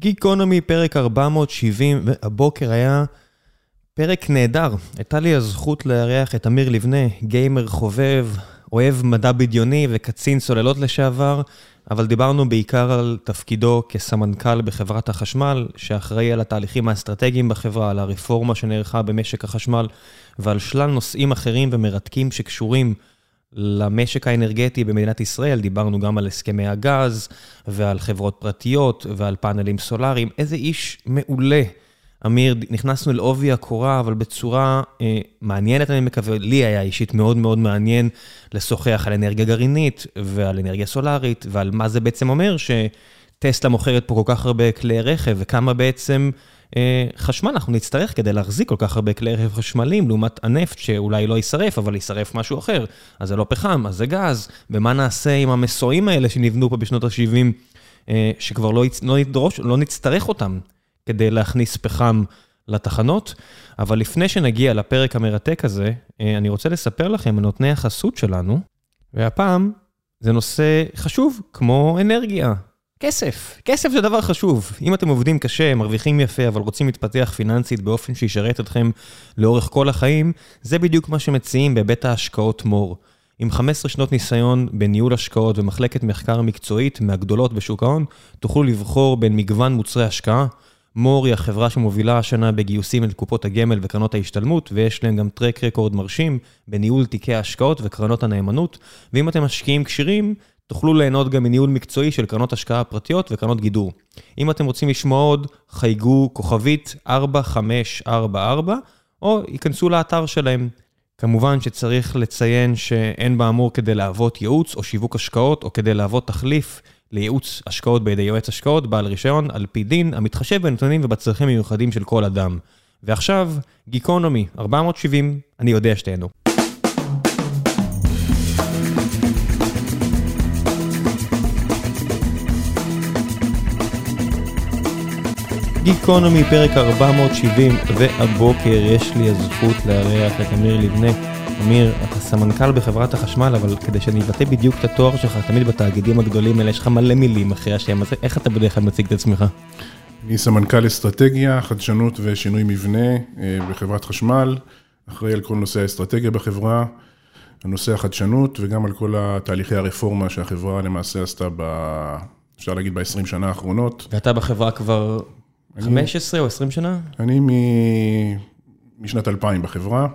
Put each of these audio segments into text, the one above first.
גיקונומי, פרק 470, והבוקר היה פרק נהדר. הייתה לי הזכות לארח את אמיר לבנה, גיימר חובב, אוהב מדע בדיוני וקצין סוללות לשעבר, אבל דיברנו בעיקר על תפקידו כסמנכ"ל בחברת החשמל, שאחראי על התהליכים האסטרטגיים בחברה, על הרפורמה שנערכה במשק החשמל, ועל שלל נושאים אחרים ומרתקים שקשורים למשק האנרגטי במדינת ישראל, דיברנו גם על הסכמי הגז ועל חברות פרטיות ועל פאנלים סולאריים. איזה איש מעולה. אמיר, נכנסנו לעובי הקורה, אבל בצורה אה, מעניינת, אני מקווה. לי היה אישית מאוד מאוד מעניין לשוחח על אנרגיה גרעינית ועל אנרגיה סולארית, ועל מה זה בעצם אומר שטסלה מוכרת פה כל כך הרבה כלי רכב, וכמה בעצם חשמל אנחנו נצטרך כדי להחזיק כל כך הרבה כלי רכב חשמליים, לעומת הנפט שאולי לא יישרף, אבל יישרף משהו אחר. אז זה לא פחם, אז זה גז. ומה נעשה עם המסועים האלה שנבנו פה בשנות ה-70, אה, שכבר לא, לא, נדרוש, לא נצטרך אותם כדי להכניס פחם לתחנות. אבל לפני שנגיע לפרק המרתק הזה, אה, אני רוצה לספר לכם על נותני החסות שלנו, והפעם זה נושא חשוב, כמו אנרגיה. כסף, כסף זה דבר חשוב. אם אתם עובדים קשה, מרוויחים יפה, אבל רוצים להתפתח פיננסית באופן שישרת אתכם לאורך כל החיים, זה בדיוק מה שמציעים בהיבט ההשקעות מור. עם 15 שנות ניסיון בניהול השקעות ומחלקת מחקר מקצועית מהגדולות בשוק ההון, תוכלו לבחור בין מגוון מוצרי השקעה. מור היא החברה שמובילה השנה בגיוסים אל קופות הגמל וקרנות ההשתלמות, ויש להם גם טרק רקורד מרשים בניהול תיקי ההשקעות וקרנות הנאמנות. ואם אתם משקיעים כשירים, תוכלו ליהנות גם מניהול מקצועי של קרנות השקעה פרטיות וקרנות גידור. אם אתם רוצים לשמוע עוד, חייגו כוכבית 4544, או ייכנסו לאתר שלהם. כמובן שצריך לציין שאין באמור כדי להוות ייעוץ או שיווק השקעות, או כדי להוות תחליף לייעוץ השקעות בידי יועץ השקעות, בעל רישיון, על פי דין, המתחשב בנתונים ובצרכים מיוחדים של כל אדם. ועכשיו, גיקונומי, 470, אני יודע שתהנו. גיקונומי, פרק 470, והבוקר יש לי הזכות לארח את אמיר לבנה. אמיר, אתה סמנכ"ל בחברת החשמל, אבל כדי שאני אבטא בדיוק את התואר שלך, תמיד בתאגידים הגדולים האלה יש לך מלא מילים אחרי השם הזה, איך אתה בדרך כלל מציג את עצמך? אני סמנכ"ל אסטרטגיה, חדשנות ושינוי מבנה אה, בחברת חשמל, אחראי על כל נושא האסטרטגיה בחברה, נושא החדשנות וגם על כל התהליכי הרפורמה שהחברה למעשה עשתה ב... אפשר להגיד ב-20 שנה האחרונות. ואתה בחברה כבר 15 או 20 שנה? אני מ... משנת 2000 בחברה.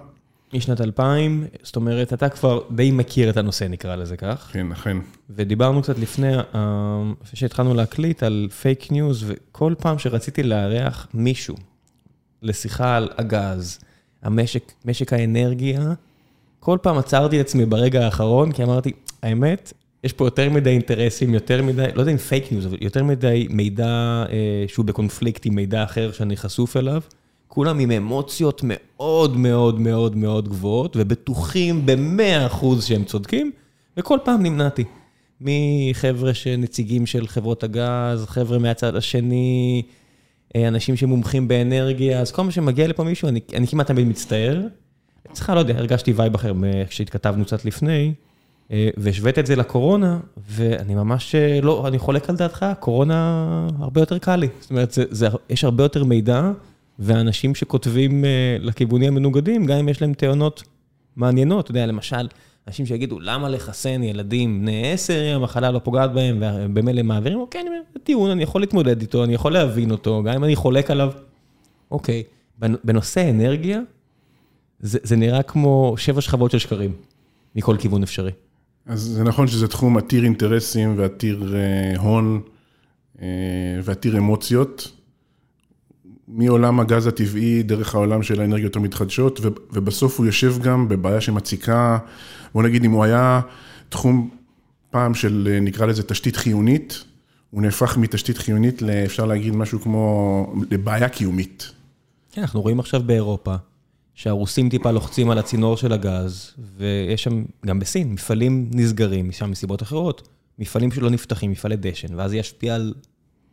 משנת 2000, זאת אומרת, אתה כבר די מכיר את הנושא, נקרא לזה כך. כן, אכן. ודיברנו קצת לפני, לפני אה, שהתחלנו להקליט על fake news, וכל פעם שרציתי לארח מישהו לשיחה על הגז, המשק, משק האנרגיה, כל פעם עצרתי את עצמי ברגע האחרון, כי אמרתי, האמת, יש פה יותר מדי אינטרסים, יותר מדי, לא יודע אם fake news, אבל יותר מדי מידע אה, שהוא בקונפליקט עם מידע אחר שאני חשוף אליו. כולם עם אמוציות מאוד מאוד מאוד מאוד גבוהות, ובטוחים ב-100% שהם צודקים, וכל פעם נמנעתי. מחבר'ה שנציגים של חברות הגז, חבר'ה מהצד השני, אה, אנשים שמומחים באנרגיה, אז כל מה שמגיע לפה מישהו, אני, אני כמעט תמיד מצטער. אצלך, לא יודע, הרגשתי vibe אחר כשהתכתבנו קצת לפני. אה, והשווית את זה לקורונה, ואני ממש אה, לא, אני חולק על דעתך, קורונה הרבה יותר קל לי. זאת אומרת, זה, זה, יש הרבה יותר מידע, ואנשים שכותבים אה, לכיוונים המנוגדים, גם אם יש להם טענות מעניינות, אתה יודע, למשל, אנשים שיגידו, למה לחסן ילדים בני עשר, אם המחלה לא פוגעת בהם, ובמילא מעבירים, אוקיי, אני אומר, טיעון, אני יכול להתמודד איתו, אני יכול להבין אותו, גם אם אני חולק עליו. אוקיי, בנושא אנרגיה, זה, זה נראה כמו שבע שכבות של שקרים, מכל כיוון אפשרי. אז זה נכון שזה תחום עתיר אינטרסים ועתיר אה, הון אה, ועתיר אמוציות, מעולם הגז הטבעי דרך העולם של האנרגיות המתחדשות, ובסוף הוא יושב גם בבעיה שמציקה, בוא נגיד אם הוא היה תחום פעם של אה, נקרא לזה תשתית חיונית, הוא נהפך מתשתית חיונית לאפשר להגיד משהו כמו לבעיה קיומית. כן, אנחנו רואים עכשיו באירופה. שהרוסים טיפה לוחצים על הצינור של הגז, ויש שם, גם בסין, מפעלים נסגרים, משם מסיבות אחרות, מפעלים שלא נפתחים, מפעלי דשן, ואז זה ישפיע על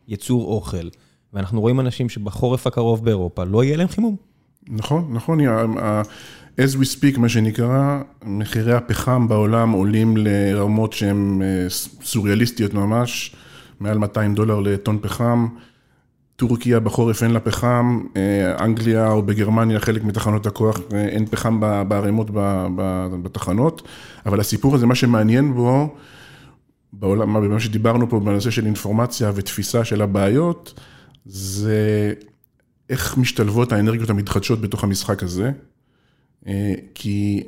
ייצור אוכל. ואנחנו רואים אנשים שבחורף הקרוב באירופה לא יהיה להם חימום. נכון, נכון, as we speak, מה שנקרא, מחירי הפחם בעולם עולים לרמות שהן אה, סוריאליסטיות ממש, מעל 200 דולר לטון פחם. טורקיה בחורף אין לה פחם, אה, אנגליה או בגרמניה חלק מתחנות הכוח אה, אין פחם בערימות בתחנות, אבל הסיפור הזה, מה שמעניין בו, בעולם, במה שדיברנו פה בנושא של אינפורמציה ותפיסה של הבעיות, זה איך משתלבות האנרגיות המתחדשות בתוך המשחק הזה, אה, כי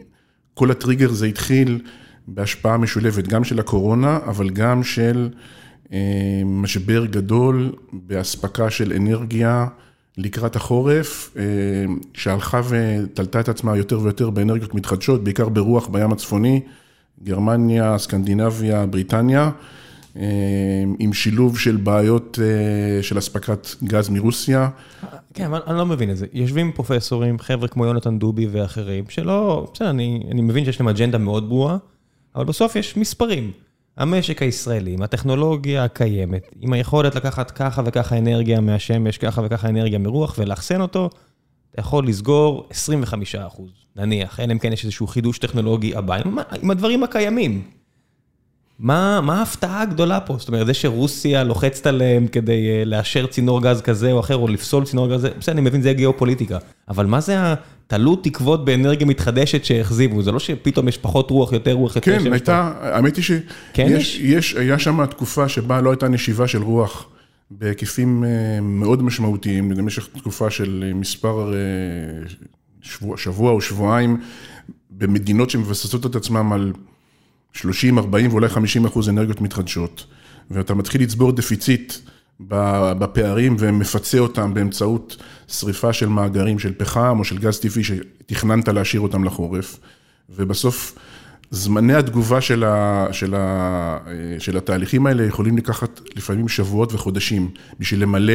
כל הטריגר זה התחיל בהשפעה משולבת גם של הקורונה, אבל גם של משבר גדול באספקה של אנרגיה לקראת החורף, אה, שהלכה ותלתה את עצמה יותר ויותר באנרגיות מתחדשות, בעיקר ברוח בים הצפוני, גרמניה, סקנדינביה, בריטניה, אה, עם שילוב של בעיות של אספקת גז מרוסיה. כן, אבל אני לא מבין את זה. יושבים פרופסורים, חבר'ה כמו יונתן דובי ואחרים, שלא, בסדר, אני, אני מבין שיש להם אג'נדה מאוד ברורה, אבל בסוף יש מספרים. המשק הישראלי, עם הטכנולוגיה הקיימת, עם היכולת לקחת ככה וככה אנרגיה מהשמש, ככה וככה אנרגיה מרוח ולאחסן אותו, אתה יכול לסגור 25 אחוז, נניח, אלא אם כן יש איזשהו חידוש טכנולוגי הבא, עם, עם הדברים הקיימים. מה, מה ההפתעה הגדולה פה? זאת אומרת, זה שרוסיה לוחצת עליהם כדי uh, לאשר צינור גז כזה או אחר, או לפסול צינור גז, בסדר, אני מבין, זה גיאופוליטיקה. אבל מה זה התלות תקוות באנרגיה מתחדשת שהכזיבו? זה לא שפתאום יש פחות רוח, יותר רוח, יותר. כן, הייתה, האמת היא שיש, כן היה שם תקופה שבה לא הייתה נשיבה של רוח בהיקפים uh, מאוד משמעותיים, במשך תקופה של מספר, uh, שבוע, שבוע או שבועיים, במדינות שמבססות את עצמם על... 30, 40 ואולי 50 אחוז אנרגיות מתחדשות, ואתה מתחיל לצבור דפיציט בפערים ומפצה אותם באמצעות שריפה של מאגרים של פחם או של גז טבעי שתכננת להשאיר אותם לחורף, ובסוף זמני התגובה של, ה, של, ה, של התהליכים האלה יכולים לקחת לפעמים שבועות וחודשים בשביל למלא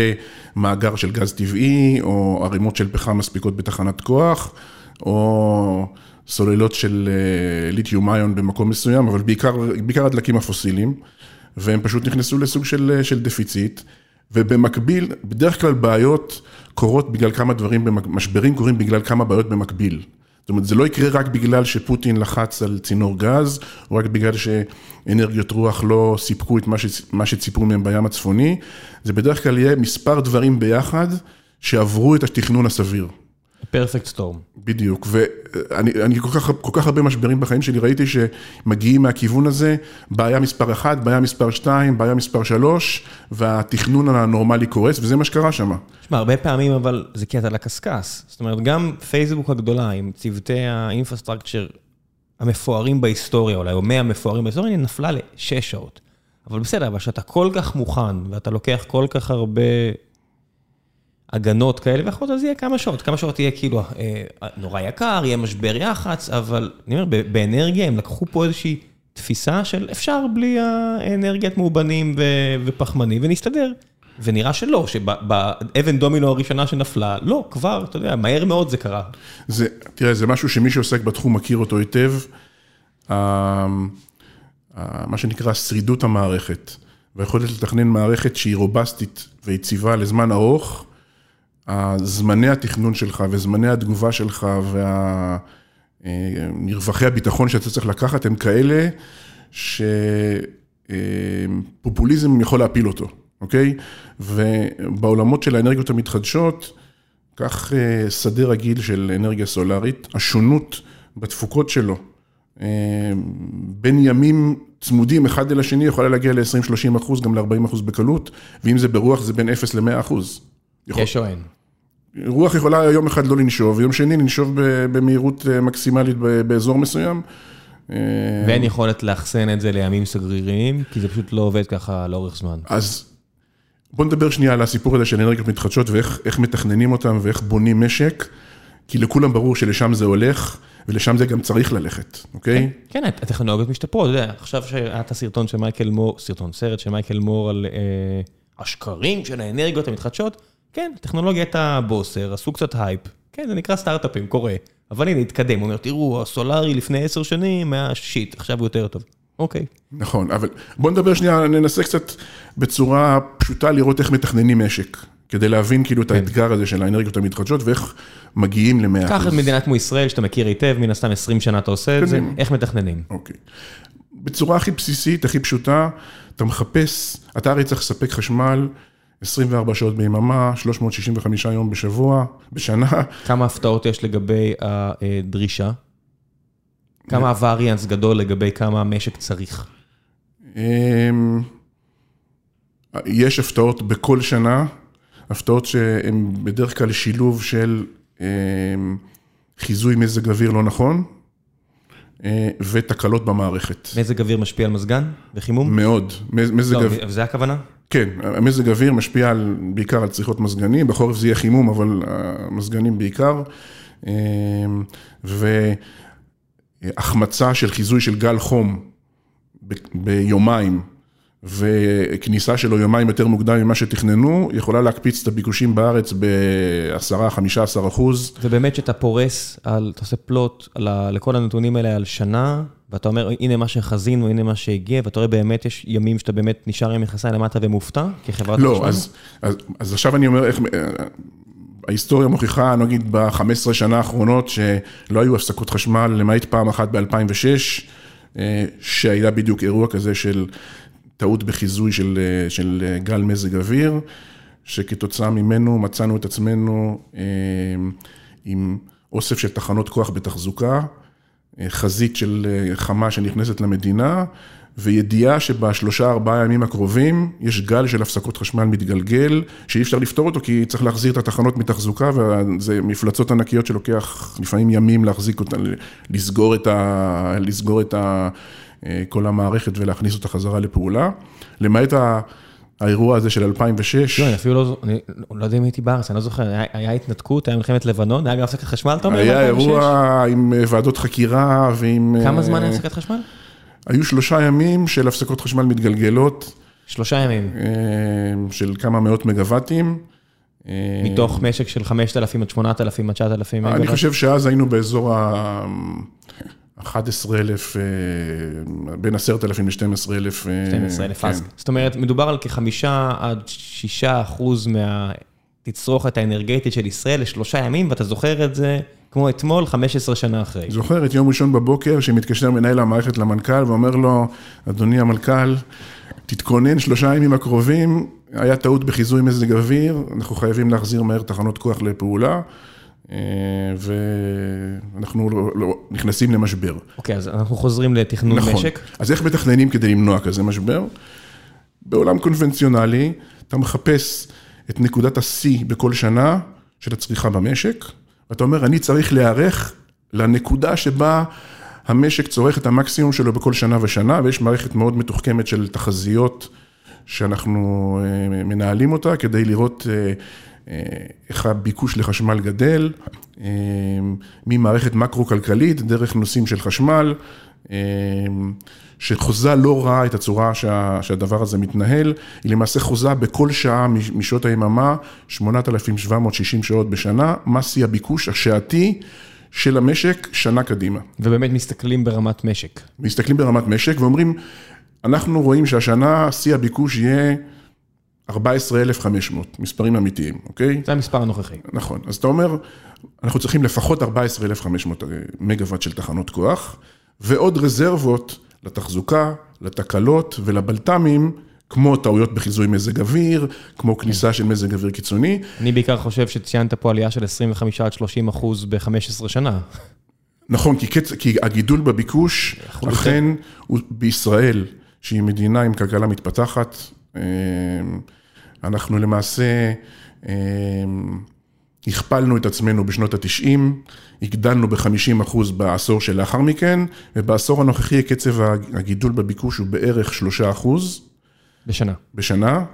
מאגר של גז טבעי או ערימות של פחם מספיקות בתחנת כוח, או... סוללות של אה, ליתיום איון במקום מסוים, אבל בעיקר, בעיקר הדלקים הפוסיליים, והם פשוט נכנסו לסוג של, אה, של דפיציט, ובמקביל, בדרך כלל בעיות קורות בגלל כמה דברים, משברים קורים בגלל כמה בעיות במקביל. זאת אומרת, זה לא יקרה רק בגלל שפוטין לחץ על צינור גז, או רק בגלל שאנרגיות רוח לא סיפקו את מה, ש, מה שציפו מהם בים הצפוני, זה בדרך כלל יהיה מספר דברים ביחד שעברו את התכנון הסביר. פרפקט סטורם. בדיוק, ואני כל כך, כל כך הרבה משברים בחיים שלי, ראיתי שמגיעים מהכיוון הזה, בעיה מספר 1, בעיה מספר 2, בעיה מספר 3, והתכנון הנורמלי קורס, וזה מה שקרה שם. תשמע, הרבה פעמים אבל זה קטע לקשקש. זאת אומרת, גם פייסבוק הגדולה עם צוותי האינפרסטרקצ'ר המפוארים בהיסטוריה, אולי, או 100 מפוארים בהיסטוריה, היא נפלה לשש שעות. אבל בסדר, אבל כשאתה כל כך מוכן, ואתה לוקח כל כך הרבה הגנות כאלה ואחרות, אז יהיה כמה שעות. כמה שעות יהיה כאילו אה, נורא יקר, יהיה משבר יח"צ, אבל אני אומר, באנרגיה הם לקחו פה איזושהי תפיסה של אפשר בלי האנרגיית מאובנים ופחמני, ונסתדר. ונראה שלא, שבאבן דומינו הראשונה שנפלה, לא, כבר, אתה יודע, מהר מאוד זה קרה. זה, תראה, זה משהו שמי שעוסק בתחום מכיר אותו היטב, מה שנקרא שרידות המערכת, והיכולת לתכנן מערכת שהיא רובסטית ויציבה לזמן ארוך, הזמני התכנון שלך וזמני התגובה שלך והמרווחי הביטחון שאתה צריך לקחת הם כאלה שפופוליזם יכול להפיל אותו, אוקיי? ובעולמות של האנרגיות המתחדשות, קח אה, שדה רגיל של אנרגיה סולארית, השונות בתפוקות שלו בין ימים צמודים אחד אל השני יכולה להגיע ל-20-30 אחוז, גם ל-40 אחוז בקלות, ואם זה ברוח זה בין 0 ל-100 אחוז. יש או אין? רוח יכולה יום אחד לא לנשוב, יום שני לנשוב במהירות אה, מקסימלית באזור מסוים. אה, ואין יכולת לאחסן את זה לימים סגריריים, כי זה פשוט לא עובד ככה לאורך זמן. אז בוא נדבר שנייה על הסיפור הזה של אנרגיות מתחדשות ואיך מתכננים אותם ואיך בונים משק, כי לכולם ברור שלשם זה הולך. ולשם זה גם צריך ללכת, אוקיי? כן, כן, הטכנולוגיות משתפרות, אתה יודע, עכשיו שהיה את הסרטון של מייקל מור, סרטון, סרט של מייקל מור על אה, השקרים של האנרגיות המתחדשות, כן, הטכנולוגיה הייתה בוסר, עשו קצת הייפ, כן, זה נקרא סטארט-אפים, קורה. אבל הנה, התקדם, הוא אומר, תראו, הסולארי לפני עשר שנים היה shit, עכשיו הוא יותר טוב. אוקיי. נכון, אבל בוא נדבר שנייה, ננסה קצת בצורה פשוטה לראות איך מתכננים משק. כדי להבין כאילו את כן. האתגר הזה של האנרגיות המתחדשות ואיך מגיעים ל-100%. קח את מדינה כמו ישראל, שאתה מכיר היטב, מן הסתם 20 שנה אתה עושה את זה, איך מתכננים? אוקיי. בצורה הכי בסיסית, הכי פשוטה, אתה מחפש, אתה הרי צריך לספק חשמל 24 שעות ביממה, 365 יום בשבוע, בשנה. כמה הפתעות יש לגבי הדרישה? כמה הווריאנס גדול לגבי כמה המשק צריך? אמ, יש הפתעות בכל שנה, הפתעות שהן בדרך כלל שילוב של אמ, חיזוי מזג אוויר לא נכון אה, ותקלות במערכת. מזג אוויר משפיע על מזגן וחימום? מאוד. מזג לא, אוויר... זה הכוונה? כן, המזג אוויר משפיע על, בעיקר על צריכות מזגנים, בחורף זה יהיה חימום, אבל המזגנים בעיקר. אמ, והחמצה של חיזוי של גל חום ביומיים, וכניסה שלו יומיים יותר מוקדם ממה שתכננו, יכולה להקפיץ את הביקושים בארץ ב-10-15 אחוז. ובאמת שאתה פורס, על, אתה עושה פלוט על לכל הנתונים האלה על שנה, ואתה אומר, הנה מה שחזינו, הנה מה שהגיע, ואתה רואה באמת יש ימים שאתה באמת נשאר עם מכנסיים למטה ומופתע, כחברת לא, אז, אז, אז עכשיו אני אומר איך... ההיסטוריה מוכיחה, נגיד, ב-15 שנה האחרונות, שלא היו הפסקות חשמל, למעט פעם אחת ב-2006, שהיה בדיוק אירוע כזה של טעות בחיזוי של, של גל מזג אוויר, שכתוצאה ממנו מצאנו את עצמנו עם אוסף של תחנות כוח בתחזוקה, חזית של חמה שנכנסת למדינה, וידיעה שבשלושה ארבעה ימים הקרובים יש גל של הפסקות חשמל מתגלגל, שאי אפשר לפתור אותו כי צריך להחזיר את התחנות מתחזוקה, וזה מפלצות ענקיות שלוקח לפעמים ימים להחזיק אותן, לסגור את, ה, לסגור את ה, כל המערכת ולהכניס אותה חזרה לפעולה. למעט ה... האירוע הזה של 2006. לא, אני אפילו לא, אני לא יודע אם הייתי בארץ, אני לא זוכר, היה, היה התנתקות, היה מלחמת לבנון, היה גם הפסקת חשמל, אתה אומר? היה אירוע עם ועדות חקירה ועם... כמה זמן היה הפסקת חשמל? היו שלושה ימים של הפסקות חשמל מתגלגלות. שלושה ימים. של כמה מאות מגוואטים. מתוך משק של 5,000 עד 8,000 עד 9,000 מגוואט? אני חושב שאז היינו באזור ה... 11,000, בין 10,000 ל-12,000. 12,000, אז זאת אומרת, מדובר על כחמישה עד שישה אחוז מהתצרוכת האנרגטית של ישראל לשלושה ימים, ואתה זוכר את זה כמו אתמול, 15 שנה אחרי. זוכר את יום ראשון בבוקר, שמתקשר מנהל המערכת למנכ"ל ואומר לו, אדוני המנכ"ל, תתכונן שלושה ימים הקרובים, היה טעות בחיזוי מזג אוויר, אנחנו חייבים להחזיר מהר תחנות כוח לפעולה. ואנחנו לא, לא, נכנסים למשבר. אוקיי, okay, אז אנחנו חוזרים לתכנון נכון. משק. אז איך מתכננים כדי למנוע כזה משבר? בעולם קונבנציונלי, אתה מחפש את נקודת השיא בכל שנה של הצריכה במשק, ואתה אומר, אני צריך להיערך לנקודה שבה המשק צורך את המקסימום שלו בכל שנה ושנה, ויש מערכת מאוד מתוחכמת של תחזיות שאנחנו מנהלים אותה כדי לראות איך הביקוש לחשמל גדל, ממערכת מקרו-כלכלית, דרך נושאים של חשמל, שחוזה לא ראה את הצורה שה, שהדבר הזה מתנהל, היא למעשה חוזה בכל שעה משעות היממה, 8,760 שעות בשנה, מה שיא הביקוש השעתי של המשק שנה קדימה. ובאמת מסתכלים ברמת משק. מסתכלים ברמת משק ואומרים, אנחנו רואים שהשנה שיא הביקוש יהיה 14,500, מספרים אמיתיים, אוקיי? זה המספר הנוכחי. נכון, אז אתה אומר, אנחנו צריכים לפחות 14,500 מגוואט של תחנות כוח, ועוד רזרבות לתחזוקה, לתקלות ולבלת"מים, כמו טעויות בחיזוי מזג אוויר, כמו כניסה של מזג אוויר קיצוני. אני בעיקר חושב שציינת פה עלייה של 25 עד 30 אחוז ב-15 שנה. נכון, כי, קצ... כי הגידול בביקוש, אכן, הוא בישראל, שהיא מדינה עם כלכלה מתפתחת, אנחנו למעשה הכפלנו את עצמנו בשנות ה-90, הגדלנו ב-50% בעשור שלאחר מכן, ובעשור הנוכחי קצב הגידול בביקוש הוא בערך 3%. בשנה. בשנה,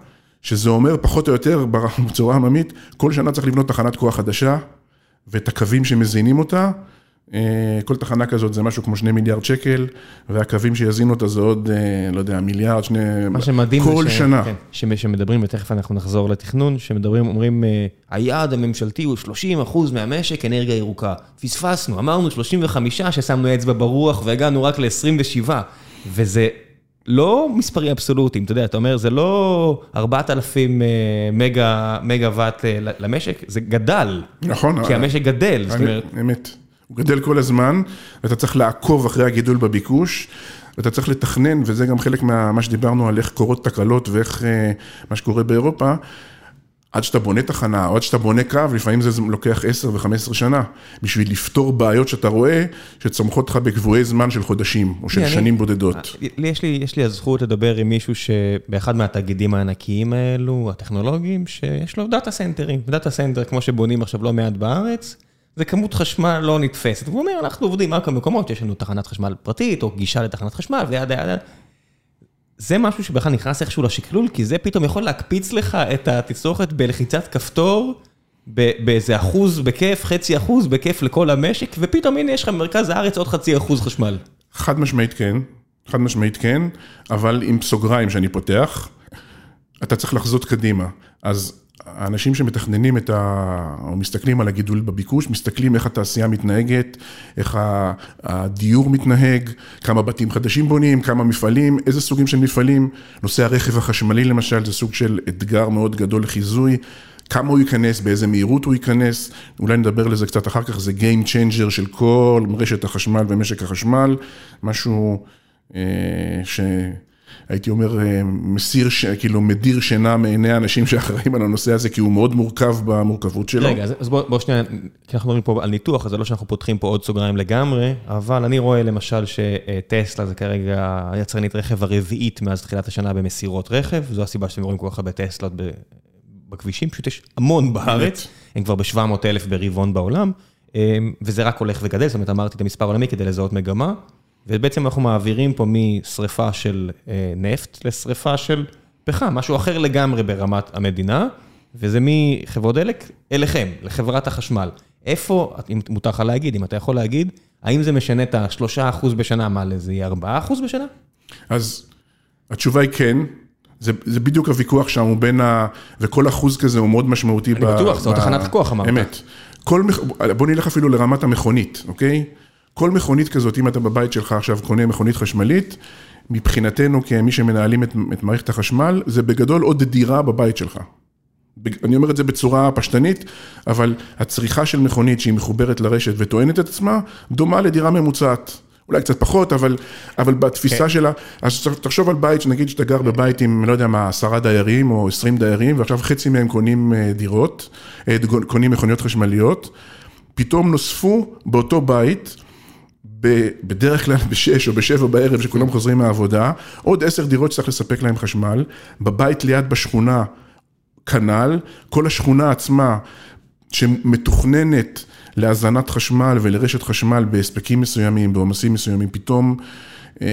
שזה אומר פחות או יותר בצורה עממית, כל שנה צריך לבנות תחנת כוח חדשה, ואת הקווים שמזינים אותה. כל תחנה כזאת זה משהו כמו שני מיליארד שקל, והקווים שיזינו אותה זה עוד, לא יודע, מיליארד, שני... מה שמדהים כל ש... שנה. כן, שמדברים, ותכף אנחנו נחזור לתכנון, שמדברים, אומרים, היעד הממשלתי הוא 30 אחוז מהמשק אנרגיה ירוקה. פספסנו, אמרנו 35 ששמנו אצבע ברוח והגענו רק ל-27, וזה לא מספרים אבסולוטיים, אתה יודע, אתה אומר, זה לא 4,000 מגה, מגה וואט למשק, זה גדל. נכון. כי המשק גדל, זאת אומרת... אמת. הוא גדל כל הזמן, ואתה צריך לעקוב אחרי הגידול בביקוש, ואתה צריך לתכנן, וזה גם חלק ממה שדיברנו על איך קורות תקלות ואיך מה שקורה באירופה, עד שאתה בונה תחנה, או עד שאתה בונה קו, לפעמים זה לוקח 10 ו-15 שנה, בשביל לפתור בעיות שאתה רואה, שצומחות לך בקבועי זמן של חודשים, או של אני- שנים בודדות. יש לי, יש לי הזכות לדבר עם מישהו שבאחד מהתאגידים הענקיים האלו, הטכנולוגיים, שיש לו data center ים. data center, כמו שבונים עכשיו לא מעט בארץ, זה כמות חשמל לא נתפסת. והוא אומר, אנחנו עובדים רק במקומות שיש לנו תחנת חשמל פרטית, או גישה לתחנת חשמל, וידה ידה. זה משהו שבכלל נכנס איכשהו לשקלול, כי זה פתאום יכול להקפיץ לך את התצרוכת בלחיצת כפתור, באיזה אחוז בכיף, חצי אחוז בכיף לכל המשק, ופתאום הנה יש לך במרכז הארץ עוד חצי אחוז חשמל. חד משמעית כן, חד משמעית כן, אבל עם סוגריים שאני פותח, אתה צריך לחזות קדימה. אז האנשים שמתכננים את ה... או מסתכלים על הגידול בביקוש, מסתכלים איך התעשייה מתנהגת, איך הדיור מתנהג, כמה בתים חדשים בונים, כמה מפעלים, איזה סוגים של מפעלים. נושא הרכב החשמלי למשל, זה סוג של אתגר מאוד גדול לחיזוי. כמה הוא ייכנס, באיזה מהירות הוא ייכנס, אולי נדבר לזה קצת אחר כך, זה Game Changer של כל רשת החשמל ומשק החשמל, משהו אה, שהייתי אומר, אה, מסיר, ש... כאילו מדיר שינה מעיני האנשים שאחראים על הנושא הזה, כי הוא מאוד מורכב במורכבות שלו. רגע, אז בוא בוא שנייה, כי אנחנו מדברים פה על ניתוח, אז זה לא שאנחנו פותחים פה עוד סוגריים לגמרי, אבל אני רואה למשל שטסלה זה כרגע היצרנית רכב הרביעית מאז תחילת השנה במסירות רכב, זו הסיבה שאתם רואים כל כך הרבה טסלות בכבישים, פשוט יש המון בארץ, הם כבר ב-700 אלף ברבעון בעולם, אמ, וזה רק הולך וגדל, זאת אומרת אמרתי את המספר העולמי כדי לזהות מגמה, ובעצם אנחנו מעבירים פה משריפה של אה, נפט לשריפה של פחם, משהו אחר לגמרי ברמת המדינה, וזה מחברות דלק אליכם, לחברת החשמל. איפה, אם מותר לך להגיד, אם אתה יכול להגיד, האם זה משנה את ה-3% בשנה, מה לזה יהיה 4% בשנה? אז התשובה היא כן, זה, זה בדיוק הוויכוח שם, הוא בין ה... וכל אחוז כזה הוא מאוד משמעותי. אני בטוח, זו תחנת כוח, אמרת. אמת. כל, בוא נלך אפילו לרמת המכונית, אוקיי? כל מכונית כזאת, אם אתה בבית שלך עכשיו קונה מכונית חשמלית, מבחינתנו כמי שמנהלים את, את מערכת החשמל, זה בגדול עוד דירה בבית שלך. אני אומר את זה בצורה פשטנית, אבל הצריכה של מכונית שהיא מחוברת לרשת וטוענת את עצמה, דומה לדירה ממוצעת. אולי קצת פחות, אבל, אבל בתפיסה כן. שלה, אז תחשוב על בית, שנגיד שאתה גר בבית עם, לא יודע מה, עשרה דיירים או עשרים דיירים, ועכשיו חצי מהם קונים אה, דירות, אה, קונים מכוניות חשמליות, פתאום נוספו באותו בית, בדרך כלל בשש או בשבע בערב, שכולם חוזרים מהעבודה, עוד עשר דירות שצריך לספק להם חשמל, בבית ליד בשכונה, כנ"ל, כל השכונה עצמה שמתוכננת להזנת חשמל ולרשת חשמל בהספקים מסוימים, בעומסים מסוימים, פתאום, אה,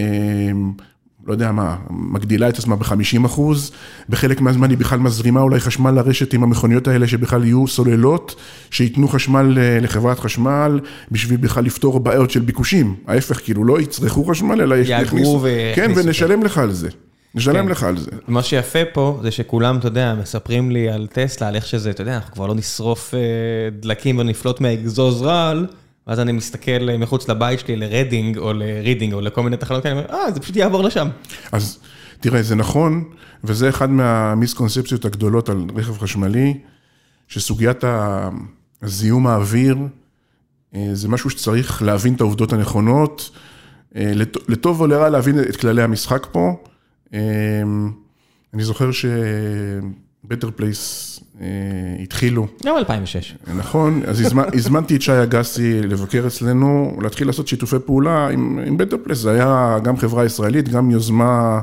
לא יודע מה, מגדילה את עצמה ב-50 אחוז, בחלק מהזמן היא בכלל מזרימה אולי חשמל לרשת עם המכוניות האלה, שבכלל יהיו סוללות, שייתנו חשמל אה, לחברת חשמל, בשביל בכלל לפתור בעיות של ביקושים. ההפך, כאילו לא יצרכו חשמל, אלא יאגרו יכניסו- כן, ויכניסו, ונשלם לך על זה. נשלם כן. לך על זה. מה שיפה פה זה שכולם, אתה יודע, מספרים לי על טסלה, על איך שזה, אתה יודע, אנחנו כבר לא נשרוף אה, דלקים ונפלוט מהאגזוז רעל, ואז אני מסתכל אה, מחוץ לבית שלי לרדינג או לרידינג או לכל מיני תחנות כאלה, אה, זה פשוט יעבור לשם. אז תראה, זה נכון, וזה אחד מה misconception יות הגדולות על רכב חשמלי, שסוגיית הזיהום האוויר, אה, זה משהו שצריך להבין את העובדות הנכונות, אה, לט- לטוב או לרע להבין את כללי המשחק פה. אני זוכר ש Better Place אה, התחילו. גם 2006. נכון, אז הזמנ, הזמנתי את שי אגסי לבקר אצלנו, להתחיל לעשות שיתופי פעולה עם, Better Place, זה היה גם חברה ישראלית, גם יוזמה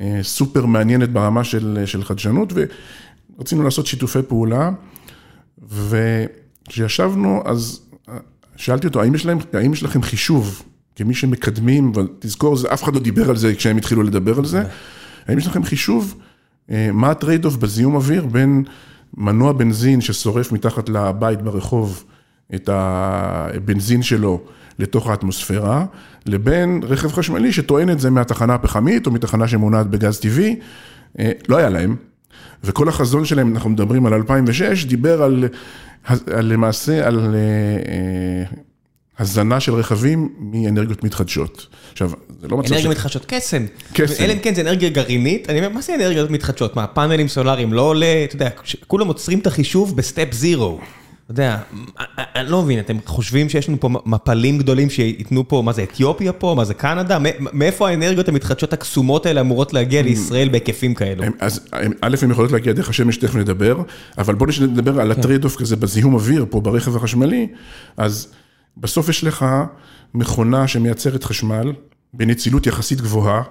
אה, סופר מעניינת ברמה של, של חדשנות, ורצינו לעשות שיתופי פעולה, וכשישבנו, אז אה, שאלתי אותו, האם יש, להם, האם יש לכם חישוב, כמי שמקדמים, ותזכור, אף אחד לא דיבר על זה כשהם התחילו לדבר על זה, האם יש לכם חישוב, מה ה trade-off בזיהום אוויר בין מנוע בנזין ששורף מתחת לבית ברחוב את הבנזין שלו לתוך האטמוספירה, לבין רכב חשמלי שטוען את זה מהתחנה הפחמית או מתחנה שמונעת בגז טבעי, אה, לא היה להם. וכל החזון שלהם, אנחנו מדברים על 2006, דיבר על, על למעשה על אה, אה, הזנה של רכבים מאנרגיות מתחדשות. עכשיו, זה לא מצב אנרגיה מתחדשות, קסם. קסם. אלא אם כן זה אנרגיה גרעינית, אני אומר, מה זה אנרגיות מתחדשות? מה, פאנלים סולאריים לא עולה, אתה יודע, כולם עוצרים את החישוב ב step zero. אתה יודע, אני לא מבין, אתם חושבים שיש לנו פה מפלים גדולים שייתנו פה, מה זה, אתיופיה פה? מה זה, קנדה? מאיפה האנרגיות המתחדשות הקסומות האלה אמורות להגיע לישראל בהיקפים כאלו? אז א', הן יכולות להגיע דרך השמש, תכף נדבר, אבל בואו נדבר על ה trade-off כזה בזיהום אוויר פה ברכב החשמלי, אז בסוף יש לך מכונה שמייצרת חשמל בנצילות יחסית גבוהה,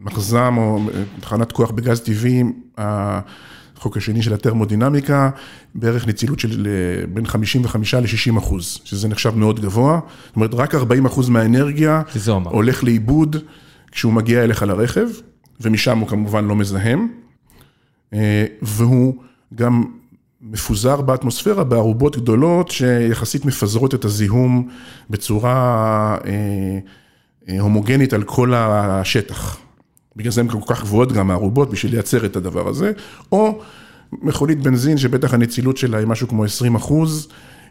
מחז"ם או תחנת כוח בגז טבעי, החוק השני של התרמודינמיקה, בערך נצילות של בין 55 ל-60 אחוז, שזה נחשב מאוד גבוה. זאת אומרת, רק 40 אחוז מהאנרגיה הולך לאיבוד כשהוא מגיע אליך לרכב, ומשם הוא כמובן לא מזהם. והוא גם מפוזר באטמוספירה בערובות גדולות שיחסית מפזרות את הזיהום בצורה הומוגנית על כל השטח. בגלל זה הן כל כך גבוהות גם הארובות, בשביל לייצר את הדבר הזה, או מכונית בנזין שבטח הנצילות שלה היא משהו כמו 20 אחוז,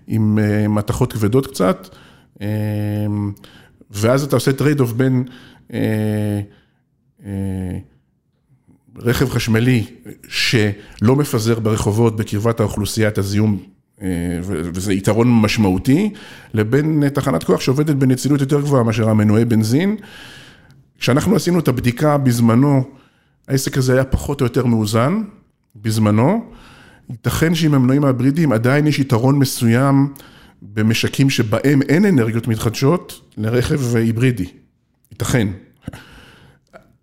עם מתכות כבדות קצת, ואז אתה עושה trade-off בין רכב חשמלי שלא מפזר ברחובות בקרבת האוכלוסייה את הזיהום, וזה יתרון משמעותי, לבין תחנת כוח שעובדת בנצילות יותר גבוהה מאשר המנועי בנזין. כשאנחנו עשינו את הבדיקה בזמנו, העסק הזה היה פחות או יותר מאוזן, בזמנו. ייתכן שעם המנועים ההיברידיים עדיין יש יתרון מסוים במשקים שבהם אין אנרגיות מתחדשות לרכב היברידי. ייתכן.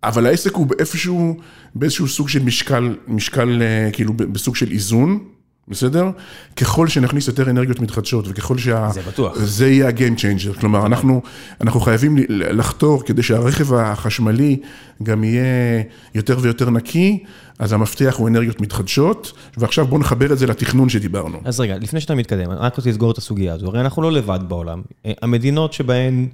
אבל העסק הוא באיפשהו, באיזשהו סוג של משקל, משקל כאילו בסוג של איזון. בסדר? ככל שנכניס יותר אנרגיות מתחדשות וככל שה... זה בטוח. זה יהיה ה-game changer. כלומר, אנחנו, אנחנו חייבים לחתור כדי שהרכב החשמלי גם יהיה יותר ויותר נקי, אז המפתח הוא אנרגיות מתחדשות, ועכשיו בואו נחבר את זה לתכנון שדיברנו. אז רגע, לפני שאתה מתקדם, אני רק רוצה לסגור את הסוגיה הזו, הרי אנחנו לא לבד בעולם. המדינות שבהן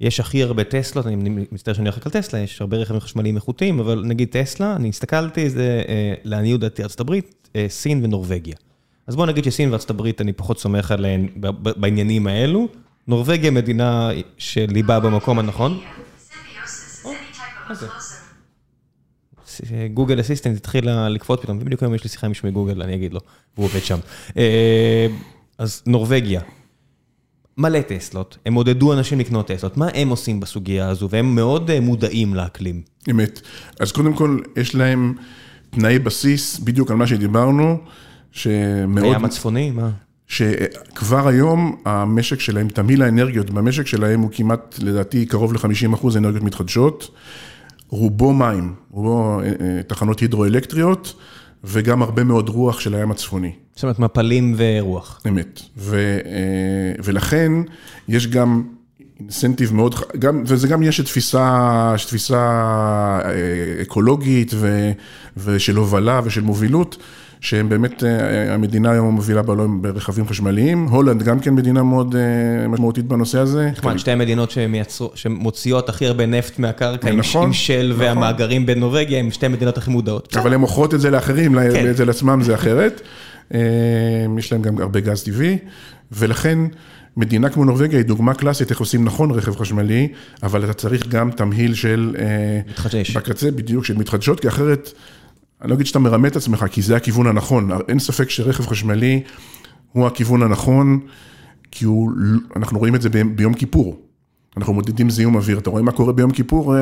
יש הכי הרבה טסלות, אני מצטער שאני הולך על טסלה, יש הרבה רכבים חשמליים איכותיים, אבל נגיד טסלה, אני הסתכלתי, זה לעניות דעתי ארצות הברית, סין ונורווגיה. אז בוא נגיד שסין וארצות הברית, אני פחות סומך עליהן בעניינים האלו. נורווגיה מדינה של ליבה במקום הנכון. גוגל אסיסטנט התחילה לקפוץ פתאום, בדיוק היום יש לי שיחה עם שמי גוגל, אני אגיד לו, והוא עובד שם. אז נורווגיה, מלא טסלות, הם עודדו אנשים לקנות טסלות, מה הם עושים בסוגיה הזו? והם מאוד מודעים לאקלים. אמת. אז קודם כל, יש להם תנאי בסיס, בדיוק על מה שדיברנו. שמאוד... הים הצפוני? מה? שכבר היום המשק שלהם, תמהיל האנרגיות במשק שלהם הוא כמעט, לדעתי, קרוב ל-50 אחוז אנרגיות מתחדשות. רובו מים, רובו תחנות הידרואלקטריות, וגם הרבה מאוד רוח של הים הצפוני. זאת אומרת, מפלים ורוח. אמת. ו, ולכן יש גם אינסנטיב מאוד, גם, וזה גם יש תפיסה, תפיסה אקולוגית ו, ושל הובלה ושל מובילות. שהם באמת, המדינה היום המובילה בעולם ברכבים חשמליים, הולנד גם כן מדינה מאוד משמעותית בנושא הזה. נחמד, שתי המדינות שמוציאות הכי הרבה נפט מהקרקע, עם של והמאגרים בנורבגיה, הם שתי המדינות הכי מודעות. אבל הן מוכרות את זה לאחרים, אצל עצמם זה אחרת. יש להם גם הרבה גז טבעי, ולכן מדינה כמו נורבגיה היא דוגמה קלאסית איך עושים נכון רכב חשמלי, אבל אתה צריך גם תמהיל של... מתחדש. בקצה, בדיוק, של מתחדשות, כי אחרת... אני לא אגיד שאתה מרמה את עצמך, כי זה הכיוון הנכון. אין ספק שרכב חשמלי הוא הכיוון הנכון, כי הוא, אנחנו רואים את זה ביום כיפור. אנחנו מודדים זיהום אוויר. אתה רואה מה קורה ביום כיפור?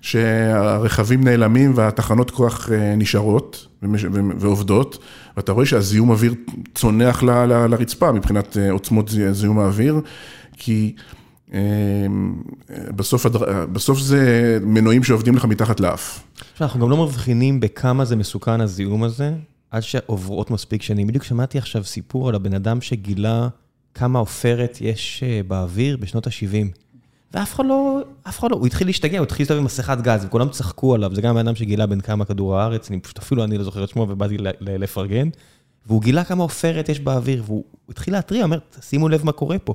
שהרכבים נעלמים והתחנות כוח נשארות ועובדות, ואתה רואה שהזיהום אוויר צונח לרצפה מבחינת עוצמות זיהום האוויר, כי בסוף, בסוף זה מנועים שעובדים לך מתחת לאף. אנחנו גם לא מבחינים בכמה זה מסוכן הזיהום הזה, עד שעוברות מספיק שנים. בדיוק שמעתי עכשיו סיפור על הבן אדם שגילה כמה עופרת יש באוויר בשנות ה-70. ואף אחד לא, אף אחד לא, הוא התחיל להשתגע, הוא התחיל להסתובב עם מסכת גז, וכולם צחקו עליו, זה גם הבן אדם שגילה בין כמה כדור הארץ, אני פשוט אפילו אני לא זוכר את שמו ובאתי לפרגן, והוא גילה כמה עופרת יש באוויר, והוא התחיל להתריע, אומר, שימו לב מה קורה פה.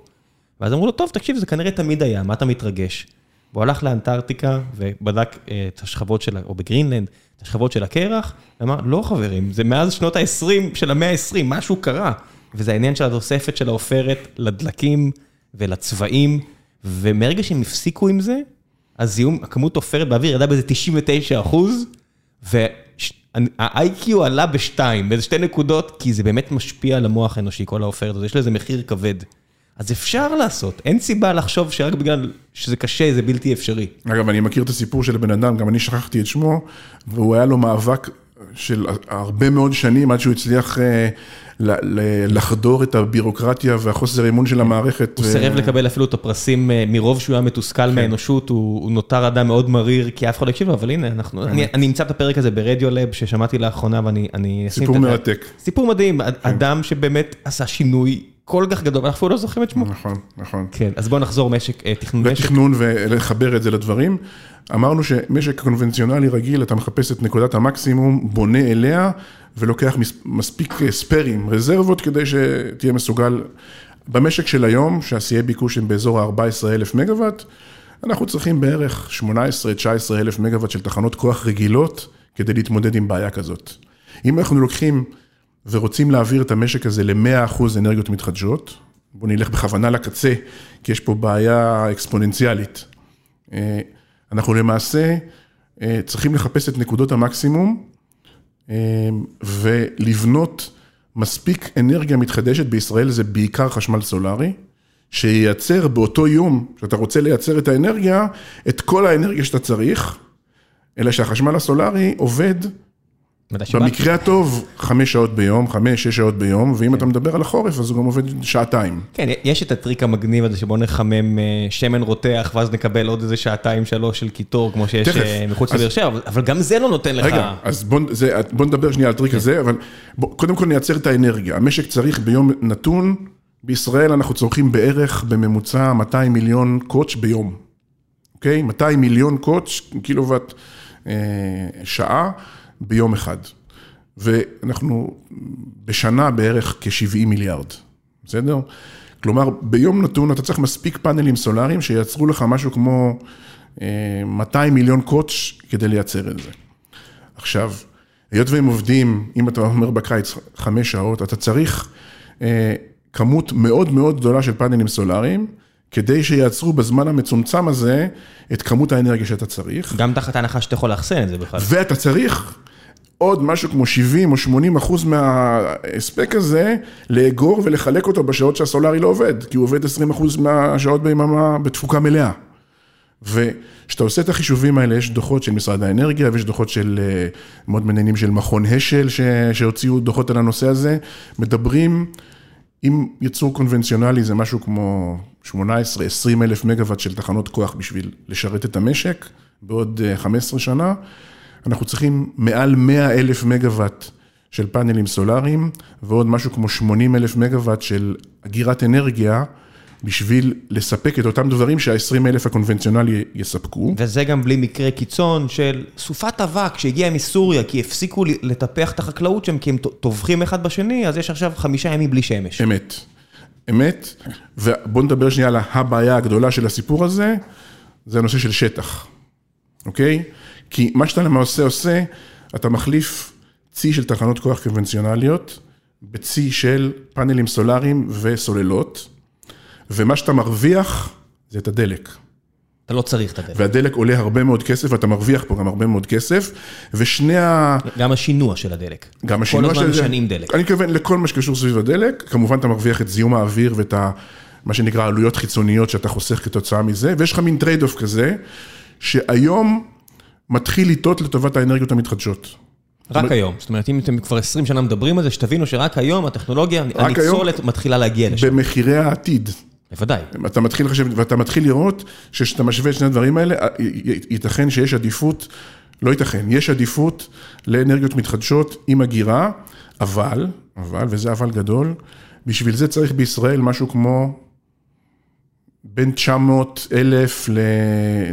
ואז אמרו לו, טוב, תקשיב, זה כנראה תמיד היה, מה אתה מתרגש? והוא הלך לאנטארקטיקה ובדק את השכבות של, או בגרינלנד, את השכבות של הקרח, ואמר, לא חברים, זה מאז שנות ה-20 של המאה ה-20, משהו קרה. וזה העניין של התוספת של העופרת לדלקים ולצבעים, ומרגע שהם הפסיקו עם זה, הזיהום, הכמות עופרת באוויר ירדה באיזה 99 אחוז, ה-IQ עלה בשתיים, באיזה שתי נקודות, כי זה באמת משפיע על המוח האנושי, כל העופרת הזאת, יש לזה מחיר כבד. אז אפשר לעשות, אין סיבה לחשוב שרק בגלל שזה קשה, זה בלתי אפשרי. אגב, אני מכיר את הסיפור של הבן אדם, גם אני שכחתי את שמו, והוא היה לו מאבק של הרבה מאוד שנים עד שהוא הצליח אה, לחדור את הבירוקרטיה והחוסר אמון של המערכת. הוא סירב לקבל אפילו את הפרסים אה, מרוב שהוא היה מתוסכל כן. מהאנושות, הוא נותר אדם מאוד מריר, כי אף אחד לא הקשיב לו, אבל הנה, אני אמצא את הפרק הזה ברדיולב ששמעתי לאחרונה ואני... סיפור מרתק. סיפור מדהים, כן. אדם שבאמת עשה שינוי כל כך גדול, אנחנו לא זוכרים את שמו. נכון, נכון. כן, אז בואו נחזור משק, אה, תכנון משק. לתכנון ולחבר את זה לדברים. אמרנו שמשק קונבנציונלי רגיל, אתה מחפש את נקודת המקסימום, בונה אליה, ולוקח מספיק אה, ספיירים, רזרבות, כדי שתהיה מסוגל. במשק של היום, שהשיאי ביקוש הם באזור ה-14 אלף מגוואט, אנחנו צריכים בערך 18-19 אלף מגוואט של תחנות כוח רגילות, כדי להתמודד עם בעיה כזאת. אם אנחנו לוקחים ורוצים להעביר את המשק הזה ל-100% אנרגיות מתחדשות, בואו נלך בכוונה לקצה, כי יש פה בעיה אקספוננציאלית. אה, אנחנו למעשה אה, צריכים לחפש את נקודות המקסימום אה, ולבנות מספיק אנרגיה מתחדשת, בישראל זה בעיקר חשמל סולארי, שייצר באותו יום שאתה רוצה לייצר את האנרגיה, את כל האנרגיה שאתה צריך, אלא שהחשמל הסולארי עובד במקרה הטוב, חמש שעות ביום, חמש, שש שעות ביום, ואם אתה מדבר על החורף, אז הוא גם עובד שעתיים. כן, יש את הטריק המגניב הזה שבוא נחמם אה, שמן רותח, ואז נקבל עוד איזה שעתיים, שלוש של קיטור, כמו שיש אה, מחוץ לבאר שבע, אבל גם זה לא נותן לך... רגע, אז בוא נדבר שנייה על הטריק כן. הזה, אבל קודם כל נייצר את האנרגיה. המשק צריך ביום נתון, בישראל אנחנו צורכים בערך בממוצע 200 מיליון קוטש ביום. אוקיי? 200 מיליון קוטש, קילוואט אה, שעה. ביום אחד. ואנחנו בשנה בערך כ-70 מיליארד, בסדר? כלומר, ביום נתון אתה צריך מספיק פאנלים סולאריים שייצרו לך משהו כמו 200 אה, מיליון קוטש כדי לייצר את זה. עכשיו, היות והם עובדים, אם אתה אומר בקיץ חמש שעות, אתה צריך אה, כמות מאוד מאוד גדולה של פאנלים סולאריים, כדי שיעצרו בזמן המצומצם הזה את כמות האנרגיה שאתה צריך. גם תחת ההנחה שאתה יכול לאחסן את זה בכלל. ואתה צריך עוד משהו כמו 70 או 80 אחוז מההספק הזה, לאגור ולחלק אותו בשעות שהסולארי לא עובד, כי הוא עובד 20 אחוז מהשעות ביממה בתפוקה מלאה. וכשאתה עושה את החישובים האלה, יש דוחות של משרד האנרגיה ויש דוחות של אה, מאוד מעניינים של מכון השל שהוציאו דוחות על הנושא הזה, מדברים, אם ייצור קונבנציונלי זה משהו כמו 18-20 אלף מגוואט של תחנות כוח בשביל לשרת את המשק בעוד 15 אה, שנה. אנחנו צריכים מעל 100 אלף מגוואט של פאנלים סולאריים, ועוד משהו כמו 80 אלף מגוואט של אגירת אנרגיה, בשביל לספק את אותם דברים שה-20 אלף הקונבנציונלי יספקו. וזה גם בלי מקרה קיצון של סופת אבק שהגיעה מסוריה, כי הפסיקו לטפח את החקלאות שם, כי הם טובחים אחד בשני, אז יש עכשיו חמישה ימים בלי שמש. אמת. אמת, ובואו נדבר שנייה על הבעיה הגדולה של הסיפור הזה, זה הנושא של שטח, אוקיי? כי מה שאתה למעשה עושה, אתה מחליף צי של תחנות כוח קונבנציונליות בצי של פאנלים סולאריים וסוללות, ומה שאתה מרוויח זה את הדלק. אתה לא צריך את הדלק. והדלק עולה הרבה מאוד כסף, ואתה מרוויח פה גם הרבה מאוד כסף, ושני ה... גם השינוע של הדלק. גם השינוע של הדלק. כל הזמן משנים דלק. אני מתכוון לכל מה שקשור סביב הדלק, כמובן אתה מרוויח את זיהום האוויר ואת ה... מה שנקרא עלויות חיצוניות שאתה חוסך כתוצאה מזה, ויש לך מין trade-off כזה, שהיום מתחיל לטעות לטובת האנרגיות המתחדשות. רק היום, זאת אומרת, אם אתם כבר 20 שנה מדברים על זה, שתבינו שרק היום הטכנולוגיה, הניצולת מתחילה להגיע לשם. במחירי העתיד. בוודאי. אתה מתחיל לחשב, ואתה מתחיל לראות שכשאתה משווה את שני הדברים האלה, ייתכן שיש עדיפות, לא ייתכן, יש עדיפות לאנרגיות מתחדשות עם הגירה, אבל, אבל, וזה אבל גדול, בשביל זה צריך בישראל משהו כמו בין 900 אלף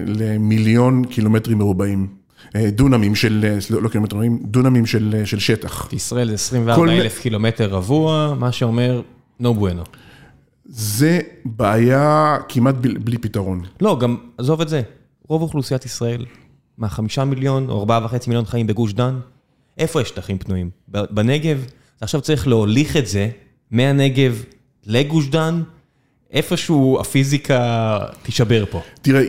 למיליון קילומטרים מרובעים. אה, דונמים של, אה, לא קילומטרים, דונמים של, אה, של שטח. ישראל זה 24 אלף קילומטר רבוע, מה שאומר no bueno. זה בעיה כמעט בלי, בלי פתרון. לא, גם, עזוב את זה, רוב אוכלוסיית ישראל, מה, חמישה מיליון או ארבעה וחצי מיליון חיים בגוש דן? איפה יש שטחים פנויים? בנגב? עכשיו צריך להוליך את זה מהנגב לגוש דן, איפשהו הפיזיקה תישבר פה. תראה,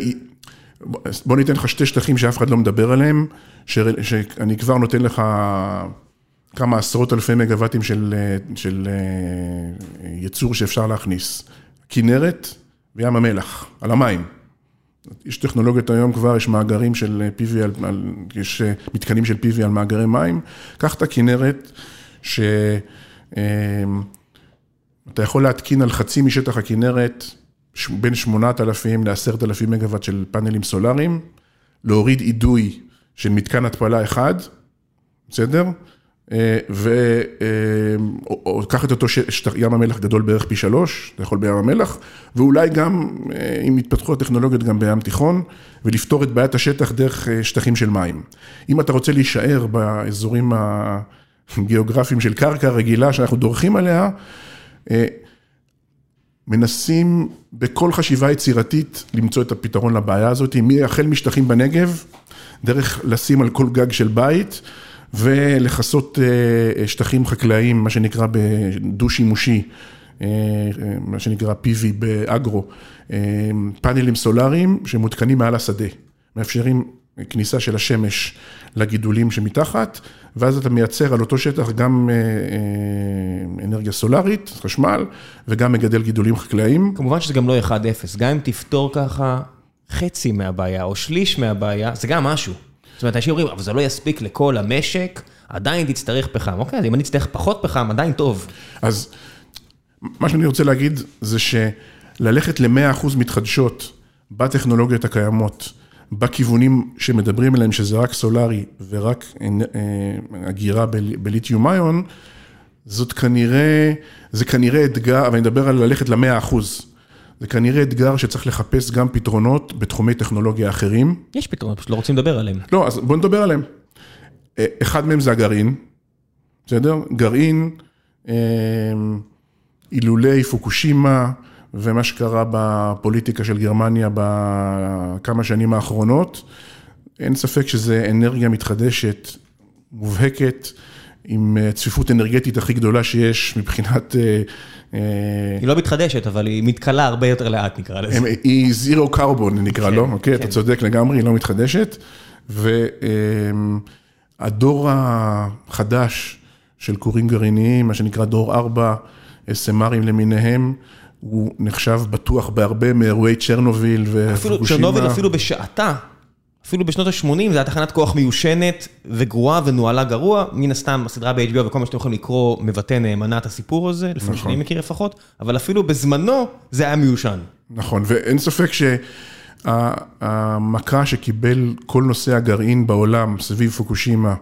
בוא ניתן לך שתי שטחים שאף אחד לא מדבר עליהם, שאני כבר נותן לך כמה עשרות אלפי מגוואטים של, של ייצור שאפשר להכניס. כנרת וים המלח, על המים. יש טכנולוגיות היום כבר, יש מאגרים של PV, על, על, יש מתקנים של PV על מאגרי מים. קח את הכנרת, שאתה יכול להתקין על חצי משטח הכנרת בין 8,000 ל-10,000 מגוואט של פאנלים סולאריים, להוריד אידוי של מתקן התפלה אחד, בסדר? או קח את אותו שטח, ים המלח גדול בערך פי שלוש, אתה יכול בים המלח, ואולי גם, אם יתפתחו הטכנולוגיות גם בים תיכון, ולפתור את בעיית השטח דרך שטחים של מים. אם אתה רוצה להישאר באזורים הגיאוגרפיים של קרקע רגילה שאנחנו דורכים עליה, מנסים בכל חשיבה יצירתית למצוא את הפתרון לבעיה הזאת, החל משטחים בנגב, דרך לשים על כל גג של בית, ולכסות שטחים חקלאיים, מה שנקרא בדו-שימושי, מה שנקרא PV באגרו, פאנלים סולאריים שמותקנים מעל השדה, מאפשרים כניסה של השמש לגידולים שמתחת, ואז אתה מייצר על אותו שטח גם אנרגיה סולארית, חשמל, וגם מגדל גידולים חקלאיים. כמובן שזה גם לא 1-0, גם אם תפתור ככה חצי מהבעיה או שליש מהבעיה, זה גם משהו. זאת אומרת, אנשים אומרים, אבל זה לא יספיק לכל המשק, עדיין תצטרך פחם. אוקיי, אז אם אני אצטרך פחות פחם, עדיין טוב. אז מה שאני רוצה להגיד זה שללכת ל-100% מתחדשות בטכנולוגיות הקיימות, בכיוונים שמדברים עליהם, שזה רק סולארי ורק אגירה בליתיום איון, זאת כנראה, זה כנראה אתגר, אבל אני מדבר על ללכת ל-100%. זה כנראה אתגר שצריך לחפש גם פתרונות בתחומי טכנולוגיה אחרים. יש פתרונות, פשוט לא רוצים לדבר עליהם. לא, אז בואו נדבר עליהם. אחד מהם זה הגרעין, בסדר? גרעין, אילולי פוקושימה ומה שקרה בפוליטיקה של גרמניה בכמה שנים האחרונות, אין ספק שזה אנרגיה מתחדשת, מובהקת, עם צפיפות אנרגטית הכי גדולה שיש מבחינת... היא לא מתחדשת, אבל היא מתכלה הרבה יותר לאט, נקרא לזה. היא זירו קרבון, נקרא לו, אוקיי? אתה צודק לגמרי, היא לא מתחדשת. והדור החדש של כורים גרעיניים, מה שנקרא דור 4, SMRים למיניהם, הוא נחשב בטוח בהרבה מאירועי צ'רנוביל ופוגושימה. אפילו צ'רנוביל, אפילו בשעתה. אפילו בשנות ה-80 זו הייתה תחנת כוח מיושנת וגרועה ונוהלה גרוע, מן הסתם הסדרה ב-HBO וכל מה שאתם יכולים לקרוא מבטא נאמנה את הסיפור הזה, לפני שאני מכיר לפחות, אבל אפילו בזמנו זה היה מיושן. נכון, ואין ספק שהמכה שקיבל כל נושא הגרעין בעולם סביב פוקושימה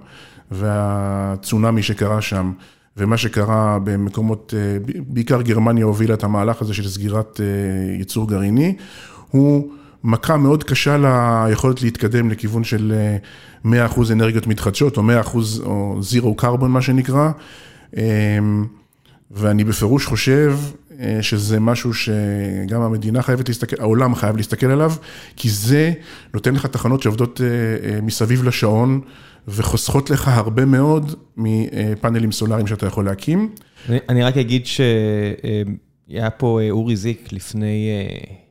והצונאמי שקרה שם, ומה שקרה במקומות, בעיקר גרמניה הובילה את המהלך הזה של סגירת ייצור גרעיני, הוא מכה מאוד קשה ליכולת להתקדם לכיוון של 100% אנרגיות מתחדשות, או 100% או זירו קרבון מה שנקרא, ואני בפירוש חושב שזה משהו שגם המדינה חייבת להסתכל, העולם חייב להסתכל עליו, כי זה נותן לך תחנות שעובדות מסביב לשעון, וחוסכות לך הרבה מאוד מפאנלים סולאריים שאתה יכול להקים. אני רק אגיד שהיה פה אורי זיק לפני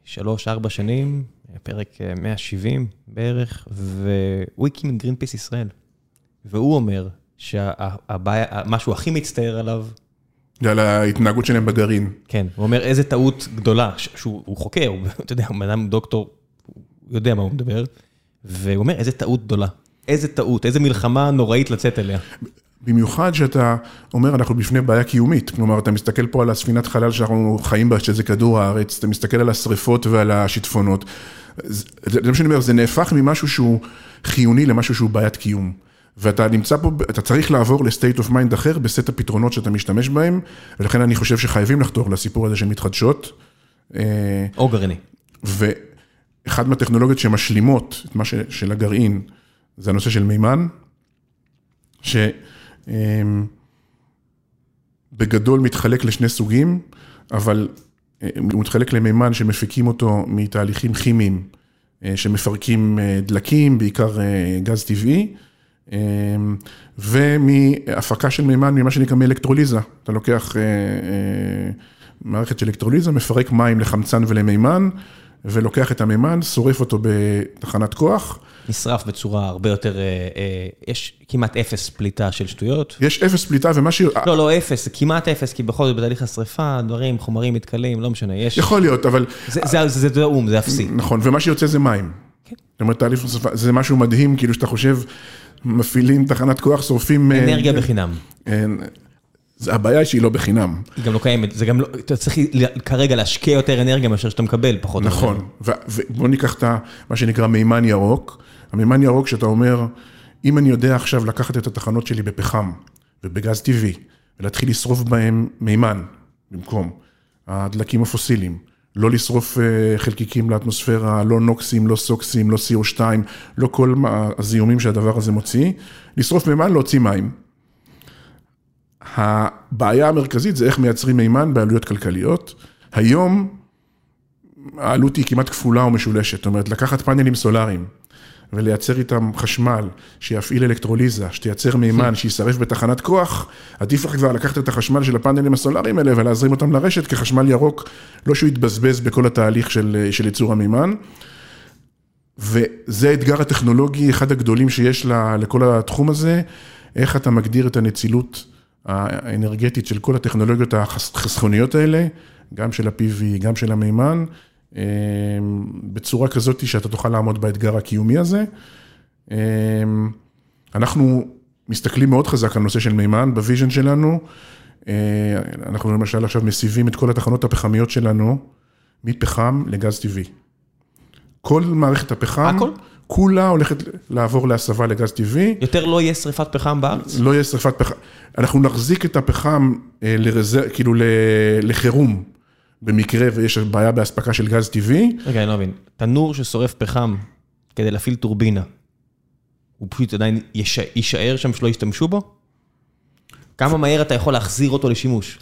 3-4 שנים, פרק 170 בערך, והוא הקים את גרינפיס ישראל. והוא אומר שמה שהוא הכי מצטער עליו... זה על ההתנהגות שלהם בגרעין. כן, הוא אומר איזה טעות גדולה, שהוא חוקר, אתה יודע, הוא אדם דוקטור, הוא יודע מה הוא מדבר, והוא אומר איזה טעות גדולה. איזה טעות, איזה מלחמה נוראית לצאת אליה. במיוחד שאתה אומר, אנחנו בפני בעיה קיומית, כלומר, אתה מסתכל פה על הספינת חלל שאנחנו חיים בה, שזה כדור הארץ, אתה מסתכל על השריפות ועל השיטפונות, זה מה שאני אומר, זה נהפך ממשהו שהוא חיוני למשהו שהוא בעיית קיום. ואתה נמצא פה, אתה צריך לעבור ל state of mind אחר בסט הפתרונות שאתה משתמש בהם, ולכן אני חושב שחייבים לחתור לסיפור הזה של מתחדשות. או גרעיני. ואחד מהטכנולוגיות שמשלימות את מה של הגרעין, זה הנושא של מימן, שבגדול מתחלק לשני סוגים, אבל הוא מתחלק למימן שמפיקים אותו מתהליכים כימיים, שמפרקים דלקים, בעיקר גז טבעי, ומהפקה של מימן ממה שנקרא מאלקטרוליזה. אתה לוקח מערכת של אלקטרוליזה, מפרק מים לחמצן ולמימן, ולוקח את המימן, שורף אותו בתחנת כוח. נשרף בצורה הרבה יותר, אה, אה, יש כמעט אפס פליטה של שטויות. יש אפס פליטה ומה ש... לא, לא אפס, כמעט אפס, כי בכל זאת בתהליך השרפה, דברים, חומרים מתכלים, לא משנה, יש... יכול להיות, אבל... זה, זה, זה, זה זה אפסי. נכון, ומה שיוצא זה מים. כן. זאת אומרת, תהליך השרפה, זה משהו מדהים, כאילו שאתה חושב, מפעילים תחנת כוח, שורפים... אה, אנרגיה בחינם. זה הבעיה היא שהיא לא בחינם. היא גם לא קיימת, זה גם לא, אתה צריך כרגע להשקיע יותר אנרגיה מאשר שאתה מקבל, פחות או יותר. נכון, ובוא ניקח את מה שנקרא מימן ירוק. המימן ירוק שאתה אומר, אם אני יודע עכשיו לקחת את התחנות שלי בפחם ובגז טבעי, ולהתחיל לשרוף בהם מימן במקום הדלקים הפוסיליים, לא לשרוף אה, חלקיקים לאטמוספירה, לא נוקסים, לא סוקסים, לא CO2, לא כל הזיהומים שהדבר הזה מוציא, לשרוף מימן, להוציא מים. הבעיה המרכזית זה איך מייצרים מימן בעלויות כלכליות. היום העלות היא כמעט כפולה או משולשת, זאת אומרת, לקחת פאנלים סולאריים ולייצר איתם חשמל, שיפעיל אלקטרוליזה, שתייצר מימן, שישרף בתחנת כוח, עדיף לך כבר לקחת את החשמל של הפאנלים הסולאריים האלה ולהזרים אותם לרשת כחשמל ירוק, לא שהוא יתבזבז בכל התהליך של, של ייצור המימן. וזה האתגר הטכנולוגי, אחד הגדולים שיש לכל התחום הזה, איך אתה מגדיר את הנצילות האנרגטית של כל הטכנולוגיות החסכוניות האלה, גם של ה-PV, גם של המימן, אה, בצורה כזאת שאתה תוכל לעמוד באתגר הקיומי הזה. אה, אנחנו מסתכלים מאוד חזק על נושא של מימן ב vision שלנו. אה, אנחנו למשל עכשיו מסיבים את כל התחנות הפחמיות שלנו מפחם לגז טבעי. כל מערכת הפחם, הכל? כולה הולכת לעבור להסבה לגז טבעי. יותר לא יהיה שריפת פחם בארץ? לא יהיה שרפת פחם. אנחנו נחזיק את הפחם אה, ל reserve, כאילו ל- לחירום, במקרה ויש בעיה באספקה של גז טבעי. רגע, אני לא מבין. תנור ששורף פחם כדי להפעיל טורבינה, הוא פשוט עדיין יש- יישאר שם שלא ישתמשו בו? כמה מהר אתה יכול להחזיר אותו לשימוש?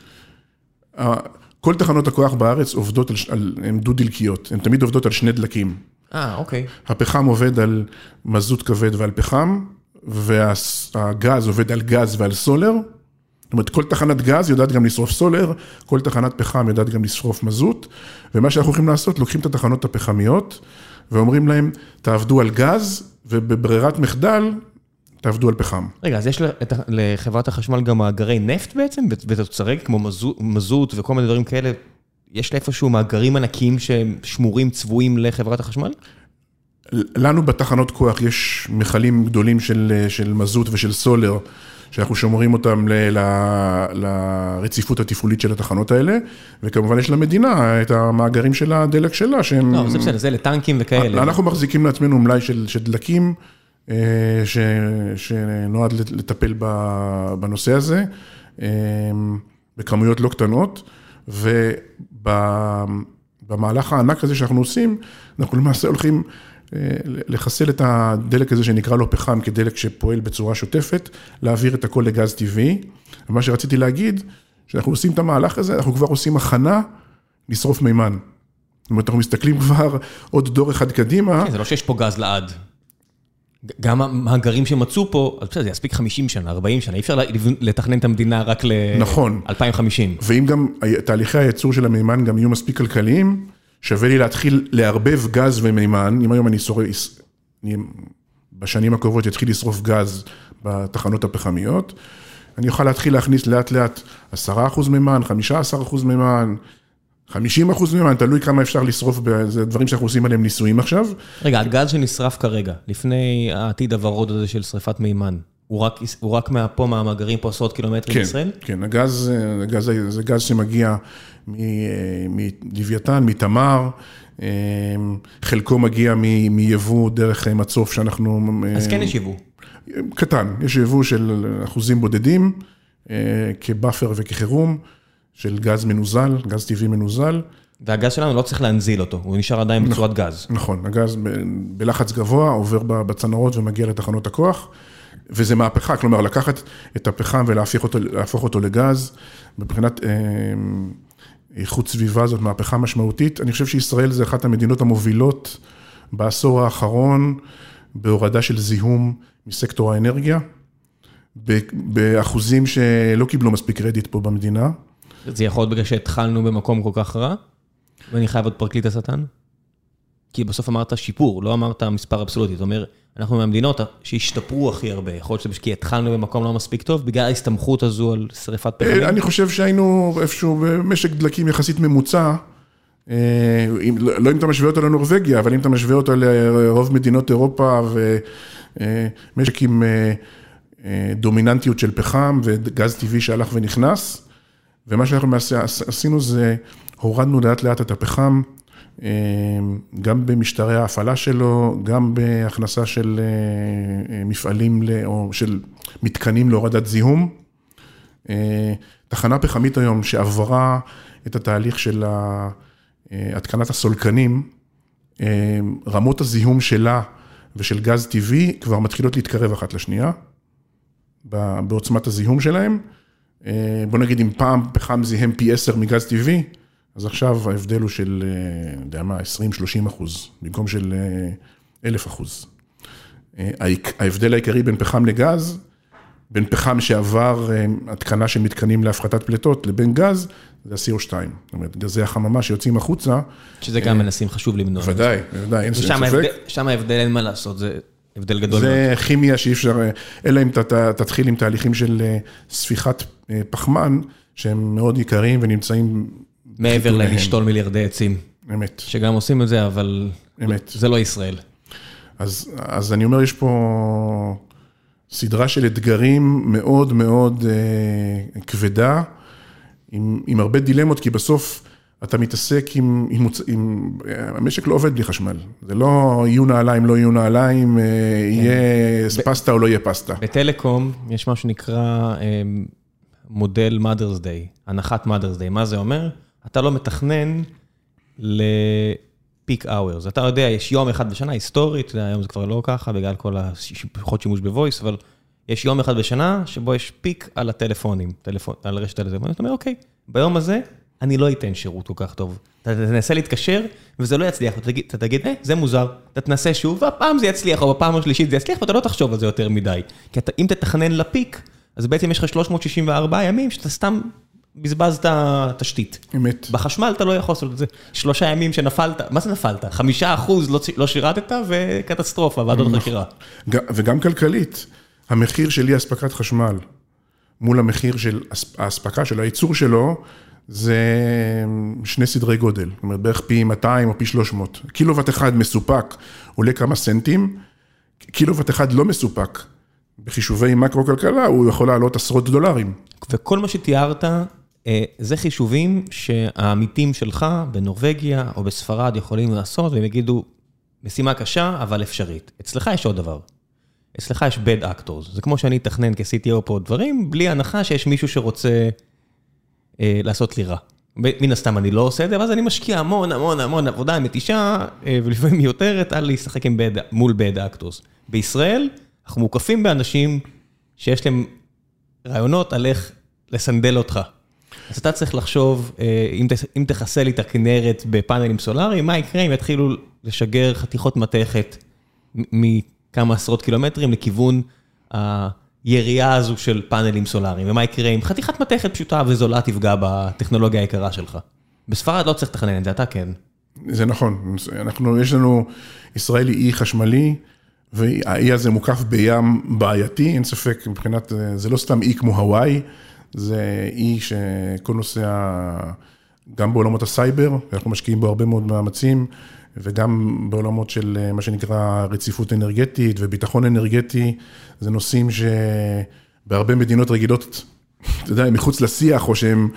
כל תחנות הכוח בארץ עובדות על, על הן דו-דלקיות, הן תמיד עובדות על שני דלקים. אה, אוקיי. הפחם עובד על מזוט כבד ועל פחם, והגז עובד על גז ועל סולר. זאת אומרת, כל תחנת גז יודעת גם לשרוף סולר, כל תחנת פחם יודעת גם לשרוף מזוט, ומה שאנחנו הולכים לעשות, לוקחים את התחנות הפחמיות, ואומרים להם, תעבדו על גז, ובברירת מחדל, תעבדו על פחם. רגע, אז יש לחברת החשמל גם מאגרי נפט בעצם? ות- ותוצרי כמו מזו- מזוט וכל מיני דברים כאלה? יש לה איפשהו מאגרים ענקיים שהם שמורים, צבועים לחברת החשמל? לנו בתחנות כוח יש מכלים גדולים של, של מזוט ושל סולר, שאנחנו שומרים אותם ל, ל, לרציפות התפעולית של התחנות האלה, וכמובן יש למדינה את המאגרים של הדלק שלה, שהם... לא, זה בסדר, זה לטנקים וכאלה. אנחנו מחזיקים לעצמנו מלאי של, של דלקים, אה, ש, שנועד לטפל בנושא הזה, אה, בכמויות לא קטנות, ובמהלך הענק הזה שאנחנו עושים, אנחנו למעשה הולכים אה, לחסל את הדלק הזה שנקרא לו פחם כדלק שפועל בצורה שוטפת, להעביר את הכל לגז טבעי. ומה שרציתי להגיד, שאנחנו עושים את המהלך הזה, אנחנו כבר עושים הכנה לשרוף מימן. זאת אומרת, אנחנו מסתכלים כבר עוד דור אחד קדימה. כן, זה לא שיש פה גז לעד. גם המאגרים שמצאו פה, אז בסדר, זה יספיק 50 שנה, 40 שנה, אי אפשר לתכנן את המדינה רק ל-2050. נכון. ואם גם תהליכי הייצור של המימן גם יהיו מספיק כלכליים, שווה לי להתחיל לערבב גז ומימן, אם היום אני שורף, אני בשנים הקרובות אתחיל לשרוף גז בתחנות הפחמיות, אני אוכל להתחיל להכניס לאט לאט 10% מימן, 15% מימן, 50% מימן, תלוי כמה אפשר לשרוף, זה דברים שאנחנו עושים עליהם ניסויים עכשיו. רגע, הגז שנשרף כרגע, לפני העתיד הוורוד הזה של שריפת מימן, הוא רק, הוא רק מה- פה מהמאגרים פה עשרות קילומטרים כן, מישראל? כן, הגז, הגז זה גז שמגיע מלוויתן, מתמר, אה, חלקו מגיע מ- מיבוא דרך מצוף שאנחנו... אז אה, כן יש יבוא. קטן, יש יבוא של אחוזים בודדים, אה, כבאפר וכחירום, של גז מנוזל, גז טבעי מנוזל. והגז שלנו לא צריך להנזיל אותו, הוא נשאר עדיין בצורת גז. נכון, הגז ב- בלחץ גבוה עובר בצנרות ומגיע לתחנות הכוח, וזה מהפכה, כלומר לקחת את הפחם ולהפוך אותו, אותו לגז, מבחינת אה, איכות סביבה זאת מהפכה משמעותית. אני חושב שישראל זה אחת המדינות המובילות בעשור האחרון בהורדה של זיהום מסקטור האנרגיה, באחוזים שלא קיבלו מספיק קרדיט פה במדינה. זה יכול להיות בגלל שהתחלנו במקום כל כך רע, ואני חייב להיות פרקליט השטן? כי בסוף אמרת שיפור, לא אמרת מספר אבסולוטי. זאת אומרת, אנחנו מהמדינות שהשתפרו הכי הרבה. יכול להיות שזה כי התחלנו במקום לא מספיק טוב, בגלל ההסתמכות הזו על שריפת פחמים. אני חושב שהיינו איפשהו במשק דלקים יחסית ממוצע. לא אם אתה משווה אותו לנורבגיה, אבל אם אתה משווה אותו לרוב מדינות אירופה ומשק עם דומיננטיות של פחם וגז טבעי שהלך ונכנס. ומה שאנחנו עשינו זה, הורדנו לאט לאט את הפחם, גם במשטרי ההפעלה שלו, גם בהכנסה של מפעלים או של מתקנים להורדת זיהום. תחנה פחמית היום שעברה את התהליך של התקנת הסולקנים, רמות הזיהום שלה ושל גז טבעי כבר מתחילות להתקרב אחת לשנייה, בעוצמת הזיהום שלהם. בוא נגיד, אם פעם פחם זיהם פי 10 מגז טבעי, אז עכשיו ההבדל הוא של, אני יודע מה, 20-30 אחוז, במקום של 1,000 אחוז. ההבדל העיקרי בין פחם לגז, בין פחם שעבר התקנה של מתקנים להפחתת פליטות לבין גז, זה ה-CO2. זאת אומרת, גזי החממה שיוצאים החוצה. שזה גם מנסים חשוב למנוע. בוודאי, בוודאי, אין ספק. ושם ההבדל אין מה לעשות, זה הבדל גדול. זה כימיה שאי אפשר, אלא אם תתחיל עם תהליכים של ספיחת פחמן, שהם מאוד יקרים ונמצאים... מעבר ללשתול מיליארדי עצים. אמת. שגם עושים את זה, אבל אמת. זה לא ישראל. אז, אז אני אומר, יש פה סדרה של אתגרים מאוד מאוד אה, כבדה, עם, עם הרבה דילמות, כי בסוף אתה מתעסק עם, עם, עם, המשק לא עובד בלי חשמל. זה לא יהיו נעליים, לא יהיו נעליים, כן. יהיה ב, פסטה או לא יהיה פסטה. בטלקום יש משהו שנקרא מודל Mother's Day, הנחת Mother's Day. מה זה אומר? אתה לא מתכנן ל-peak hours. אתה יודע, יש יום אחד בשנה, היסטורית, היום זה כבר לא ככה, בגלל כל הפחות שימוש בוויס, אבל יש יום אחד בשנה שבו יש פיק על הטלפונים, טלפון, על רשת הטלפונים. אתה אומר, אוקיי, ביום הזה אני לא אתן שירות כל כך טוב. אתה תנסה להתקשר, וזה לא יצליח, אתה תגיד, אה, זה מוזר. אתה תנסה שוב, והפעם זה יצליח, או בפעם השלישית זה יצליח, ואתה לא תחשוב על זה יותר מדי. כי אתה, אם תתכנן לפיק, אז בעצם יש לך 364 ימים שאתה סתם בזבזת תשתית. אמת. בחשמל אתה לא יכול לעשות את זה. שלושה ימים שנפלת, מה זה נפלת? חמישה אחוז לא שירתת וקטסטרופה, ועדות חקירה. וגם כלכלית, המחיר של אי אספקת חשמל מול המחיר של האספקה של הייצור שלו, זה שני סדרי גודל, זאת אומרת בערך פי 200 או פי 300. קילוואט אחד מסופק עולה כמה סנטים, קילוואט אחד לא מסופק, בחישובי מקרו-כלכלה הוא יכול לעלות עשרות דולרים. וכל מה שתיארת, זה חישובים שהעמיתים שלך בנורבגיה או בספרד יכולים לעשות, והם יגידו, משימה קשה, אבל אפשרית. אצלך יש עוד דבר. אצלך יש bad actors. זה כמו שאני אתכנן כ-CTO פה דברים, בלי הנחה שיש מישהו שרוצה אה, לעשות לי רע. מן הסתם אני לא עושה את זה, ואז אני משקיע המון המון המון עבודה מתישה, אה, ולפעמים מיותרת, על להשחק עם bad, מול bad actors. בישראל, אנחנו מוקפים באנשים שיש להם רעיונות על איך לסנדל אותך. אז אתה צריך לחשוב, אם, אם תכסה לי את הכנרת בפאנלים סולאריים, מה יקרה אם יתחילו לשגר חתיכות מתכת מכמה עשרות קילומטרים לכיוון היריעה הזו של פאנלים סולאריים, ומה יקרה אם חתיכת מתכת פשוטה וזולה תפגע בטכנולוגיה היקרה שלך. בספרד לא צריך לתכנן את זה, אתה כן. זה נכון, אנחנו, יש לנו, ישראל היא אי חשמלי, והאי הזה מוקף בים בעייתי, אין ספק מבחינת, זה לא סתם אי כמו הוואי, זה אי שכל נושא, גם בעולמות הסייבר, אנחנו משקיעים בו הרבה מאוד מאמצים, וגם בעולמות של מה שנקרא רציפות אנרגטית וביטחון אנרגטי, זה נושאים שבהרבה מדינות רגילות, אתה יודע, הם מחוץ לשיח או שהם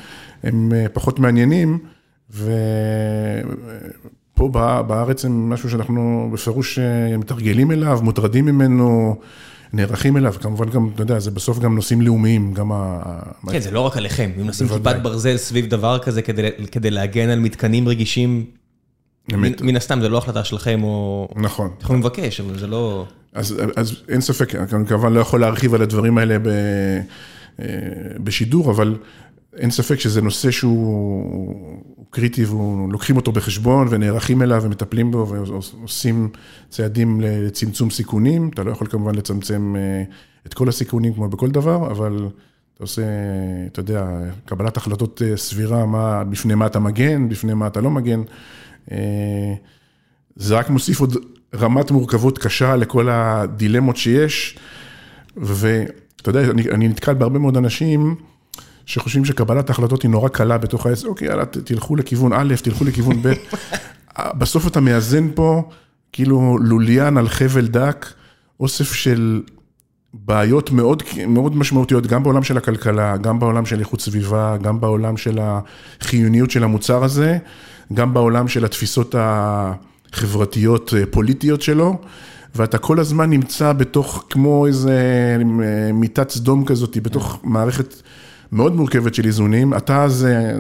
פחות מעניינים, ו... פה בארץ זה משהו שאנחנו בפירוש אה, מתרגלים אליו, מוטרדים ממנו, נערכים אליו, כמובן גם, אתה יודע, זה בסוף גם נושאים לאומיים, גם ה... כן, זה לא רק עליכם, אם נשים כיפת ברזל סביב דבר כזה כדי להגן על מתקנים רגישים, מן הסתם זה לא החלטה שלכם או... נכון. אתם יכולים לבקש, אבל זה לא... אז אין ספק, אני כמובן לא יכול להרחיב על הדברים האלה אה, בשידור, אבל אין ספק שזה נושא שהוא קריטי ולוקחים אותו בחשבון ונערכים אליו ומטפלים בו ועושים צעדים לצמצום סיכונים. אתה לא יכול כמובן לצמצם אה, את כל הסיכונים כמו בכל דבר, אבל אתה עושה, אתה יודע, קבלת החלטות אה, סבירה, מה, בפני מה אתה מגן, בפני מה אתה לא מגן. אה, זה רק מוסיף עוד רמת מורכבות קשה לכל הדילמות שיש, ואתה יודע, אני, אני נתקל בהרבה מאוד אנשים שחושבים שקבלת ההחלטות היא נורא קלה בתוך העסק, אוקיי, יאללה, תלכו לכיוון א', תלכו לכיוון ב', בסוף אתה מאזן פה, כאילו לוליין על חבל דק, אוסף של בעיות מאוד, מאוד משמעותיות, גם בעולם של הכלכלה, גם בעולם של איכות סביבה, גם בעולם של החיוניות של המוצר הזה, גם בעולם של התפיסות החברתיות אה, פוליטיות שלו, ואתה כל הזמן נמצא בתוך, כמו איזה אה, מיטת סדום כזאת, בתוך מערכת מאוד מורכבת של איזונים. אתה זה,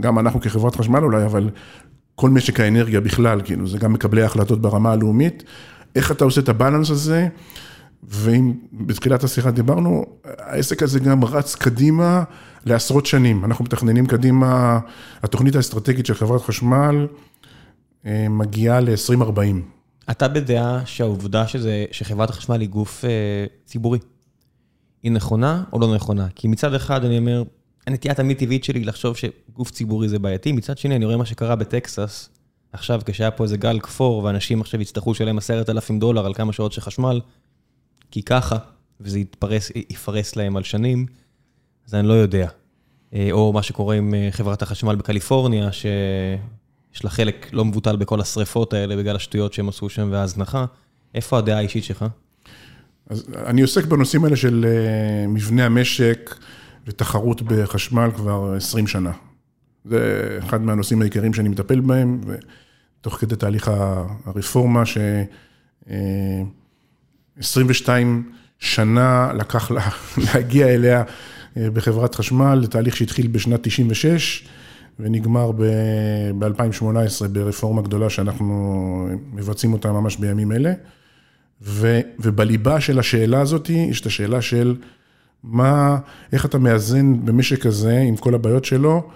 גם אנחנו כחברת חשמל אולי, אבל כל משק האנרגיה בכלל, כאילו, זה גם מקבלי ההחלטות ברמה הלאומית. איך אתה עושה את הבלנס הזה? ואם בתחילת השיחה דיברנו, העסק הזה גם רץ קדימה לעשרות שנים. אנחנו מתכננים קדימה, התוכנית האסטרטגית של חברת חשמל אה, מגיעה ל-2040. אתה בדעה שהעובדה שזה, שחברת החשמל היא גוף אה, ציבורי, היא נכונה או לא נכונה? כי מצד אחד אני אומר, הנטייה תמיד טבעית שלי לחשוב שגוף ציבורי זה בעייתי, מצד שני אני רואה מה שקרה בטקסס, עכשיו כשהיה פה איזה גל כפור ואנשים עכשיו יצטרכו לשלם עשרת אלפים דולר על כמה שעות של חשמל, כי ככה, וזה יתפרס, יפרס להם על שנים, אז אני לא יודע. אה, או מה שקורה עם אה, חברת החשמל בקליפורניה, שיש לה חלק לא מבוטל בכל השריפות האלה בגלל השטויות שהם עשו שם וההזנחה. איפה הדעה האישית שלך? אז אני עוסק בנושאים האלה של אה, מבנה המשק ותחרות בחשמל כבר 20 שנה. זה אחד מהנושאים העיקריים שאני מטפל בהם, ותוך כדי תהליך הרפורמה, ש... 22 שנה לקח לה, להגיע אליה אה, בחברת חשמל, לתהליך שהתחיל בשנת 96 ונגמר ב-2018 ברפורמה גדולה שאנחנו מבצעים אותה ממש בימים אלה. ו, ובליבה של השאלה הזאת יש את השאלה של מה, איך אתה מאזן במשק הזה עם כל הבעיות שלו,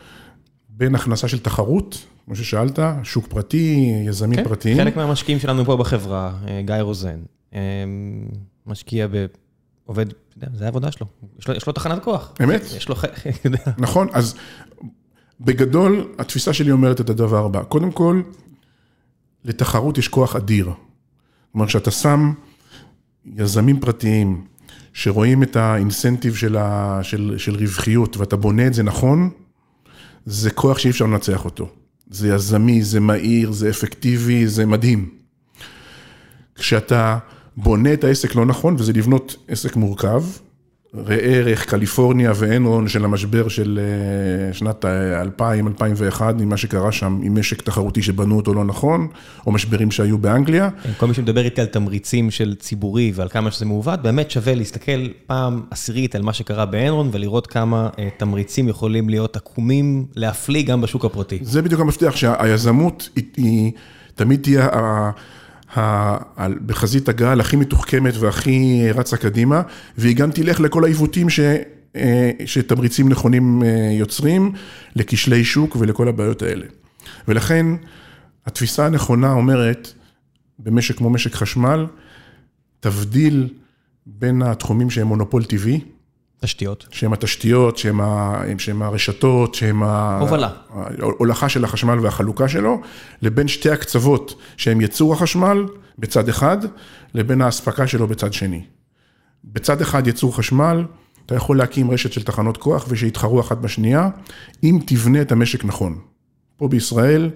בין הכנסה של תחרות, כמו ששאלת, שוק פרטי, יזמים כן, פרטיים. חלק מהמשקיעים שלנו פה בחברה, אה, גיא רוזן, אמ, משקיע ב... עובד, זה העבודה שלו, יש לו, יש לו תחנת כוח. אמת? יש לו, נכון, אז בגדול, התפיסה שלי אומרת את הדבר הבא. קודם כל, לתחרות יש כוח אדיר. כלומר, כשאתה שם יזמים פרטיים שרואים את האינסנטיב של, ה, של, של רווחיות ואתה בונה את זה נכון, זה כוח שאי אפשר לנצח אותו. זה יזמי, זה מהיר, זה אפקטיבי, זה מדהים. כשאתה בונה את העסק לא נכון, וזה לבנות עסק מורכב. ראה ערך קליפורניה ואנרון של המשבר של אה, שנת 2000-2001, עם מה שקרה שם, עם משק תחרותי שבנו אותו לא נכון, או משברים שהיו באנגליה. כן, כל מי שמדבר איתי על תמריצים של ציבורי ועל כמה שזה מעוות, באמת שווה להסתכל פעם עשירית על מה שקרה באנרון ולראות כמה אה, תמריצים יכולים להיות עקומים להפליא גם בשוק הפרטי. זה בדיוק המפתח, שהיזמות היא, היא תמיד תהיה... בחזית הגל הכי מתוחכמת והכי רצה קדימה, והיא גם תלך לכל העיוותים ש... אה, שתמריצים נכונים אה, יוצרים, לכשלי שוק ולכל הבעיות האלה. ולכן, התפיסה הנכונה אומרת, במשק כמו משק חשמל, תבדיל בין התחומים שהם מונופול טבעי, תשתיות. שהם התשתיות, שהם, ה, שהם הרשתות, שהם הובלה. ההולכה של החשמל והחלוקה שלו, לבין שתי הקצוות שהם ייצור החשמל בצד אחד, לבין האספקה שלו בצד שני. בצד אחד ייצור חשמל, אתה יכול להקים רשת של תחנות כוח ושיתחרו אחת בשנייה, אם תבנה את המשק נכון. פה בישראל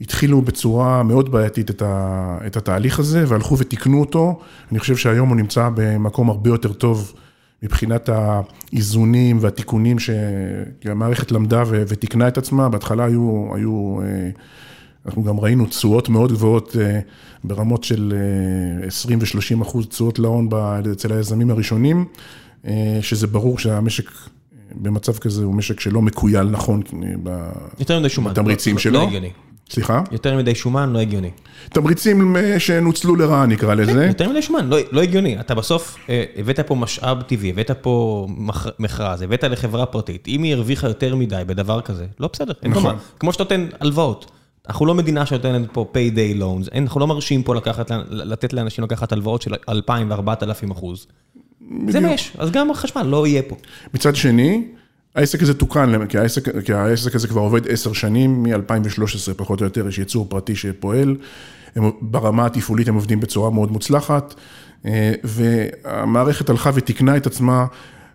התחילו בצורה מאוד בעייתית את, ה, את התהליך הזה והלכו ותיקנו אותו. אני חושב שהיום הוא נמצא במקום הרבה יותר טוב. מבחינת האיזונים והתיקונים שהמערכת למדה ותיקנה את עצמה, בהתחלה היו, היו, אה, אנחנו גם ראינו תשואות מאוד גבוהות אה, ברמות של 20 אה, ו-30 אחוז תשואות להון אצל היזמים הראשונים, שזה ברור שהמשק במצב כזה הוא משק שלא מקוייל נכון בתמריצים שלו. לא הגיוני. סליחה? יותר מדי שומן, לא הגיוני. תמריצים אה, שנוצלו לרעה, נקרא לזה. כן, יותר מדי שומן, לא, לא הגיוני. אתה בסוף אה, הבאת פה משאב טבעי, הבאת פה מכרז, הבאת לחברה פרטית. אם היא הרוויחה יותר מדי בדבר כזה, לא בסדר. נכון. כמו שאתה נותן הלוואות. אנחנו לא מדינה שנותנת פה payday loans, אנחנו לא מרשים פה לקחת, לתת לאנשים לקחת הלוואות של 2,000 ו-4,000 אחוז. זה מה יש, אז גם החשמל לא יהיה פה. מצד שני, העסק הזה תוקן, כי העסק, כי העסק הזה כבר עובד עשר שנים, מ-2013 פחות או יותר, יש ייצור פרטי שפועל, הם, ברמה התפעולית הם עובדים בצורה מאוד מוצלחת, אה, והמערכת הלכה ותיקנה את עצמה,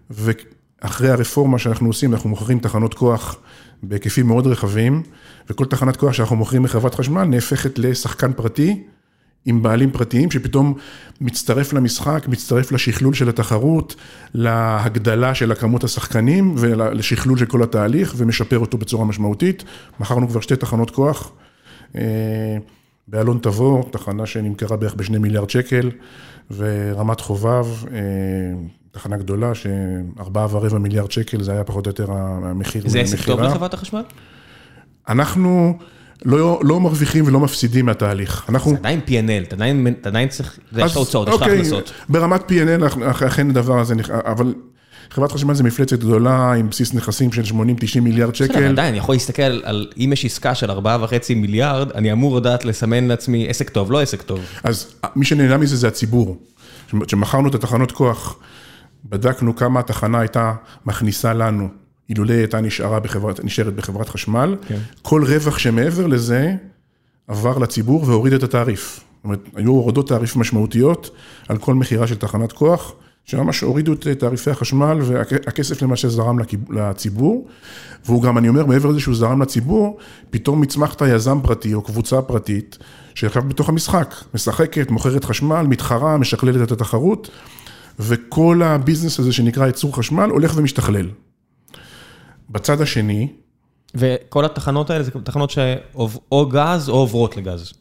ואחרי הרפורמה שאנחנו עושים, אנחנו מוכרים תחנות כוח בהיקפים מאוד רחבים, וכל תחנת כוח שאנחנו מוכרים מחברת חשמל נהפכת לשחקן פרטי. עם בעלים פרטיים שפתאום מצטרף למשחק, מצטרף לשכלול של התחרות, להגדלה של הכמות השחקנים ולשכלול של כל התהליך ומשפר אותו בצורה משמעותית. מכרנו כבר שתי תחנות כוח, אה, באלון תבור, תחנה שנמכרה בערך בשני מיליארד שקל, ורמת חובב, אה, תחנה גדולה, שארבעה ורבע מיליארד שקל, זה היה פחות או יותר המחיר. זה עסק טוב לחברת החשמל? אנחנו... לא, לא מרוויחים ולא מפסידים מהתהליך. אנחנו... זה עדיין P&L, אתה עדיין, עדיין צריך, יש לך הוצאות, יש לך אוקיי, הכנסות. ברמת P&L, אכן הדבר הזה, אבל חברת חשמל זה מפלצת גדולה עם בסיס נכסים של 80-90 מיליארד שקל. בסדר, עדיין, אני יכול להסתכל על, אם יש עסקה של 4.5 מיליארד, אני אמור לדעת לסמן לעצמי עסק טוב, לא עסק טוב. אז מי שנהנה מזה זה הציבור. כשמכרנו את התחנות כוח, בדקנו כמה התחנה הייתה מכניסה לנו. אילולא הייתה נשארה בחברת, נשארת בחברת חשמל, כן. כל רווח שמעבר לזה עבר לציבור והוריד את התעריף. זאת אומרת, היו הורדות תעריף משמעותיות על כל מכירה של תחנת כוח, שממש הורידו את תעריפי החשמל והכסף למעשה זרם לציבור. והוא גם, אני אומר, מעבר לזה שהוא זרם לציבור, פתאום מצמחת יזם פרטי או קבוצה פרטית שישב בתוך המשחק, משחקת, מוכרת חשמל, מתחרה, משכללת את התחרות, וכל הביזנס הזה שנקרא ייצור חשמל הולך ומשתכלל. בצד השני... וכל התחנות האלה זה תחנות שאו גז או עוברות לגז.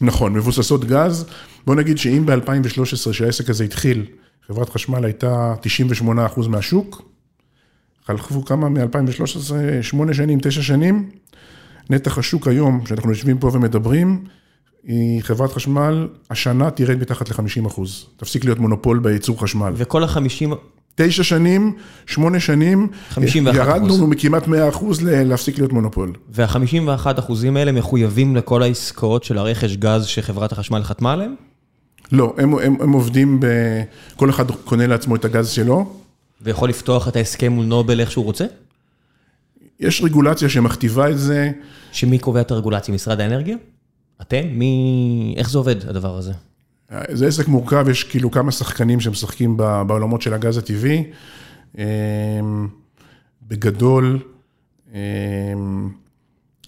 נכון, מבוססות גז. בוא נגיד שאם ב-2013, שהעסק הזה התחיל, חברת חשמל הייתה 98% מהשוק, חלפו כמה מ-2013? 8 שנים, 9 שנים. נתח השוק היום, שאנחנו יושבים פה ומדברים, היא חברת חשמל, השנה תרד מתחת ל-50 תפסיק להיות מונופול בייצור חשמל. וכל ה-50 תשע שנים, שמונה שנים, 51 ירדנו מכמעט 100 אחוז להפסיק להיות מונופול. וה-51 אחוזים האלה מחויבים לכל העסקאות של הרכש גז שחברת החשמל חתמה עליהם? לא, הם, הם, הם עובדים ב... כל אחד קונה לעצמו את הגז שלו. ויכול לפתוח את ההסכם מול נובל איך שהוא רוצה? יש רגולציה שמכתיבה את זה. שמי קובע את הרגולציה? משרד האנרגיה? אתם? מי... איך זה עובד הדבר הזה? זה עסק מורכב, יש כאילו כמה שחקנים שמשחקים בעולמות של הגז הטבעי. אמ, בגדול, אמ,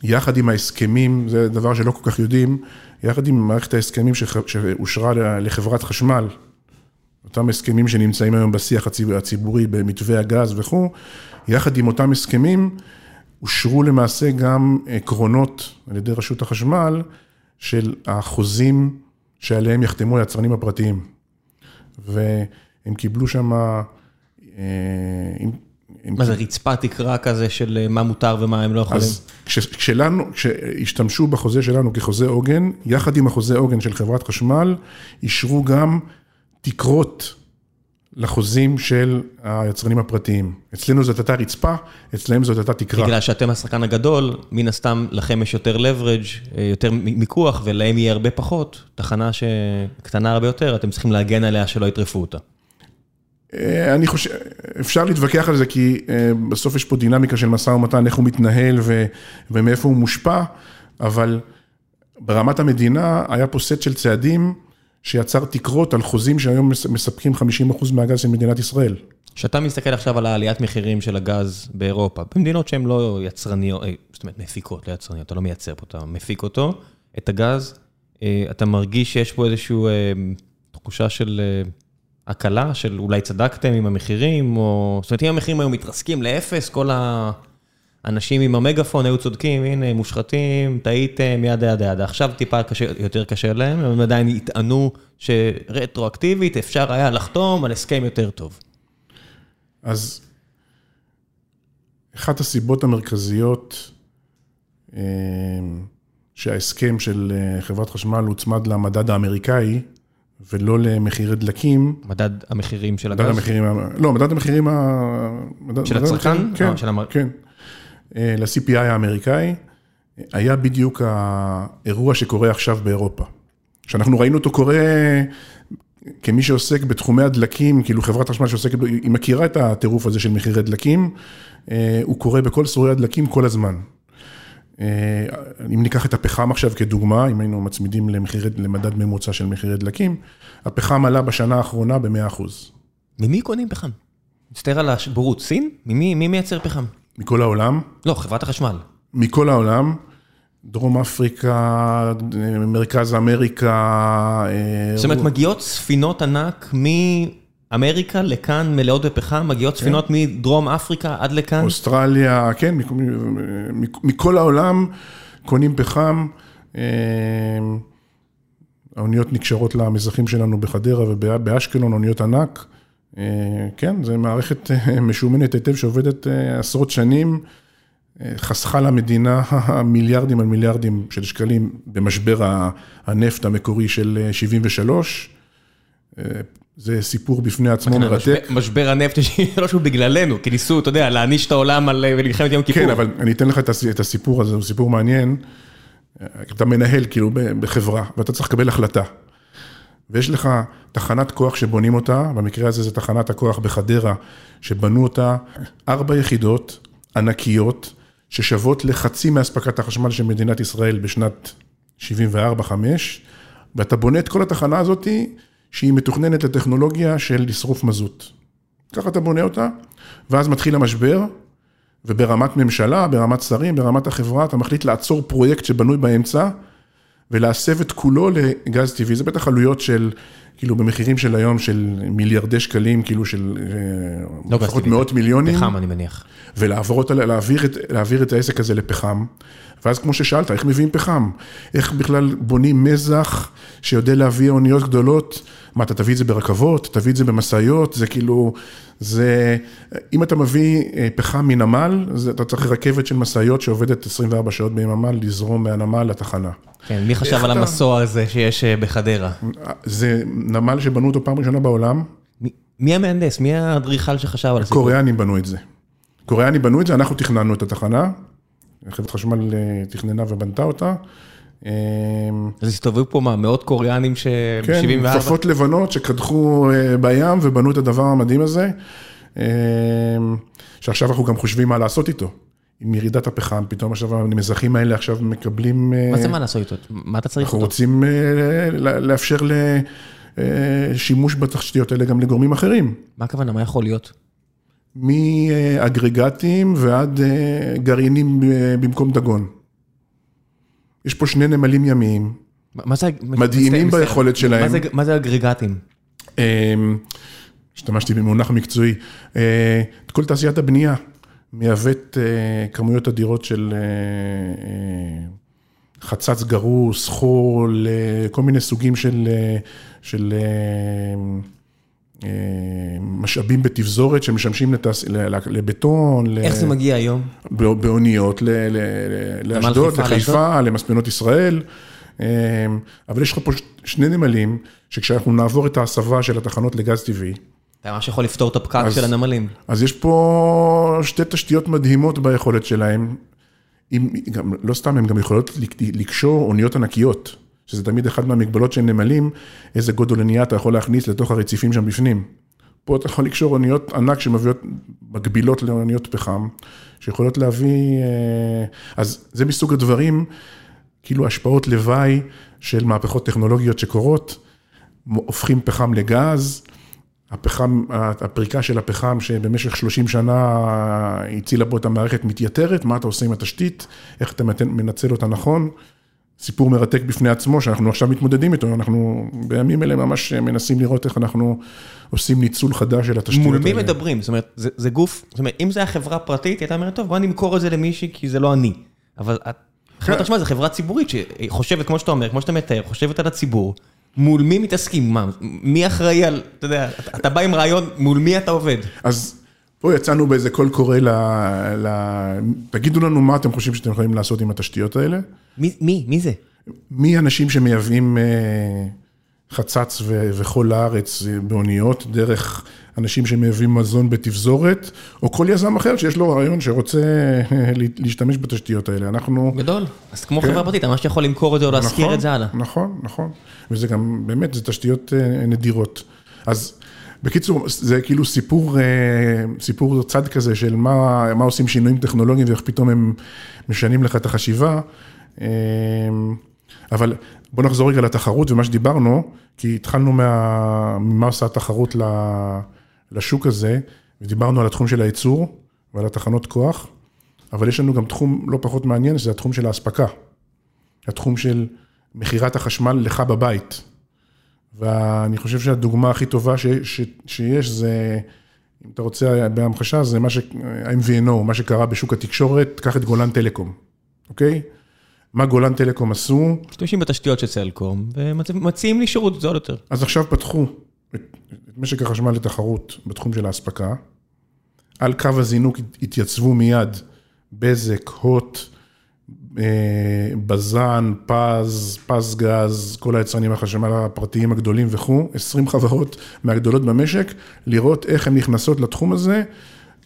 יחד עם ההסכמים, זה דבר שלא כל כך יודעים, יחד עם מערכת ההסכמים שאושרה לחברת חשמל, אותם הסכמים שנמצאים היום בשיח הציבורי במתווה הגז וכו', יחד עם אותם הסכמים, אושרו למעשה גם עקרונות על ידי רשות החשמל של החוזים שעליהם יחתמו היצרנים הפרטיים. והם קיבלו שם... אה, מה זה רצפה תקרה כזה של אה, מה מותר ומה הם לא יכולים? אז כשלנו, כשהשתמשו בחוזה שלנו כחוזה עוגן, יחד עם החוזה עוגן של חברת חשמל, אישרו גם תקרות לחוזים של היצרנים הפרטיים. אצלנו זאת הייתה רצפה, אצלם זאת הייתה תקרה. בגלל שאתם השחקן הגדול, מן הסתם לכם יש יותר leverage, אה, יותר מיקוח, ולהם יהיה הרבה פחות. תחנה שקטנה הרבה יותר, אתם צריכים להגן עליה שלא יטרפו אותה. אה, אני חושב, אפשר להתווכח על זה, כי אה, בסוף יש פה דינמיקה של משא ומתן, איך הוא מתנהל ו, ומאיפה הוא מושפע, אבל ברמת המדינה היה פה סט של צעדים. שיצר תקרות על חוזים שהיום מספקים 50% מהגז של מדינת ישראל. כשאתה מסתכל עכשיו על העליית מחירים של הגז באירופה, במדינות שהן לא יצרניות, אה, זאת אומרת מפיקות, לא יצרניות, אתה לא מייצר פה, אתה מפיק אותו, את הגז, אה, אתה מרגיש שיש פה איזושהי אה, תחושה של הקלה, של אולי צדקתם עם המחירים, או... זאת אומרת, אם המחירים היו מתרסקים לאפס, כל ה... אנשים עם המגפון היו צודקים, הנה, מושחתים, טעיתם, ידה ידה ידה. עכשיו טיפה קשה, יותר קשה להם, הם עדיין יטענו שרטרואקטיבית אפשר היה לחתום על הסכם יותר טוב. אז אחת הסיבות המרכזיות אה, שההסכם של אה, חברת חשמל הוצמד למדד האמריקאי, ולא למחירי דלקים. מדד המחירים של הגז? מדד המחירים, לא, מדד המחירים... של הצרכן? כן, אה, כן. אה, ל-CPI האמריקאי, היה בדיוק האירוע שקורה עכשיו באירופה. שאנחנו ראינו אותו קורה כמי שעוסק בתחומי הדלקים, כאילו חברת חשמל שעוסקת, היא מכירה את הטירוף הזה של מחירי דלקים, אה, הוא קורה בכל סורי הדלקים כל הזמן. אה, אם ניקח את הפחם עכשיו כדוגמה, אם היינו מצמידים למחירי, למדד ממוצע של מחירי דלקים, הפחם עלה בשנה האחרונה ב-100%. ממי קונים פחם? מצטער על הבורות, סין? ממי, מי מייצר פחם? מכל העולם. לא, חברת החשמל. מכל העולם. דרום אפריקה, מרכז אמריקה. אה, זאת אומרת, מגיעות ספינות ענק מאמריקה לכאן מלאות בפחם, מגיעות ספינות כן. מדרום אפריקה עד לכאן? אוסטרליה, כן, מכל העולם קונים פחם. אה, האוניות נקשרות למזחים שלנו בחדרה ובאשקלון, אוניות ענק. אה, כן, זו מערכת משומנת היטב שעובדת עשרות שנים. חסכה למדינה מיליארדים על מיליארדים של שקלים במשבר הנפט המקורי של 73. אה, זה סיפור בפני עצמו מרתק. משבר הנפט של 73 הוא בגללנו, כי ניסו, אתה יודע, להעניש את העולם על אה, מלחמת יום כיפור. כן, אבל אני אתן לך את הסיפור הזה, הוא סיפור מעניין. אה, אתה מנהל כאילו בחברה, ואתה צריך לקבל החלטה. ויש לך תחנת כוח שבונים אותה, במקרה הזה זה תחנת הכוח בחדרה, שבנו אותה ארבע יחידות ענקיות, ששוות לחצי מאספקת החשמל של מדינת ישראל בשנת 74-5, ואתה בונה את כל התחנה הזאת שהיא מתוכננת לטכנולוגיה של לשרוף מזוט. ככה אתה בונה אותה, ואז מתחיל המשבר, וברמת ממשלה, ברמת שרים, ברמת החברה, אתה מחליט לעצור פרויקט שבנוי באמצע, ולהסב את כולו לגז טבעי. זה בטח עלויות של, כאילו במחירים של היום של מיליארדי שקלים, כאילו של אה, לא לפחות מאות מיליונים. פחם אני מניח. ולהעביר את, להעביר את העסק הזה לפחם. ואז כמו ששאלת, איך מביאים פחם? איך בכלל בונים מזח שיודע להביא אוניות גדולות? מה, אתה תביא את זה ברכבות? תביא את זה במשאיות? זה כאילו, זה, אם אתה מביא אה, פחם מנמל, זה, אתה צריך רכבת של משאיות שעובדת 24 שעות ביממה לזרום מהנמל לתחנה. כן, מי חשב על אתה... המסוע הזה שיש אה, בחדרה? זה נמל שבנו אותו פעם ראשונה בעולם. מי, מי המהנדס? מי האדריכל שחשב על זה? קוריאנים בנו את זה. קוריאנים בנו את זה, אנחנו תכננו את התחנה. חברת חשמל אה, תכננה ובנתה אותה. אז הסתובבו פה מה, מאות קוריאנים ש-74? כן, כפפות לבנות שקדחו אה, בים ובנו את הדבר המדהים הזה, שעכשיו אנחנו גם חושבים מה לעשות איתו. עם ירידת הפחם, פתאום עכשיו המזחים האלה עכשיו מקבלים... מה זה מה לעשות איתו? מה אתה צריך אותו? אנחנו רוצים לאפשר לשימוש בתשתיות האלה גם לגורמים אחרים. מה הכוונה? מה יכול להיות? מאגרגטים ועד אה, גרעינים אה, במקום דגון. יש פה שני נמלים ימיים, מה זה, מדהימים ביכולת. שלהם. מה זה, אגרגטים? אמ, השתמשתי במונח מקצועי. אה, את כל תעשיית הבנייה מייבאת כמויות אדירות של חצץ גרוס, חול, כל מיני סוגים של... של אה, משאבים בתפזורת שמשמשים לתס... לבטון. איך זה מגיע היום? באוניות לאשדוד, לחיפה, למספנות ישראל. אה, אבל יש לך פה שני נמלים, שכשאנחנו נעבור את ההסבה של התחנות לגז טבעי, אתה ממש יכול לפתור את הפקק של הנמלים. אז יש פה שתי תשתיות מדהימות ביכולת שלהם. אם, גם, לא סתם, הן גם יכולות לקשור אוניות ענקיות. שזה תמיד אחד מהמגבלות של נמלים, איזה גודל אונייה אתה יכול להכניס לתוך הרציפים שם בפנים. פה אתה יכול לקשור אוניות ענק שמביאות מקבילות לאוניות פחם, שיכולות להביא, אה, אז זה מסוג הדברים, כאילו השפעות לוואי של מהפכות טכנולוגיות שקורות, הופכים פחם לגז, הפחם, הפריקה של הפחם שבמשך 30 שנה הצילה פה את המערכת מתייתרת, מה אתה עושה עם התשתית, איך אתה מנצל אותה נכון. סיפור מרתק בפני עצמו, שאנחנו עכשיו מתמודדים איתו, אנחנו בימים אלה ממש מנסים לראות איך אנחנו עושים ניצול חדש של התשתיות האלה. מול מי מדברים? זאת אומרת, זה, זה גוף, זאת אומרת, אם זה היה חברה פרטית, היא הייתה אומרת, טוב, בוא נמכור את זה למישהי, כי זה לא אני. אבל חברת החשמל זו חברה ציבורית שחושבת, כמו שאתה אומר, כמו שאתה מתאר, חושבת על הציבור. מול מי מתעסקים? מה, מי אחראי על, אתה יודע, אתה בא עם רעיון, מול מי אתה עובד? אז פה יצאנו באיזה קול קורא ל... ל... תגידו לנו מה אתם חושבים שאתם יכולים לעשות עם התשתיות האלה. מי? מי? מי זה? מי אנשים שמייבאים אה, חצץ וכל לארץ באוניות, דרך אנשים שמייבאים מזון בתפזורת, או כל יזם אחר שיש לו רעיון שרוצה להשתמש בתשתיות האלה. אנחנו... גדול. אז כמו כן. חברה פרטית, ממש יכול למכור את זה או להשכיר נכון, את זה הלאה. נכון, נכון. וזה גם, באמת, זה תשתיות נדירות. אז בקיצור, זה כאילו סיפור, סיפור צד כזה של מה, מה עושים שינויים טכנולוגיים ואיך פתאום הם משנים לך את החשיבה. אבל בוא נחזור רגע לתחרות ומה שדיברנו, כי התחלנו מה, ממה עושה התחרות לשוק הזה, ודיברנו על התחום של הייצור ועל התחנות כוח, אבל יש לנו גם תחום לא פחות מעניין, שזה התחום של האספקה. התחום של מכירת החשמל לך בבית. ואני חושב שהדוגמה הכי טובה ש, ש, שיש זה, אם אתה רוצה בהמחשה, זה מה ש... ה-MVNO, מה שקרה בשוק התקשורת, קח את גולן טלקום, אוקיי? מה גולן טלקום עשו? משתמשים בתשתיות של סלקום, ומציעים לי שירות זול יותר. אז עכשיו פתחו את, את משק החשמל לתחרות בתחום של האספקה. על קו הזינוק התייצבו מיד בזק, הוט, בזן, פז, פז גז, כל היצרנים החשמל הפרטיים הגדולים וכו', 20 חברות מהגדולות במשק, לראות איך הן נכנסות לתחום הזה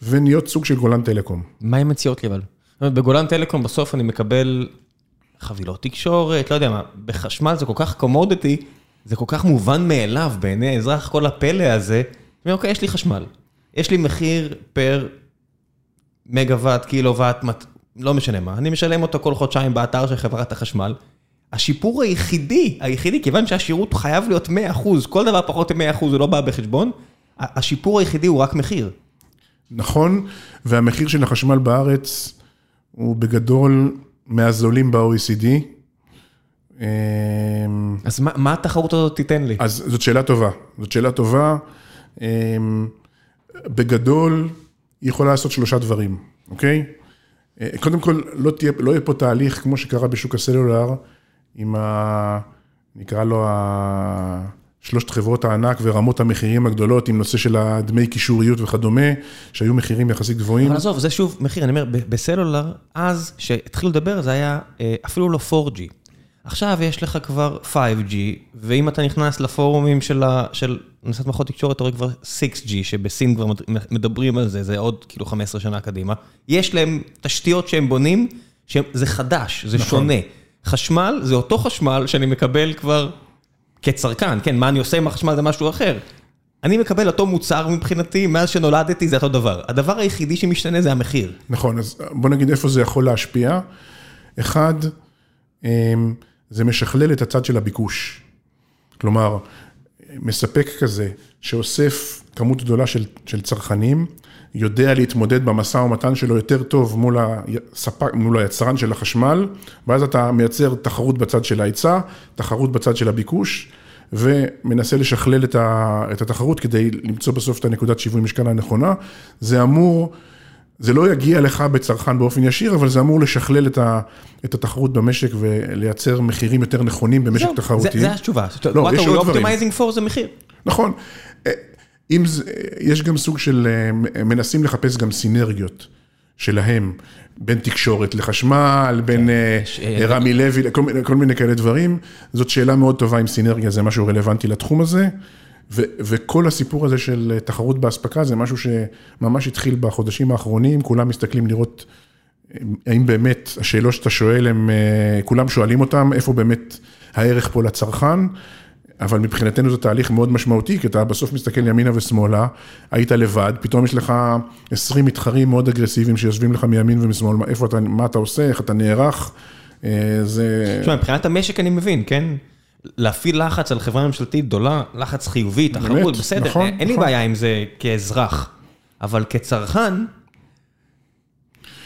ונהיות סוג של גולן טלקום. מה הן מציעות לי אבל? בגולן טלקום בסוף אני מקבל חבילות תקשורת, לא יודע מה, בחשמל זה כל כך קומודיטי, זה כל כך מובן מאליו בעיני האזרח, כל הפלא הזה. אוקיי, יש לי חשמל, יש לי מחיר פר מגוואט, קילוואט, לא משנה מה, אני משלם אותו כל חודשיים באתר של חברת החשמל. השיפור היחידי, היחידי, כיוון שהשירות חייב להיות 100%, כל דבר פחות מ-100% הוא לא בא בחשבון, השיפור היחידי הוא רק מחיר. נכון, והמחיר של החשמל בארץ הוא בגדול מהזולים ב-OECD. אז מה, מה התחרות הזאת תיתן לי? אז זאת שאלה טובה, זאת שאלה טובה. בגדול, היא יכולה לעשות שלושה דברים, אוקיי? קודם כל, לא, תהיה, לא יהיה פה תהליך כמו שקרה בשוק הסלולר, עם ה... נקרא לו ה... שלושת חברות הענק ורמות המחירים הגדולות עם נושא של הדמי קישוריות וכדומה, שהיו מחירים יחסית גבוהים. אבל עזוב, זה שוב מחיר, אני אומר, בסלולר, אז, כשהתחילו לדבר, זה היה אפילו לא 4G. עכשיו יש לך כבר 5G, ואם אתה נכנס לפורומים של נושאת מערכות תקשורת, אתה רואה כבר 6G, שבסין כבר מדברים על זה, זה עוד כאילו 15 שנה קדימה. יש להם תשתיות שהם בונים, שזה חדש, זה שונה. חשמל זה אותו חשמל שאני מקבל כבר כצרכן, כן, מה אני עושה עם החשמל זה משהו אחר. אני מקבל אותו מוצר מבחינתי, מאז שנולדתי זה אותו דבר. הדבר היחידי שמשתנה זה המחיר. נכון, אז בוא נגיד איפה זה יכול להשפיע. אחד, זה משכלל את הצד של הביקוש. כלומר, מספק כזה שאוסף כמות גדולה של, של צרכנים, יודע להתמודד במשא ומתן שלו יותר טוב מול, הספק, מול היצרן של החשמל, ואז אתה מייצר תחרות בצד של ההיצע, תחרות בצד של הביקוש, ומנסה לשכלל את, ה, את התחרות כדי למצוא בסוף את הנקודת שיווי משקל הנכונה. זה אמור... זה לא יגיע לך בצרכן באופן ישיר, אבל זה אמור לשכלל את, ה, את התחרות במשק ולייצר מחירים יותר נכונים במשק תחרותי. זה התשובה. לא, יש עוד דברים. What are we optimizing for זה מחיר. נכון. אם זה, יש גם סוג של, מנסים לחפש גם סינרגיות שלהם, בין תקשורת לחשמל, בין כן, רמי לוי, כל, כל מיני כאלה דברים. זאת שאלה מאוד טובה אם סינרגיה זה משהו רלוונטי לתחום הזה. ו- וכל הסיפור הזה של תחרות באספקה זה משהו שממש התחיל בחודשים האחרונים, כולם מסתכלים לראות האם באמת השאלות שאתה שואל, הם, כולם שואלים אותם, איפה באמת הערך פה לצרכן, אבל מבחינתנו זה תהליך מאוד משמעותי, כי אתה בסוף מסתכל ימינה ושמאלה, היית לבד, פתאום יש לך 20 מתחרים מאוד אגרסיביים שיושבים לך מימין ומשמאל, איפה אתה, מה אתה עושה, איך אתה נערך, זה... תשמע, מבחינת המשק אני מבין, כן? להפעיל לחץ על חברה ממשלתית גדולה, לחץ חיובי, תחרות, בסדר, נכון, אין לי נכון. בעיה עם זה כאזרח, אבל כצרכן,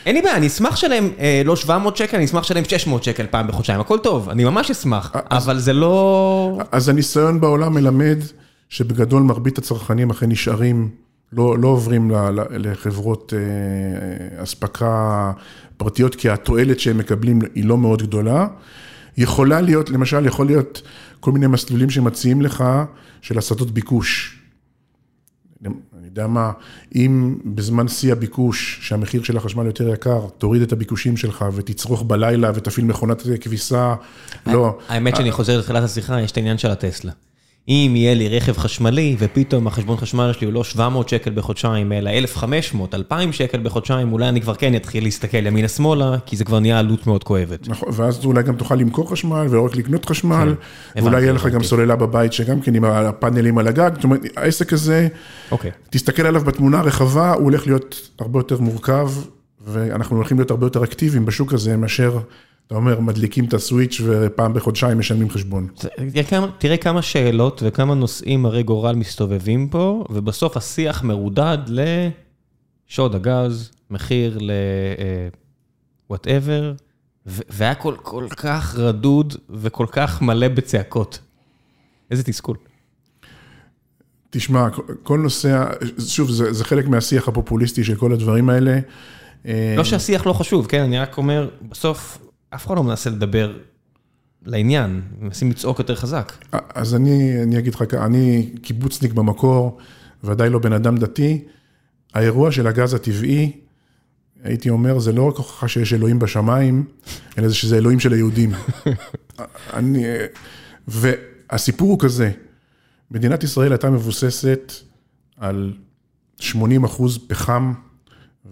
אין לי בעיה, אני אשמח לשלם לא 700 שקל, אני אשמח לשלם 600 שקל פעם בחודשיים, הכל טוב, אני ממש אשמח, אבל זה לא... אז הניסיון בעולם מלמד שבגדול מרבית הצרכנים אכן נשארים, לא לא עוברים לחברות אספקה פרטיות, כי התועלת שהם מקבלים היא לא מאוד גדולה. יכולה להיות, למשל, יכול להיות כל מיני מסלולים שמציעים לך של הסטות ביקוש. אני יודע מה, אם בזמן שיא הביקוש, שהמחיר של החשמל יותר יקר, תוריד את הביקושים שלך ותצרוך בלילה ותפעיל מכונת כביסה, לא. האמת שאני חוזר לתחילת השיחה, יש את העניין של הטסלה. אם יהיה לי רכב חשמלי, ופתאום החשבון חשמל שלי הוא לא 700 שקל בחודשיים, אלא 1,500, 2,000 שקל בחודשיים, אולי אני כבר כן אתחיל להסתכל ימינה-שמאלה, כי זה כבר נהיה עלות מאוד כואבת. נכון, ואז אולי גם תוכל למכור חשמל, ולא רק לקנות חשמל, כן, ואולי יהיה לך גם. סוללה בבית, שגם כן עם הפאנלים על הגג, זאת אומרת, העסק הזה, אוקיי. תסתכל עליו בתמונה הרחבה, הוא הולך להיות הרבה יותר מורכב, ואנחנו הולכים להיות הרבה יותר אקטיביים בשוק הזה, מאשר, אתה אומר, מדליקים את הסוויץ' ופעם בחודשיים משלמים חשבון. תראה כמה, שאלות וכמה נושאים הרי גורל מסתובבים פה, ובסוף השיח מרודד לשוד הגז, מחיר ל... Whatever, והיה כל, כל כך רדוד וכל כך מלא בצעקות. איזה תסכול. תשמע, כל נושא, שוב, זה, זה חלק מהשיח הפופוליסטי של כל הדברים האלה. אה, לא שהשיח לא חשוב, כן? אני רק אומר, בסוף אף אחד לא מנסה לדבר לעניין, מנסים לצעוק יותר חזק. אז אני, אני אגיד לך, ככה, אני קיבוצניק במקור, ודאי לא בן אדם דתי. האירוע של הגז הטבעי, הייתי אומר, זה לא רק הוכחה שיש אלוהים בשמיים, אלא זה שזה אלוהים של היהודים. אני, והסיפור הוא כזה, מדינת ישראל הייתה מבוססת על 80 אחוז פחם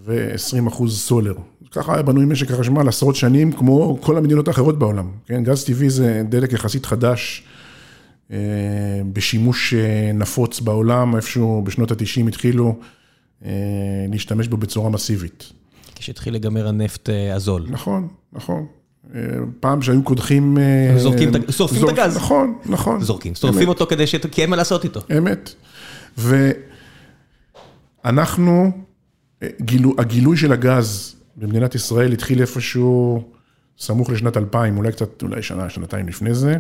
ו-20 אחוז סולר. ככה היה בנוי משק החשמל עשרות שנים, כמו כל המדינות האחרות בעולם. כן, גז טבעי זה דלק יחסית חדש, אה, בשימוש אה, נפוץ בעולם, איפשהו בשנות ה-90 התחילו אה, להשתמש בו בצורה מסיבית. כשהתחיל להיגמר הנפט הזול. נכון, נכון. פעם שהיו קודחים... זורקים שורפים את הגז. נכון, נכון. זורקים, שורפים אותו כדי ש... כי אין מה לעשות איתו. אמת. ואנחנו, גילו, הגילוי של הגז במדינת ישראל התחיל איפשהו סמוך לשנת 2000, אולי קצת, אולי שנה, שנתיים לפני זה.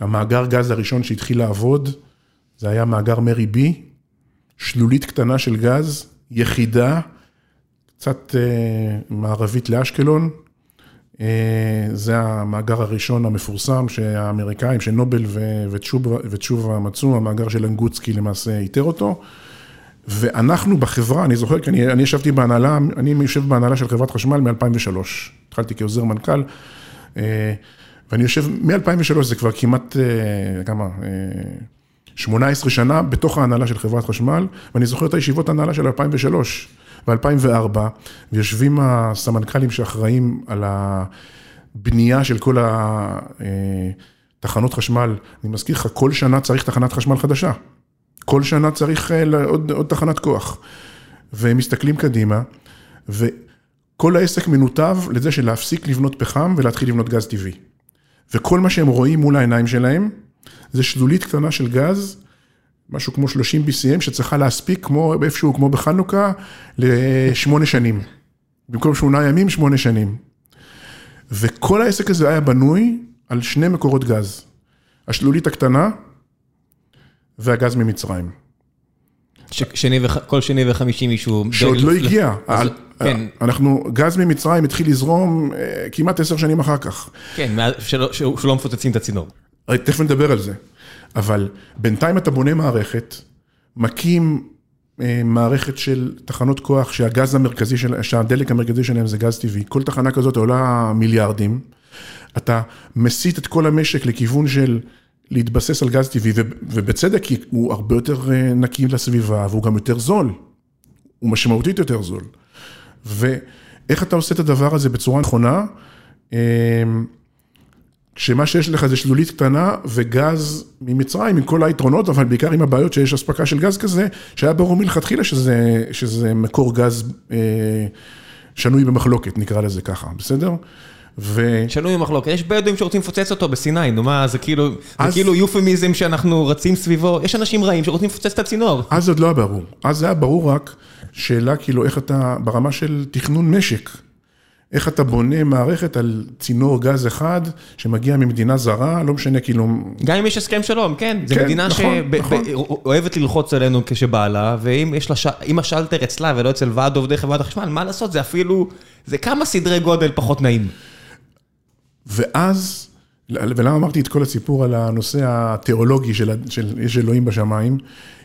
המאגר גז הראשון שהתחיל לעבוד, זה היה מאגר מרי בי, שלולית קטנה של גז, יחידה, קצת אה, מערבית לאשקלון. אה, זה המאגר הראשון המפורסם שהאמריקאים, שנובל ותשובה, ותשובה מצאו, המאגר של אנגוצקי למעשה איתר אותו. ואנחנו בחברה, אני זוכר, כי אני, אני ישבתי בהנהלה, אני יושב בהנהלה של חברת חשמל מ-2003. התחלתי כעוזר מנכ"ל, אה, ואני יושב, מ-2003 זה כבר כמעט, אה, כמה, אה, 18 שנה בתוך ההנהלה של חברת חשמל, ואני זוכר את הישיבות ההנהלה של 2003 ו-2004, ויושבים הסמנכ"לים שאחראים על הבנייה של כל התחנות חשמל. אני מזכיר לך, כל שנה צריך תחנת חשמל חדשה. כל שנה צריך אה, עוד, עוד תחנת כוח. והם מסתכלים קדימה, וכל העסק מנותב לזה של להפסיק לבנות פחם ולהתחיל לבנות גז טבעי. וכל מה שהם רואים מול העיניים שלהם, זה שלולית קטנה של גז, משהו כמו 30 BCM, שצריכה להספיק כמו איפשהו, כמו בחנוכה, לשמונה שנים. במקום שמונה ימים, שמונה שנים. וכל העסק הזה היה בנוי על שני מקורות גז. השלולית הקטנה והגז ממצרים. ש- שני וח... כל שני וחמישי מישהו... שעוד לא לפ- הגיע. אז- על- כן, אנחנו, גז ממצרים התחיל לזרום אה, כמעט עשר שנים אחר כך. כן, שלא- שלא מפוצצים את הצינור. הרי תכף נדבר על זה. אבל בינתיים אתה בונה מערכת, מקים אה, מערכת של תחנות כוח שהגז המרכזי, של, שהדלק המרכזי שלהם זה גז טבעי. כל תחנה כזאת עולה מיליארדים. אתה מסיט את כל המשק לכיוון של להתבסס על גז טבעי, ובצדק, כי הוא הרבה יותר אה, נקי לסביבה, והוא גם יותר זול. הוא משמעותית יותר זול. ואיך אתה עושה את הדבר הזה בצורה נכונה? אה, כשמה שיש לך זה שלולית קטנה וגז ממצרים עם כל היתרונות, אבל בעיקר עם הבעיות שיש אספקה של גז כזה, שהיה ברור מלכתחילה שזה, שזה מקור גז אה, שנוי במחלוקת, נקרא לזה ככה, בסדר? ו... שנוי במחלוקת, יש בדואים שרוצים לפוצץ אותו בסיני, נו מה, זה כאילו, זה אז- כאילו יופמיזם שאנחנו רצים סביבו, יש אנשים רעים שרוצים לפוצץ את הצינור. אז עוד לא היה ברור. אז זה היה ברור רק שאלה כאילו איך אתה, ברמה של תכנון משק, איך אתה בונה מערכת על צינור גז אחד שמגיע ממדינה זרה, לא משנה כאילו, גם אם יש הסכם שלום, כן, זו כן, מדינה נכון, נכון. שאוהבת ללחוץ עלינו כשבא לה, ואם יש לה, אם השלטר אצלה ולא אצל ועד עובדי חברת החשמל, מה לעשות, זה אפילו, זה כמה סדרי גודל פחות נעים. ואז, ולמה אמרתי את כל הסיפור על הנושא התיאולוגי של, של יש אלוהים בשמיים?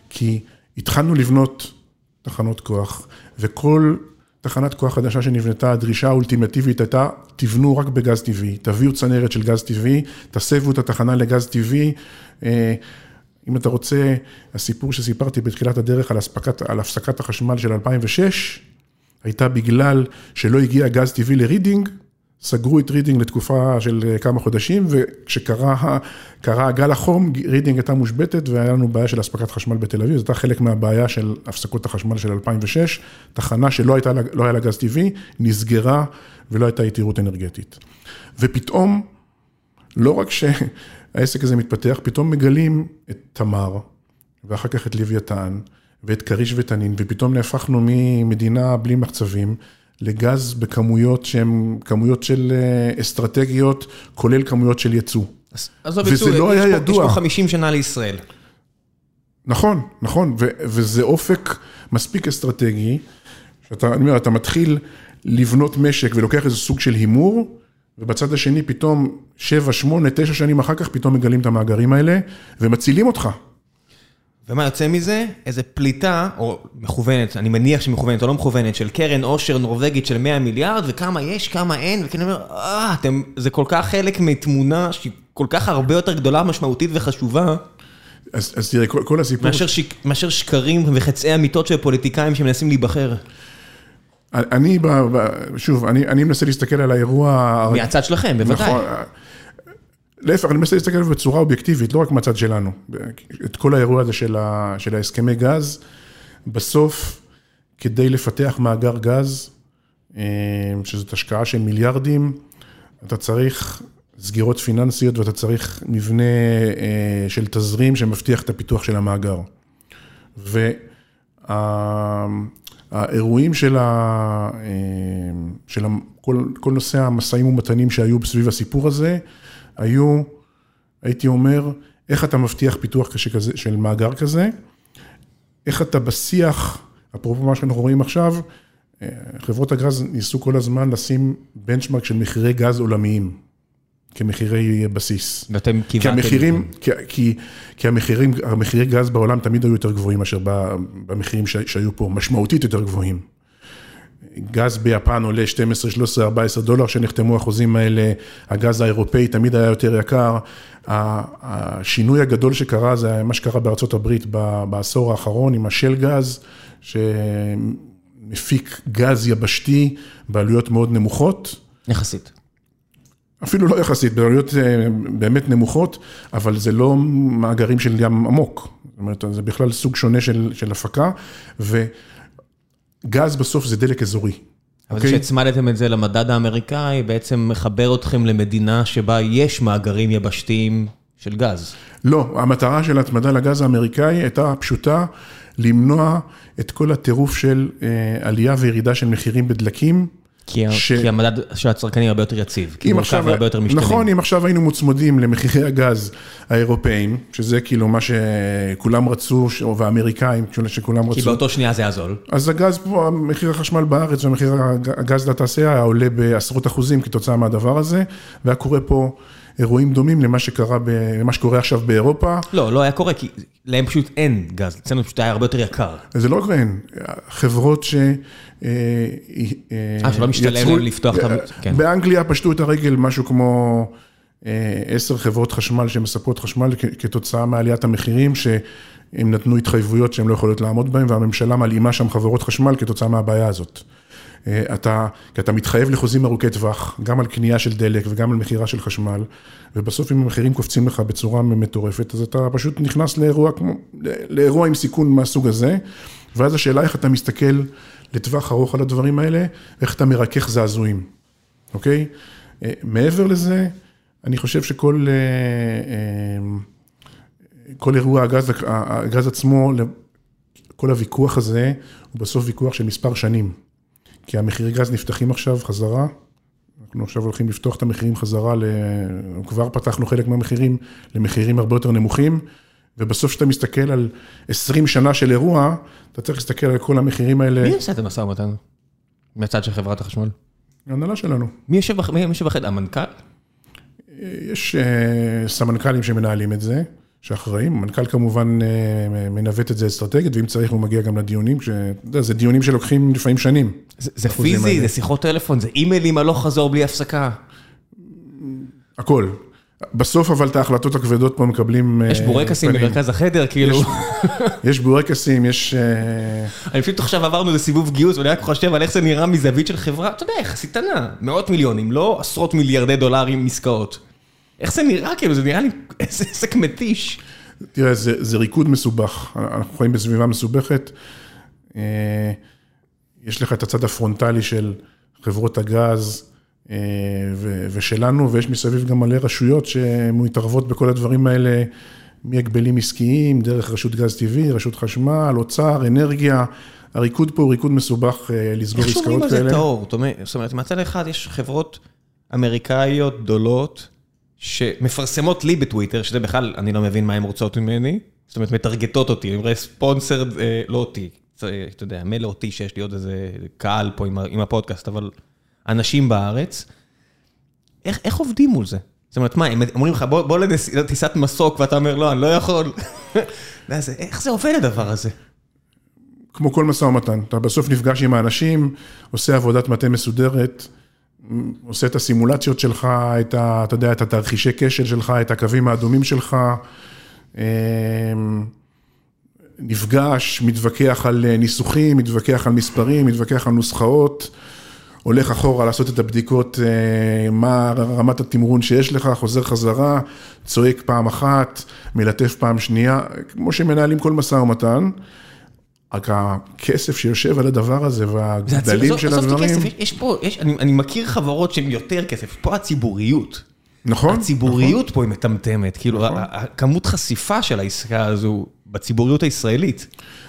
כי התחלנו לבנות תחנות כוח, וכל תחנת כוח חדשה שנבנתה, הדרישה האולטימטיבית הייתה, תבנו רק בגז טבעי, תביאו צנרת של גז טבעי, תסבו את התחנה לגז טבעי. אה, אם אתה רוצה, הסיפור שסיפרתי בתחילת הדרך על, הספקת, על הפסקת החשמל של 2006, הייתה בגלל שלא הגיע גז טבעי לרידינג, סגרו את רידינג לתקופה של כמה חודשים, וכשקרה הגל החום, רידינג הייתה מושבתת והיה לנו בעיה של אספקת חשמל בתל אביב, זו הייתה חלק מהבעיה של הפסקות החשמל של 2006, תחנה שלא הייתה, לא היה לה גז טבעי, נסגרה ולא הייתה יתירות אנרגטית. ופתאום, לא רק שהעסק הזה מתפתח, פתאום מגלים את תמר, ואחר כך את לוויתן, ואת כריש ותנין, ופתאום נהפכנו ממדינה בלי מחצבים. לגז בכמויות שהן כמויות של אה, אסטרטגיות, כולל כמויות של ייצוא. עזוב ייצוא, לא יש, פה, יש פה 50 שנה לישראל. נכון, נכון, ו- וזה אופק מספיק אסטרטגי, שאתה, אני אומר, אתה מתחיל לבנות משק ולוקח איזה סוג של הימור, ובצד השני פתאום 7, 8, 9 שנים אחר כך פתאום מגלים את המאגרים האלה, ומצילים אותך. ומה יוצא מזה? איזה פליטה, או מכוונת, אני מניח שמכוונת או לא מכוונת, של קרן עושר נורבגית של 100 מיליארד, וכמה יש, כמה אין, וכאילו אני אומר, אה, אתם, זה כל כך חלק מתמונה שהיא כל כך הרבה יותר גדולה, משמעותית וחשובה. אז, אז תראה, כל, כל הסיפור... מאשר, ש... מאשר שקרים וחצאי אמיתות של פוליטיקאים שמנסים להיבחר. אני, שוב, אני, אני מנסה להסתכל על האירוע... מהצד שלכם, בוודאי. נכון. להפך, אני מנסה להסתכל עליו בצורה אובייקטיבית, לא רק מהצד שלנו. את כל האירוע הזה של, ה, של ההסכמי גז, בסוף, כדי לפתח מאגר גז, אה, שזאת השקעה של מיליארדים, אתה צריך סגירות פיננסיות ואתה צריך מבנה אה, של תזרים שמבטיח את הפיתוח של המאגר. והאירועים של, ה, אה, של כל, כל נושא המשאים ומתנים שהיו סביב הסיפור הזה, היו, הייתי אומר, איך אתה מבטיח פיתוח קשה כזה, של מאגר כזה, איך אתה בשיח, אפרופו מה שאנחנו רואים עכשיו, אה, חברות הגז ניסו כל הזמן לשים בנצ'מארק של מחירי גז עולמיים, כמחירי בסיס. ואתם קיבלתם... כי המחירים, כי, כי, כי המחירים, המחירי גז בעולם תמיד היו יותר גבוהים מאשר במחירים שהיו פה, משמעותית יותר גבוהים. גז ביפן עולה 12, 13, 14 דולר, שנחתמו החוזים האלה, הגז האירופאי תמיד היה יותר יקר. השינוי הגדול שקרה זה מה שקרה בארצות הברית בעשור האחרון עם השל גז, שמפיק גז יבשתי בעלויות מאוד נמוכות. יחסית. אפילו לא יחסית, בעלויות אה, באמת נמוכות, אבל זה לא מאגרים של ים עמוק. זאת אומרת, זה בכלל סוג שונה של, של הפקה, ו... גז בסוף זה דלק אזורי. אבל okay. כשהצמדתם את זה למדד האמריקאי, בעצם מחבר אתכם למדינה שבה יש מאגרים יבשתיים של גז. לא, המטרה של ההצמדה לגז האמריקאי הייתה פשוטה, למנוע את כל הטירוף של אה, עלייה וירידה של מחירים בדלקים. כי, ש... כי המדד של הצרכנים הרבה יותר יציב, כי הוא מורכב הרבה יותר משתנים. נכון, אם עכשיו היינו מוצמדים למחירי הגז האירופאים, שזה כאילו מה שכולם רצו, והאמריקאים, שכולם רצו. כי באותו שנייה זה היה זול. אז הגז פה, מחיר החשמל בארץ ומחיר הגז לתעשייה היה עולה בעשרות אחוזים כתוצאה מהדבר הזה, והיה קורה פה... אירועים דומים למה שקרה, למה שקורה עכשיו באירופה. לא, לא היה קורה, כי להם פשוט אין גז, אצלנו פשוט היה הרבה יותר יקר. זה לא רק אין, חברות ש... אה, אה, שלא משתלם להם לפתוח את ה... כן. באנגליה פשטו את הרגל משהו כמו אה, עשר חברות חשמל שמספקות חשמל כתוצאה מעליית המחירים, שהם נתנו התחייבויות שהן לא יכולות לעמוד בהן, והממשלה מלאימה שם חברות חשמל כתוצאה מהבעיה הזאת. אה, אתה, כי אתה מתחייב לחוזים ארוכי טווח, גם על קנייה של דלק וגם על מכירה של חשמל, ובסוף אם המחירים קופצים לך בצורה מטורפת, אז אתה פשוט נכנס לאירוע, כמו, לאירוע עם סיכון מהסוג הזה, ואז השאלה איך אתה מסתכל לטווח ארוך על הדברים האלה, איך אתה מרכך זעזועים, אוקיי? אה, מעבר לזה, אני חושב שכל אה, כל אירוע הגז, הגז עצמו, כל הוויכוח הזה, הוא בסוף ויכוח של מספר שנים. כי המחירי גז נפתחים עכשיו חזרה, אנחנו עכשיו הולכים לפתוח את המחירים חזרה, ל... כבר פתחנו חלק מהמחירים למחירים הרבה יותר נמוכים, ובסוף כשאתה מסתכל על 20 שנה של אירוע, אתה צריך להסתכל על כל המחירים האלה. מי עושה את המשא ומתן? מהצד של חברת החשמל? ההנהלה שלנו. מי יושב בחדר? המנכ"ל? יש uh, סמנכ"לים שמנהלים את זה. שאחראים, המנכ"ל כמובן אה, מנווט את זה אסטרטגית, ואם צריך הוא מגיע גם לדיונים, שאתה יודע, זה דיונים שלוקחים לפעמים שנים. זה, זה פיזי, זה שיחות טלפון, זה אימיילים הלוך חזור בלי הפסקה. הכל. בסוף אבל את ההחלטות הכבדות פה מקבלים... יש אה, בורקסים פנים. במרכז החדר, כאילו. יש בורקסים, יש... אה, אני פשוט עכשיו עברנו איזה סיבוב גיוס, ואני רק חושב על איך זה נראה מזווית של חברה, אתה יודע, יחסית קטנה, מאות מיליונים, לא עשרות מיליארדי דולרים עסקאות. איך זה נראה, כאילו, זה נראה לי איזה עסק מתיש. תראה, זה, זה ריקוד מסובך, אנחנו חיים בסביבה מסובכת. אה, יש לך את הצד הפרונטלי של חברות הגז אה, ו- ושלנו, ויש מסביב גם מלא רשויות שמתערבות בכל הדברים האלה, מהגבלים עסקיים, דרך רשות גז טבעי, רשות חשמל, אוצר, אנרגיה. הריקוד פה הוא ריקוד מסובך אה, לסגור איך שומרים עסקאות על זה כאלה. טהור? זאת אומרת, מצד אחד יש חברות אמריקאיות גדולות, שמפרסמות לי בטוויטר, שזה בכלל, אני לא מבין מה הן רוצות ממני, זאת אומרת, מטרגטות אותי, רואה ספונסר, אה, לא אותי, זה, אתה יודע, מילא אותי שיש לי עוד איזה קהל פה עם, עם הפודקאסט, אבל אנשים בארץ, איך, איך עובדים מול זה? זאת אומרת, מה, הם אומרים לך, בוא, בוא לטיסת מסוק, ואתה אומר, לא, אני לא יכול. זה- איך זה עובד הדבר הזה? כמו כל משא ומתן, אתה בסוף נפגש עם האנשים, עושה עבודת מטה מסודרת, עושה את הסימולציות שלך, את ה, אתה יודע, את התרחישי כשל שלך, את הקווים האדומים שלך, אמ, נפגש, מתווכח על ניסוחים, מתווכח על מספרים, מתווכח על נוסחאות, הולך אחורה לעשות את הבדיקות, אה, מה רמת התמרון שיש לך, חוזר חזרה, צועק פעם אחת, מלטף פעם שנייה, כמו שמנהלים כל משא ומתן. רק הכסף שיושב על הדבר הזה זה והגדלים של הדברים, יש- פה, יש, אני, אני מכיר חברות שהן יותר כסף, פה הציבוריות. נכון? הציבוריות פה היא מטמטמת, כאילו, נכון. הכמות חשיפה של העסקה הזו בציבוריות הישראלית.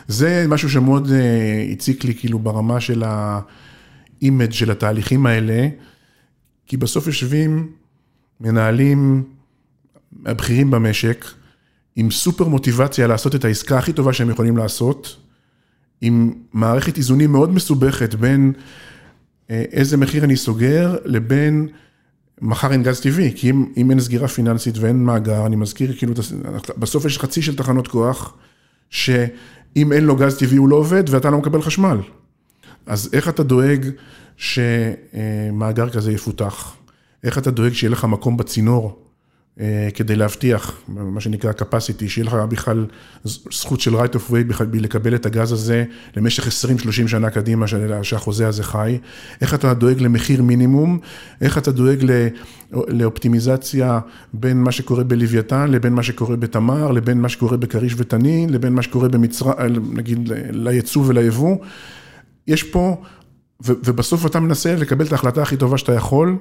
זה משהו שמאוד אה, הציק לי כאילו ברמה של ה image של התהליכים האלה, כי בסוף יושבים מנהלים הבכירים במשק, עם סופר מוטיבציה לעשות את העסקה הכי טובה שהם יכולים לעשות, עם מערכת איזונים מאוד מסובכת בין אה, איזה מחיר אני סוגר לבין מחר אין גז טבעי, כי אם, אם אין סגירה פיננסית ואין מאגר, אני מזכיר כאילו, בסוף יש חצי של תחנות כוח, שאם אין לו גז טבעי הוא לא עובד ואתה לא מקבל חשמל. אז איך אתה דואג שמאגר כזה יפותח? איך אתה דואג שיהיה לך מקום בצינור כדי להבטיח, מה שנקרא capacity, שיהיה לך בכלל זכות של right of way בכלל לקבל את הגז הזה למשך 20-30 שנה קדימה שה- שהחוזה הזה חי? איך אתה דואג למחיר מינימום? איך אתה דואג לאופטימיזציה בין מה שקורה בלוויתן לבין מה שקורה בתמר, לבין מה שקורה בכריש ותנין, לבין מה שקורה במצרים, נגיד ליצוא וליבוא? יש פה, ובסוף אתה מנסה לקבל את ההחלטה הכי טובה שאתה יכול.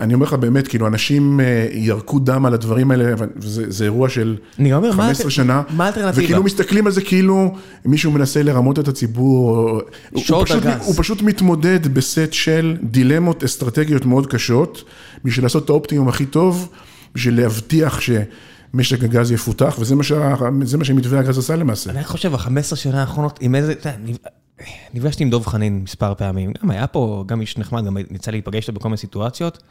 אני אומר לך באמת, כאילו, אנשים אה, ירקו דם על הדברים האלה, אבל זה, זה אירוע של אני אומר, מה 15 האלטר- שנה, מה האלטרנטיבה? וכאילו מסתכלים על זה כאילו מישהו מנסה לרמות את הציבור, הוא, פשוט, הגז. הוא פשוט מתמודד בסט של דילמות אסטרטגיות מאוד קשות, בשביל לעשות את האופטימום הכי טוב, בשביל להבטיח שמשק הגז יפותח, וזה מה, שה, מה שמתווה הגז עשה למעשה. אני חושב, ב-15 שנה האחרונות, עם איזה, נפגשתי עם דב חנין מספר פעמים, גם היה פה, גם איש נחמד, גם יצא להיפגש איתו בכל מיני סיטואציות.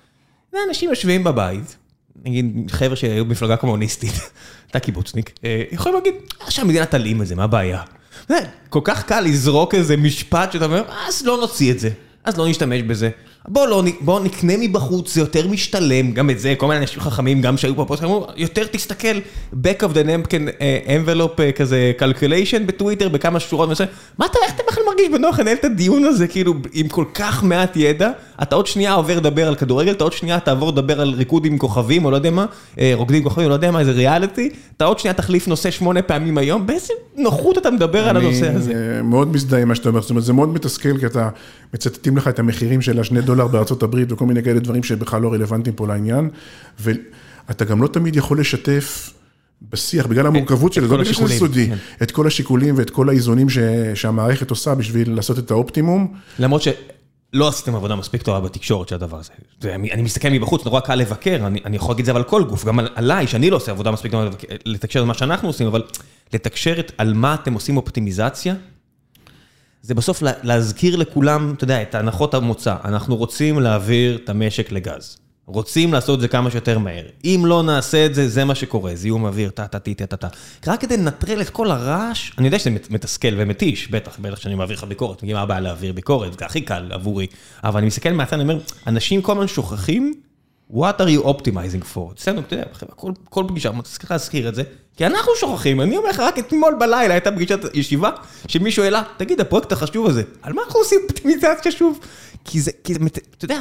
ואנשים יושבים בבית, נגיד חבר'ה שהיו במפלגה קומוניסטית, אתה קיבוצניק, אה, יכולים להגיד, "אה, שהמדינה תלאים את זה, מה הבעיה? כל כך קל לזרוק איזה משפט שאתה אומר, אז לא נוציא את זה, אז לא נשתמש בזה. לא, בוא נקנה מבחוץ, זה יותר משתלם, גם את זה, כל מיני אנשים חכמים, גם שהיו פה בפוסט, אמרו, יותר תסתכל, back of the napkin אה, envelope אה, כזה calculation בטוויטר, בכמה שורות, וזה, מה אתה, איך אתה בכלל מרגיש בנוח לנהל את הדיון הזה, כאילו, עם כל כך מעט ידע, אתה עוד שנייה עובר לדבר על כדורגל, אתה עוד שנייה תעבור לדבר על ריקוד עם כוכבים, או לא יודע מה, אה, רוקדים עם כוכבים, או לא יודע מה, איזה ריאליטי, אתה עוד שנייה תחליף נושא שמונה פעמים היום, באיזה נוחות אתה מדבר על הנושא הזה. אני אה, מאוד מזדהה עם מה שאתה אומר, זאת אומרת, זה מאוד מתסכל, כי אתה מצטטים לך את המחירים של השני דולר בארצות הברית וכל מיני כאלה דברים שבכלל לא רלוונטיים פה לעניין, ואתה גם לא תמיד יכול לשתף בשיח, בגלל המורכבות של זה, כל לא בגלל שזה סודי, כן. את כל השיקולים ואת כל האיזונים ש- שהמערכת עושה בשביל לעשות את האופטימום. למרות שלא עשיתם עבודה מספיק טובה בתקשורת של הדבר הזה. זה, אני, מסתכל מבחוץ, נורא קל לבקר, אני, אני יכול להגיד את זה על כל גוף, גם על, עליי, שאני לא עושה עבודה מספיק טובה לתקשר את מה שאנחנו עושים, אבל לתקשר על מה אתם עושים אופטימיזציה, זה בסוף לה, להזכיר לכולם, אתה יודע, את הנחות המוצא. אנחנו רוצים להעביר את המשק לגז. רוצים לעשות את זה כמה שיותר מהר. אם לא נעשה את זה, זה מה שקורה, זיהום אוויר, טה-טה-טה-טה-טה. רק כדי לנטרל את כל הרעש, אני יודע שזה מת- מתסכל ומתיש, בטח, בטח שאני מעביר לך ביקורת, מה הבעיה להעביר ביקורת, זה הכי קל עבורי. אבל אני מסתכל מהצד, אני אומר, אנשים כל הזמן שוכחים what are you optimizing for? אצלנו, אתה יודע, כל, פגישה, אתה צריך להזכיר את זה, כי אנחנו שוכחים, אני אומר לך, רק אתמול בלילה הייתה פגישת ישיבה, שמישהו העלה, תגיד, הפרויקט החשוב הזה, על מה אנחנו עושים אופטימיזציה שוב? כי זה, כי זה, אתה יודע,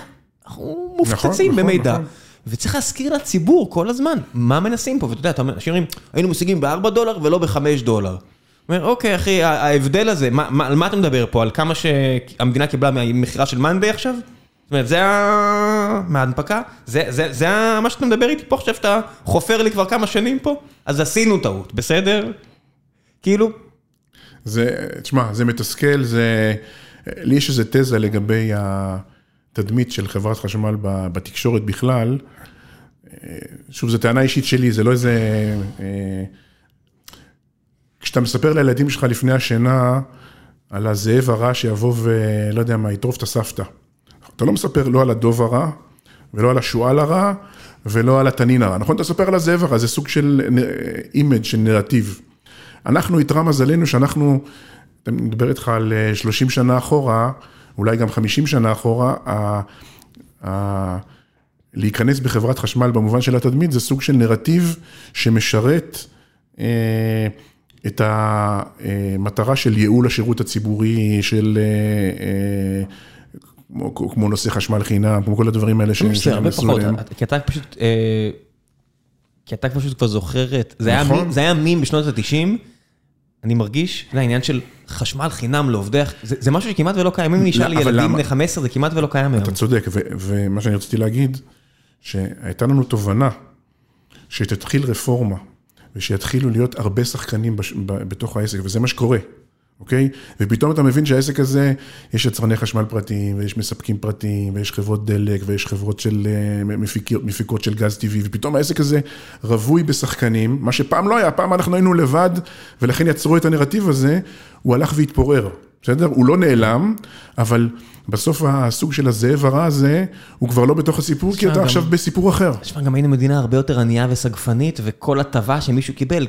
אנחנו מופצצים נכון, במידע. נכון. וצריך להזכיר לציבור כל הזמן, מה מנסים פה, ואתה יודע, אתה אומר, אנשים אומרים, היינו משיגים ב-4 דולר ולא ב-5 דולר. אומר, אוקיי, אחי, ה- ההבדל הזה, מה, מה, על מה אתה מדבר פה? על כמה שהמדינה קיבלה מהמכירה של מאנדיי עכשיו? זאת אומרת, זה ה... מההנפקה? זה, זה, זה ה... מה שאתה מדבר איתי פה עכשיו, שאתה חופר לי כבר כמה שנים פה? אז עשינו טעות, בסדר? כאילו, זה, תשמע, זה מתסכל, זה... לי יש איזו תזה לגבי התדמית של חברת חשמל בתקשורת בכלל. שוב, זו טענה אישית שלי, זה לא איזה... אה, כשאתה מספר לילדים שלך לפני השינה על הזאב הרע שיבוא ולא יודע מה, יטרוף את הסבתא. אתה לא מספר לא על הדוב הרע, ולא על השועל הרע, ולא על התנין הרע. נכון? אתה מספר על הזאב הרע, זה סוג של image, של נרטיב. אנחנו, אתרע מזלנו שאנחנו, אני מדבר איתך על אה, 30 שנה אחורה, אולי גם 50 שנה אחורה, ה, ה, להיכנס בחברת חשמל במובן של התדמית, זה סוג של נרטיב שמשרת אה, את המטרה של ייעול השירות הציבורי, של... אה, אה, כמו, כמו נושא חשמל חינם, כמו כל הדברים האלה שנכנסו אליהם. כי אתה פשוט, אה, כי אתה פשוט כבר זוכר את, זה נכון. זה היה מים בשנות ה-90, אני מרגיש, זה העניין של חשמל חינם לעובדי, זה זה משהו שכמעט ולא קיים, אם נשאל ילדים? בני 15 זה כמעט ולא קיים היום. אתה צודק, ו- ומה שאני רציתי להגיד, שהייתה לנו תובנה שתתחיל רפורמה, ושיתחילו להיות הרבה שחקנים בתוך העסק, וזה מה שקורה, אוקיי? ופתאום אתה מבין שהעסק הזה, יש יצרני חשמל פרטיים, ויש מספקים פרטיים, ויש חברות דלק, ויש חברות של אה, מפיקות, מפיקות של גז טבעי, ופתאום העסק הזה רווי בשחקנים, מה שפעם לא היה, פעם אנחנו היינו לבד, ולכן יצרו את הנרטיב הזה, הוא הלך והתפורר. בסדר? הוא לא נעלם, אבל בסוף הסוג של הזאב הרע הזה, הוא כבר לא בתוך הסיפור, כי אתה גם- עכשיו בסיפור אחר. תשמע, גם היינו מדינה הרבה יותר ענייה וסגפנית, וכל הטבה שמישהו קיבל,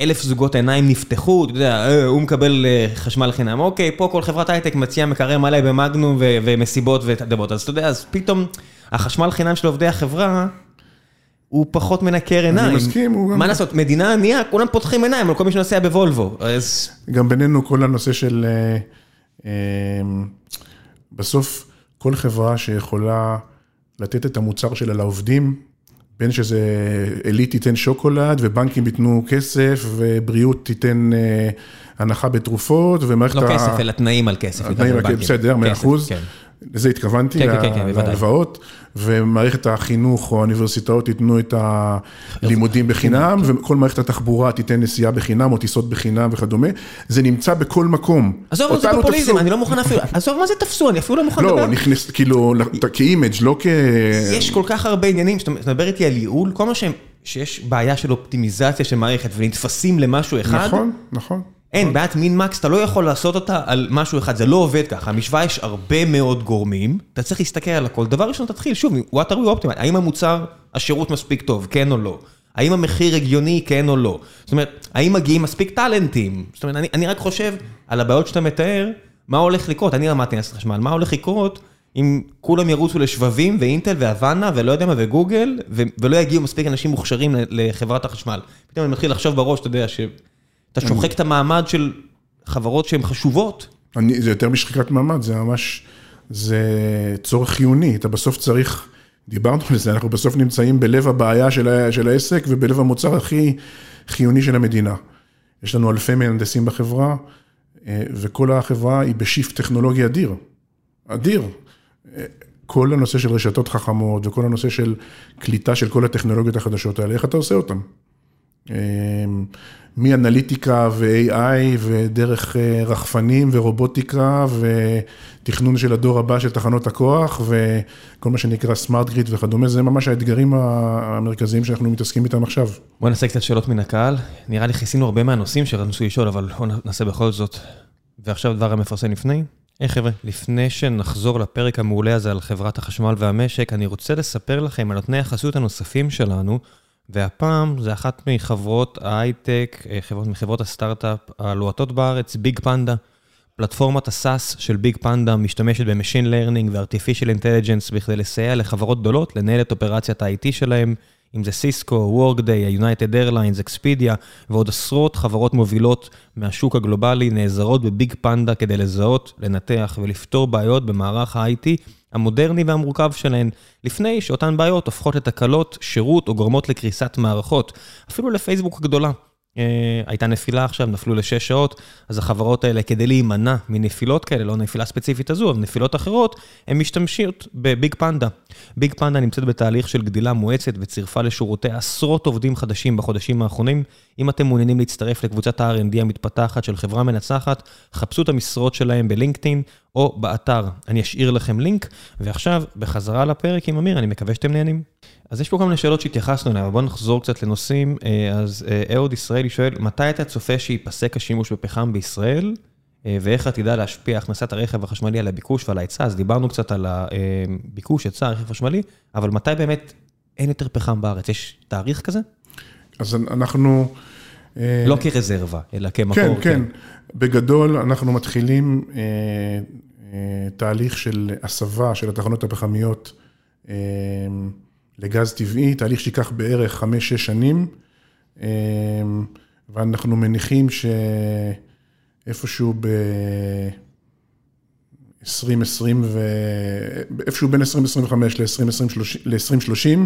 אלף זוגות עיניים נפתחו, אתה יודע, אה, הוא מקבל אה, חשמל חינם, אוקיי, פה כל חברת הייטק מציעה מקרר מלא במגנום ו- ומסיבות ותדבות, אז אתה יודע, אז פתאום החשמל חינם של עובדי החברה, הוא פחות מנקר עיניים. מסכים, הוא גם- מה לעשות, מדינה ענייה, כולם פותחים עיניים על כל מי שנוסע בוולבו, אז... גם בינינו כל הנושא של... אה, בסוף, כל חברה שיכולה לתת את המוצר שלה לעובדים, בין שזה עילית תיתן שוקולד, ובנקים ייתנו כסף, ובריאות תיתן אה, הנחה בתרופות, ומערכת לא כסף, אלא תנאים על כסף. התנאים, בבנקים. בסדר, מאה כסף, אחוז. כן. לזה התכוונתי, כן, כן, כן, כן. להלוואות, ומערכת החינוך או האוניברסיטאות ייתנו את הלימודים בחינם, וכל מערכת התחבורה תיתן נסיעה בחינם או טיסות בחינם וכדומה. זה נמצא בכל מקום. עזוב, זה אותנו פופוליזם. אני לא מוכן אפילו, עזוב, מה זה תפסו? אני אפילו לא מוכן לדבר. לא, נכנס, כאילו, כאימג', לא כ... יש כל כך הרבה עניינים, שאתה מדבר איתי על ייעול, כל מה שיש בעיה של אופטימיזציה של מערכת ונתפסים למשהו אחד, נכון, נכון. אין, בעיית מין מקס, אתה לא יכול לעשות אותה על משהו אחד, זה לא עובד ככה. המשוואה יש הרבה מאוד גורמים, אתה צריך להסתכל על הכל. דבר ראשון, תתחיל, שוב, what are we optimize? האם המוצר, השירות מספיק טוב, כן או לא? האם המחיר הגיוני, כן או לא? זאת אומרת, האם מגיעים מספיק טאלנטים? זאת אומרת, אני, אני רק חושב על הבעיות שאתה מתאר, מה הולך לקרות? אני למדתי לעשות חשמל, מה הולך לקרות אם כולם ירוצו לשבבים ואינטל והוואנה ולא יודע מה וגוגל, ו- ולא יגיעו מספיק אנשים מוכשרים לחברת החשמל. פתאום אני מתחיל לחשוב בראש, אתה יודע, שאתה שוחק את המעמד של חברות שהן חשובות. אני, זה יותר משחיקת מעמד, זה ממש, זה צורך חיוני, אתה בסוף צריך, דיברנו על זה, אנחנו בסוף נמצאים בלב הבעיה של, ה- של העסק ובלב המוצר הכי חיוני של המדינה. יש לנו אלפי מהנדסים בחברה, אה, וכל החברה היא בשיפט טכנולוגי אדיר, אדיר. אה, כל הנושא של רשתות חכמות וכל הנושא של קליטה של כל הטכנולוגיות החדשות האלה, איך אתה עושה אותן? מאנליטיקה ו-AI ודרך אה, רחפנים ורובוטיקה ותכנון של הדור הבא של תחנות הכוח וכל מה שנקרא סמארט גריד וכדומה, זה ממש האתגרים המרכזיים שאנחנו מתעסקים איתם עכשיו. בוא נעשה קצת שאלות מן הקהל. נראה לי כיסינו הרבה מהנושאים שרצו לשאול, אבל בוא נעשה בכל זאת. ועכשיו דבר המפרסם לפני. היי חבר'ה, לפני שנחזור לפרק המעולה הזה על חברת החשמל והמשק, אני רוצה לספר לכם על נותני החסות הנוספים שלנו, והפעם זה אחת מחברות ההייטק, אה, חברות, מחברות הסטארט-אפ הלוהטות בארץ, BigPanda. פלטפורמת ה SaaS של BigPanda משתמשת ב machine learning ו artificial intelligence בכדי לסייע לחברות גדולות לנהל את אופרציית ה-IT שלהם, אם זה סיסקו, וורקדיי, יונייטד איירליינס, אקספידיה ועוד עשרות חברות מובילות מהשוק הגלובלי נעזרות בביג פנדה כדי לזהות, לנתח ולפתור בעיות במערך ה-IT המודרני והמורכב שלהן, לפני שאותן בעיות הופכות לתקלות, שירות או גורמות לקריסת מערכות, אפילו לפייסבוק הגדולה. הייתה נפילה עכשיו, נפלו לשש שעות, אז החברות האלה, כדי להימנע מנפילות כאלה, לא נפילה ספציפית הזו, אבל נפילות אחרות, הן משתמשות בביג פנדה. ביג פנדה נמצאת בתהליך של גדילה מואצת וצירפה לשורותי עשרות עובדים חדשים בחודשים האחרונים. אם אתם מעוניינים להצטרף לקבוצת ה-R&D המתפתחת של חברה מנצחת, חפשו את המשרות שלהם בלינקדאין או באתר. אני אשאיר לכם לינק, ועכשיו, בחזרה לפרק עם אמיר, אני מקווה שאתם נהנים. אז יש פה כל מיני שאלות שהתייחסנו אליהן, אבל בואו נחזור קצת לנושאים. אז אהוד ישראלי שואל, מתי אתה צופה שייפסק השימוש בפחם בישראל, ואיך עתידה להשפיע הכנסת הרכב החשמלי על הביקוש ועל ההיצע? אז דיברנו קצת על הביקוש, היצע הרכב החשמלי, אבל מתי באמת אין יותר פחם בארץ? יש תאריך כזה? אז אנחנו... לא כרזרבה, אלא כמקור. כן, כן. בגדול, אנחנו מתחילים תהליך של הסבה של התחנות הפחמיות. לגז טבעי, תהליך שיקח בערך 5-6 שנים, ואנחנו מניחים שאיפשהו ב-2020 ו... איפשהו בין 2025 ל-2030,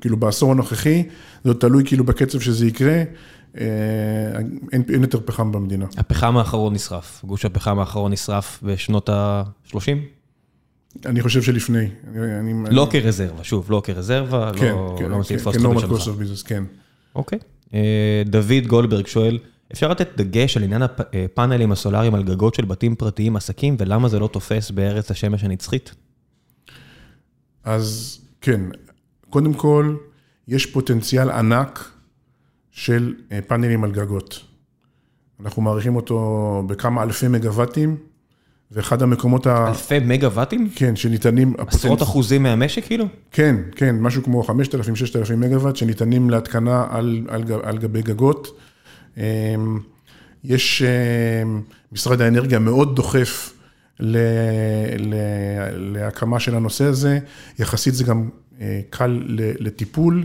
כאילו בעשור הנוכחי, זה עוד תלוי כאילו בקצב שזה יקרה, אין יותר פחם במדינה. הפחם האחרון נשרף, גוש הפחם האחרון נשרף בשנות ה-30? אני חושב שלפני. לא כרזרבה, שוב, לא כרזרבה, לא מצליח לתפוס את זה שלך. כן. אוקיי. דוד גולדברג שואל, אפשר לתת דגש על עניין הפאנלים הסולאריים על גגות של בתים פרטיים, עסקים, ולמה זה לא תופס בארץ השמש הנצחית? אז כן, קודם כל, יש פוטנציאל ענק של פאנלים על גגות. אנחנו מעריכים אותו בכמה אלפי מגוואטים. ואחד המקומות ה... אלפי מגוואטים? כן, שניתנים... עשרות אחוזים מהמשק כאילו? כן, כן, משהו כמו 5,000-6,000 מגוואט שניתנים להתקנה על, על, על גבי גגות. יש, משרד האנרגיה מאוד דוחף להקמה של הנושא הזה, יחסית זה גם קל לטיפול.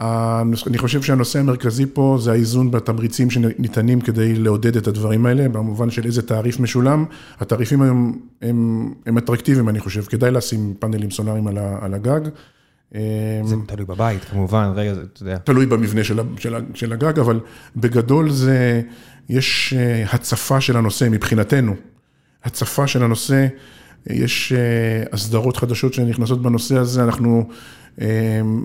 אני חושב שהנושא המרכזי פה זה האיזון בתמריצים שניתנים כדי לעודד את הדברים האלה, במובן של איזה תעריף משולם. התעריפים היום הם, הם אטרקטיביים, אני חושב, כדאי לשים פאנלים סולאריים על הגג. זה תלוי בבית, כמובן, רגע, אתה יודע. תלוי במבנה של, של, של הגג, אבל בגדול זה, יש הצפה של הנושא מבחינתנו. הצפה של הנושא, יש הסדרות חדשות שנכנסות בנושא הזה, אנחנו...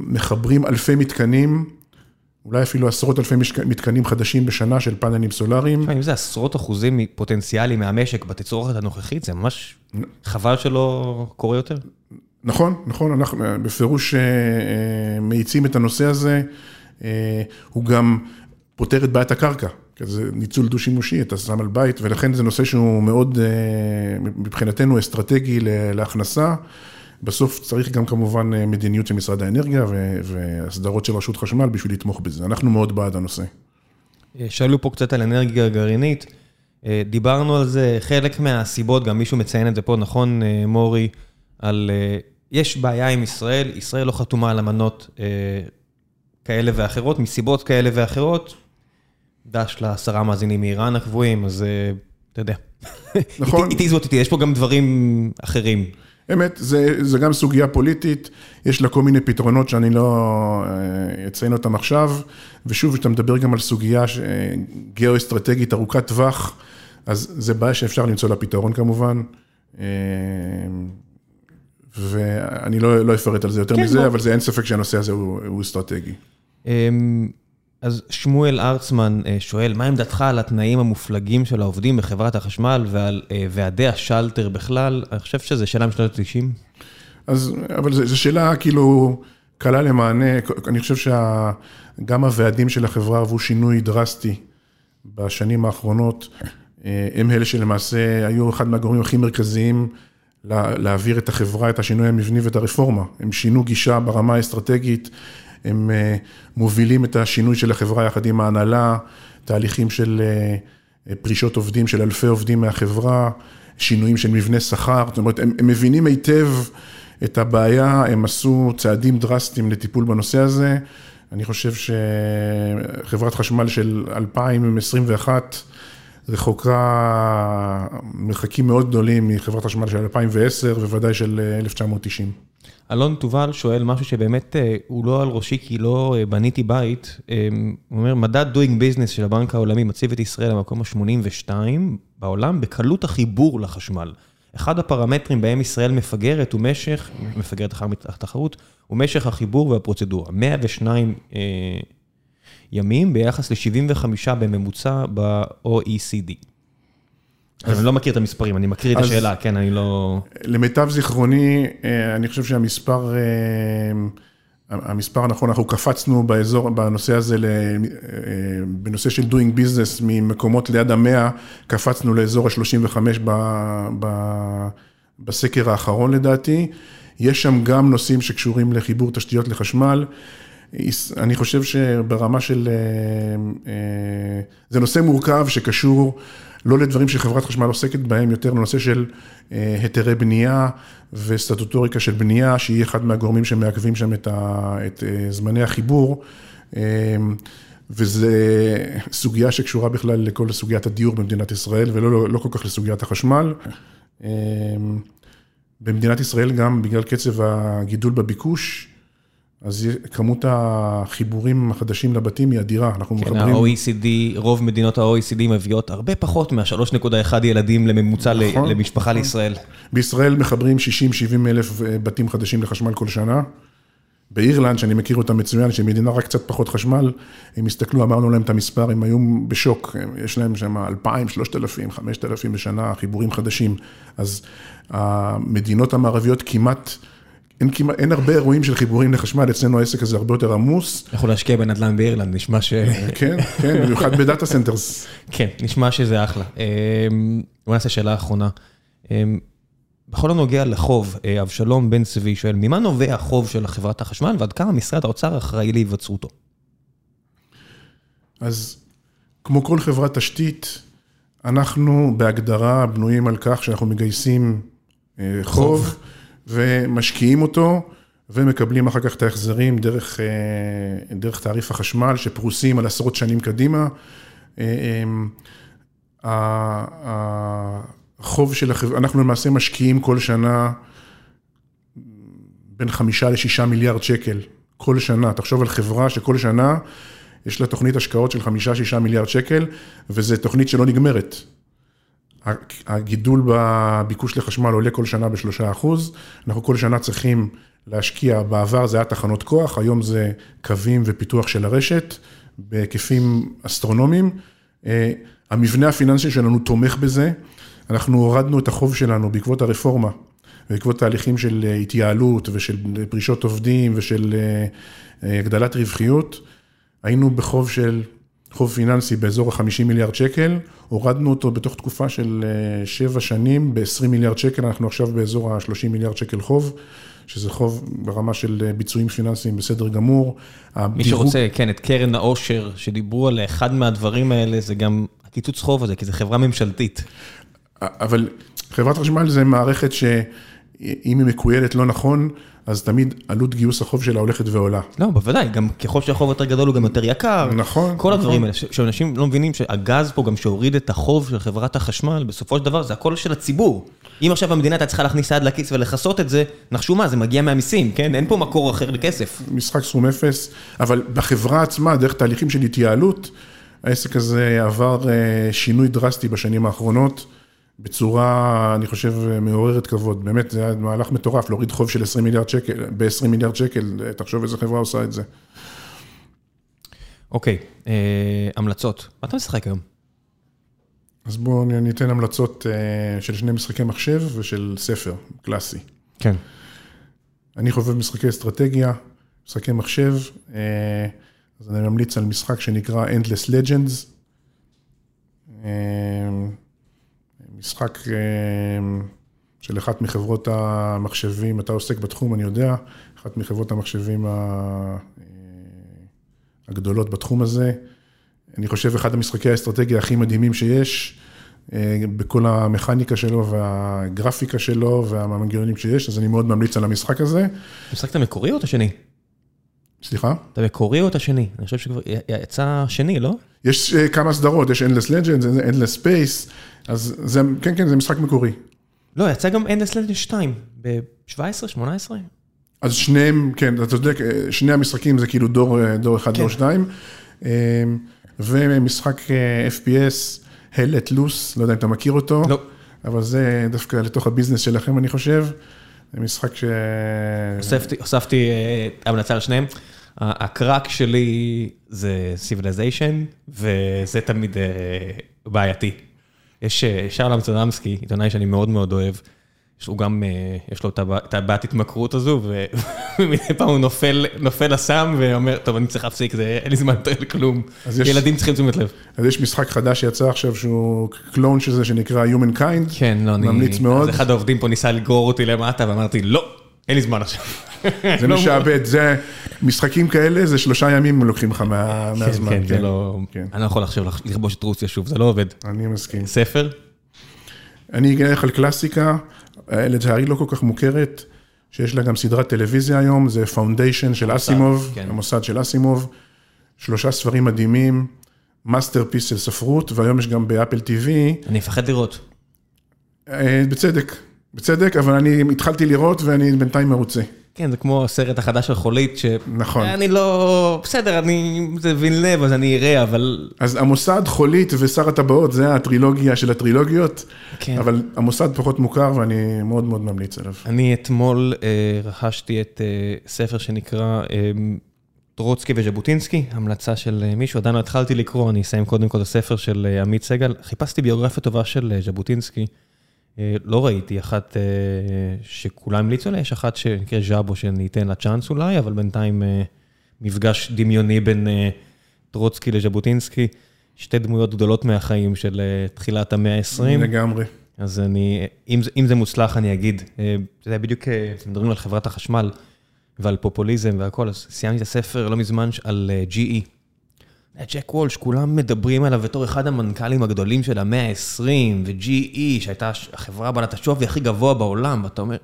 מחברים אלפי מתקנים, אולי אפילו עשרות אלפי מתקנים חדשים בשנה של פאנלים סולאריים. אם זה עשרות אחוזים פוטנציאלי מהמשק בתצרוכת הנוכחית, זה ממש חבל שלא קורה יותר. נכון, נכון, אנחנו בפירוש מאיצים את הנושא הזה, הוא גם פותר את בעיית הקרקע, זה ניצול דו-שימושי, אתה שם על בית, ולכן זה נושא שהוא מאוד, מבחינתנו, אסטרטגי להכנסה. בסוף צריך גם כמובן מדיניות של משרד האנרגיה והסדרות של רשות חשמל בשביל לתמוך בזה. אנחנו מאוד בעד הנושא. שאלו פה קצת על אנרגיה גרעינית. דיברנו על זה, חלק מהסיבות, גם מישהו מציין את זה פה, נכון, מורי, על... יש בעיה עם ישראל, ישראל לא חתומה על אמנות כאלה ואחרות, מסיבות כאלה ואחרות. דש לעשרה מאזינים מאיראן הקבועים, אז אתה יודע. נכון. איתי זאת איתי, יש פה גם דברים אחרים. אמת, זה, זה גם סוגיה פוליטית, יש לה כל מיני פתרונות שאני לא אציין אותם עכשיו, ושוב, כשאתה מדבר גם על סוגיה גיאו-אסטרטגית ארוכת טווח, אז זה בעיה שאפשר למצוא לה פתרון כמובן, ואני לא, לא אפרט על זה יותר כן, מזה, לא. אבל זה אין ספק שהנושא הזה הוא, הוא אסטרטגי. אז שמואל ארצמן שואל, מה עמדתך על התנאים המופלגים של העובדים בחברת החשמל ועל ועדי השלטר בכלל? אני חושב שזו שאלה משנות ה-90. אז, אבל זו שאלה כאילו קלה למענה, אני חושב שגם הוועדים של החברה עברו שינוי דרסטי בשנים האחרונות. הם אלה שלמעשה היו אחד מהגורמים הכי מרכזיים להעביר את החברה, את השינוי המבני ואת הרפורמה. הם שינו גישה ברמה האסטרטגית. הם מובילים את השינוי של החברה יחד עם ההנהלה, תהליכים של פרישות עובדים של אלפי עובדים מהחברה, שינויים של מבנה שכר, זאת אומרת, הם, הם מבינים היטב את הבעיה, הם עשו צעדים דרסטיים לטיפול בנושא הזה. אני חושב שחברת חשמל של 2021 רחוקה מרחקים מאוד גדולים מחברת חשמל של 2010 ובוודאי של 1990. אלון תובל שואל משהו שבאמת אה, הוא לא על ראשי כי לא אה, בניתי בית. אה, הוא אומר, מדד doing business של הבנק העולמי מציב את ישראל במקום ה-82 בעולם בקלות החיבור לחשמל. אחד הפרמטרים בהם ישראל מפגרת הוא משך, מפגרת אחר התחרות, הוא משך החיבור והפרוצדורה. 102 אה, ימים ביחס ל-75 בממוצע ב-OECD. אני לא מכיר את המספרים, אני מקריא את השאלה, כן, אני לא... למיטב זיכרוני, אה, אני חושב שהמספר, אה, המספר הנכון, אנחנו קפצנו באזור, בנושא הזה, אה, בנושא של doing business, ממקומות ליד המאה, קפצנו לאזור ה-35 בסקר האחרון לדעתי. יש שם גם נושאים שקשורים לחיבור תשתיות לחשמל. אני חושב שברמה של... זה נושא מורכב שקשור לא לדברים שחברת חשמל עוסקת בהם, יותר לנושא של אה, היתרי בנייה וסטטוטוריקה של בנייה, שהיא אחד מהגורמים שמעכבים שם את, ה, את אה, זמני החיבור. אה, וזו סוגיה שקשורה בכלל לכל סוגיית הדיור במדינת ישראל, ולא לא, לא כל כך לסוגיית החשמל. במדינת ישראל גם בגלל קצב הגידול בביקוש, אז כמות החיבורים החדשים לבתים היא אדירה, אנחנו כן, מחברים... כן, ה-OECD, רוב מדינות ה-OECD מביאות הרבה פחות מה-3.1 ילדים לממוצע נכון, למשפחה נכון. לישראל. בישראל מחברים 60-70 אלף אה, בתים חדשים לחשמל כל שנה. באירלנד, שאני מכיר אותה מצוין, שהיא מדינה רק קצת פחות חשמל, הם הסתכלו, אמרנו להם את המספר, הם היו בשוק, יש להם שם 2,000, 3,000, 5,000 בשנה חיבורים חדשים. אז המדינות המערביות כמעט... אין, הרבה אירועים של חיבורים לחשמל, אצלנו העסק הזה הרבה יותר עמוס. יכול להשקיע בנדל"ן באירלנד, נשמע ש... כן, כן, במיוחד ב data centers. כן, נשמע שזה אחלה. אמ, בוא נעשה שאלה אחרונה. אמ, בכל הנוגע לחוב, אה, אבשלום בן צבי שואל, ממה נובע החוב של חברת החשמל ועד כמה משרד האוצר אחראי להיווצרותו? אז כמו כל חברת תשתית, אנחנו בהגדרה בנויים על כך שאנחנו מגייסים אה, חוב. חוב. ומשקיעים אותו, ומקבלים אחר כך את ההחזרים דרך, אה, דרך תעריף החשמל, שפרוסים על עשרות שנים קדימה. אה, החוב של החברה, אנחנו למעשה משקיעים כל שנה בין חמישה לשישה מיליארד שקל, כל שנה. תחשוב על חברה שכל שנה יש לה תוכנית השקעות של חמישה-שישה מיליארד שקל, וזו תוכנית שלא נגמרת. הגידול בביקוש לחשמל עולה כל שנה בשלושה אחוז, אנחנו כל שנה צריכים להשקיע, בעבר זה היה תחנות כוח, היום זה קווים ופיתוח של הרשת בהיקפים אסטרונומיים. אה, המבנה הפיננסי שלנו תומך בזה, אנחנו הורדנו את החוב שלנו בעקבות הרפורמה, בעקבות תהליכים של התייעלות ושל פרישות עובדים ושל אה, הגדלת רווחיות, היינו בחוב של חוב פיננסי באזור ה-50 מיליארד שקל, הורדנו אותו בתוך תקופה של 7 אה, שנים ב-20 מיליארד שקל, אנחנו עכשיו באזור ה-30 מיליארד שקל חוב, שזה חוב ברמה של אה, ביצועים פיננסיים בסדר גמור. מי שרוצה, כן, את קרן העושר שדיברו על אחד מהדברים האלה, זה גם הקיצוץ חוב הזה, כי זו חברה ממשלתית. אבל חברת חשמל זה מערכת שאם היא מקוילת לא נכון, אז תמיד עלות גיוס החוב שלה הולכת ועולה. לא, בוודאי, גם ככל שהחוב יותר גדול הוא גם יותר יקר. נכון. כל הדברים נכון. האלה, שאנשים לא מבינים שהגז פה גם שהוריד את החוב של חברת החשמל, בסופו של דבר זה הכל של הציבור. אם עכשיו המדינה הייתה צריכה להכניס יד לכיס ולכסות את זה, נחשו מה, זה מגיע מהמיסים, כן? אין פה מקור אחר לכסף. משחק סכום אפס, אבל בחברה עצמה, דרך תהליכים של התייעלות, העסק הזה עבר אה, שינוי דרסטי בשנים האחרונות. בצורה, אני חושב, מעוררת כבוד. באמת, זה היה מהלך מטורף, להוריד חוב של 20 מיליארד שקל, ב-20 מיליארד שקל, תחשוב איזה חברה עושה את זה. אוקיי, אה, המלצות. מה אתה משחק היום? אז בואו ניתן המלצות אה, של שני משחקי מחשב ושל ספר קלאסי. כן. אני חובב משחקי אסטרטגיה, משחקי מחשב, אה, אז אני ממליץ על משחק שנקרא Endless Legends. משחק אה, של אחת מחברות המחשבים, אתה עוסק בתחום, אני יודע, אחת מחברות המחשבים אה, הגדולות בתחום הזה. אני חושב, אחד המשחקי האסטרטגיה הכי מדהימים שיש, בכל המכניקה שלו והגרפיקה שלו והמנגנונים שיש, אז אני מאוד ממליץ על המשחק הזה. המשחק המקורי או את השני? סליחה? את המקורי או את השני? אני חושב שכבר יצא שני, לא? יש כמה סדרות, יש Endless Legends, Endless Space, אז זה, כן, כן, זה משחק מקורי. לא, יצא גם Endless Legends 2, ב-17, 18? אז שניהם, כן, אתה צודק, שני המשחקים זה כאילו דור, דור אחד, כן. דור שניים. ומשחק FPS, Hell let loose, לא יודע אם אתה מכיר אותו. לא. אבל זה דווקא לתוך הביזנס שלכם, אני חושב. זה משחק ש... הוספתי, הוספתי המלצה על שניהם. הקראק שלי זה Civilization, וזה תמיד בעייתי. יש שרלם צדמסקי, עיתונאי שאני מאוד מאוד אוהב. הוא גם, יש לו את הבעת התמכרות הזו, ומדי פעם הוא נופל לסם ואומר, טוב, אני צריך להפסיק, אין לי זמן יותר לכלום. ילדים צריכים תשומת לב. אז יש משחק חדש שיצא עכשיו, שהוא קלון של זה, שנקרא Humankind. כן, לא, אני... ממליץ מאוד. אז אחד העובדים פה ניסה לגרור אותי למטה, ואמרתי, לא, אין לי זמן עכשיו. זה משעבד, זה, משחקים כאלה, זה שלושה ימים לוקחים לך מהזמן. כן, כן, זה לא... אני לא יכול עכשיו לכבוש את רוסיה שוב, זה לא עובד. אני מסכים. ספר? אני אגיד לך על קלאסיקה. לצערי לא כל כך מוכרת, שיש לה גם סדרת טלוויזיה היום, זה Foundation של אסימוב, כן. המוסד של אסימוב, שלושה ספרים מדהימים, masterpiece של ספרות, והיום יש גם ב Apple TV. אני מפחד לראות. בצדק, בצדק, אבל אני התחלתי לראות ואני בינתיים מרוצה. כן, זה כמו הסרט החדש של חולית, ש... נכון. אני לא... בסדר, אני... זה וילנב, אז אני אראה, אבל... אז המוסד, חולית ושר הטבעות, זה הטרילוגיה של הטרילוגיות, כן. אבל המוסד פחות מוכר ואני מאוד מאוד ממליץ עליו. אני אתמול אה, רכשתי את אה, ספר שנקרא אה, טרוצקי וז'בוטינסקי, המלצה של אה, מישהו, עדיין לא התחלתי לקרוא, אני אסיים קודם כל את הספר של אה, עמית סגל. חיפשתי ביוגרפיה טובה של אה, ז'בוטינסקי. לא ראיתי אחת שכולם המליצו עליה, יש אחת שנקראת ז'אבו, שאני אתן לה צ'אנס אולי, אבל בינתיים מפגש דמיוני בין טרוצקי לז'בוטינסקי, שתי דמויות גדולות מהחיים של תחילת המאה ה-20. לגמרי. אז אני, אם, אם זה מוצלח, אני אגיד, זה בדיוק, מדברים על חברת החשמל ועל פופוליזם והכל, אז סיימתי את הספר לא מזמן על GE. ג'ק וולש, כולם מדברים עליו בתור אחד המנכ"לים הגדולים של המאה ה-20, ו-GE, שהייתה החברה בעלת השווי הכי גבוה בעולם, ואתה אומר...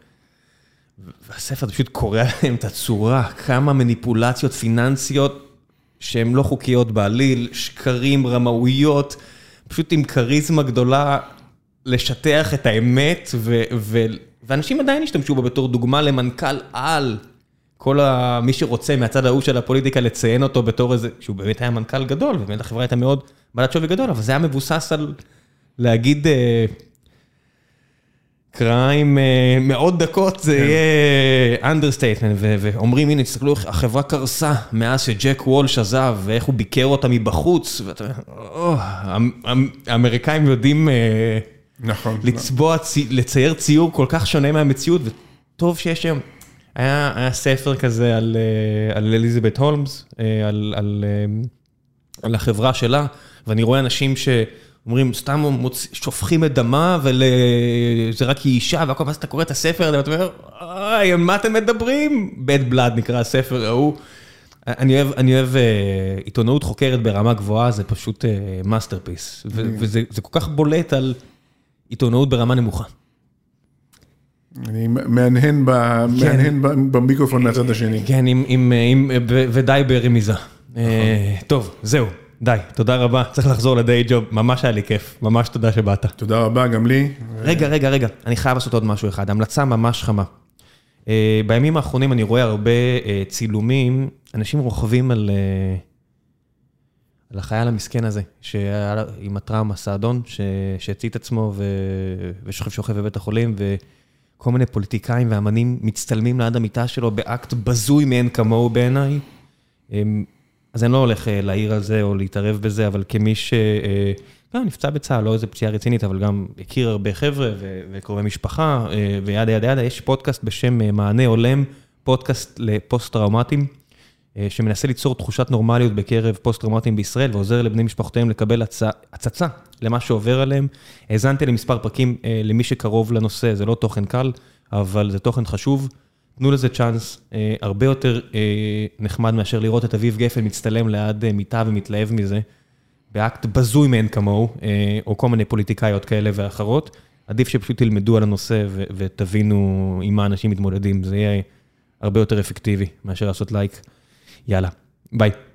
והספר פשוט קורע להם את הצורה, כמה מניפולציות פיננסיות שהן לא חוקיות בעליל, שקרים, רמאויות, פשוט עם כריזמה גדולה לשטח את האמת, ו- ו- ואנשים עדיין השתמשו בו בתור דוגמה למנכ"ל על. כל. מי שרוצה מהצד ההוא של הפוליטיקה לציין אותו בתור איזה, שהוא באמת היה מנכ"ל גדול, ובאמת החברה הייתה מאוד בעלת שווי גדול, אבל זה היה מבוסס על להגיד קריים מאות דקות, זה יהיה understatement, ואומרים, הנה, תסתכלו איך החברה קרסה מאז שג'ק וולש עזב, ואיך הוא ביקר אותה מבחוץ, ואתה אומר, האמריקאים יודעים נכון. לצבוע, לצייר ציור כל כך שונה מהמציאות, וטוב שיש היום. היה היה ספר כזה על על אליזבת הולמס, על על, על החברה שלה, ואני רואה אנשים שאומרים, סתם. שופכים את דמה, וזה רק היא אישה, והכל, ואז אתה קורא את הספר ואתה אומר, על מה אתם מדברים? bad blood נקרא הספר ההוא. אני אוהב אני אוהב עיתונאות חוקרת ברמה גבוהה, זה פשוט masterpiece, וזה כל כך בולט על עיתונאות ברמה נמוכה. אני מהנהן במיקרופון מהצד השני. כן, ודי ברמיזה. טוב, זהו, די, תודה רבה. צריך לחזור ל day job, ממש היה לי כיף, ממש תודה שבאת. תודה רבה, גם לי. רגע, רגע, רגע, אני חייב לעשות עוד משהו אחד, המלצה ממש חמה. בימים האחרונים אני רואה הרבה צילומים, אנשים רוכבים על החייל המסכן הזה, שהיה עם הטראומה, סעדון, שהצית עצמו ושוכב שוכב בבית החולים, כל מיני פוליטיקאים ואמנים מצטלמים ליד המיטה שלו באקט בזוי מאין כמוהו בעיניי. אז אני לא הולך להעיר על זה או להתערב בזה, אבל כמי שנפצע בצה"ל, לא איזה פציעה רצינית, אבל גם הכיר הרבה חבר'ה וקרובי משפחה, ו yada yada yada, יש פודקאסט בשם מענה הולם, פודקאסט לפוסט-טראומטיים, שמנסה ליצור תחושת נורמליות בקרב פוסט-טראומטיים בישראל, ועוזר לבני משפחותיהם לקבל הצצה למה שעובר עליהם. האזנתי למספר פרקים למי שקרוב לנושא, זה לא תוכן קל, אבל זה תוכן חשוב. תנו לזה צ'אנס, הרבה יותר נחמד מאשר לראות את אביב גפן מצטלם ליד מיטה ומתלהב מזה. באקט בזוי מאין כמוהו, או כל מיני פוליטיקאיות כאלה ואחרות. עדיף שפשוט תלמדו על הנושא ותבינו עם מה אנשים מתמודדים, זה יהיה הרבה יותר אפקטיבי מאשר לעשות לייק. יאללה, ביי.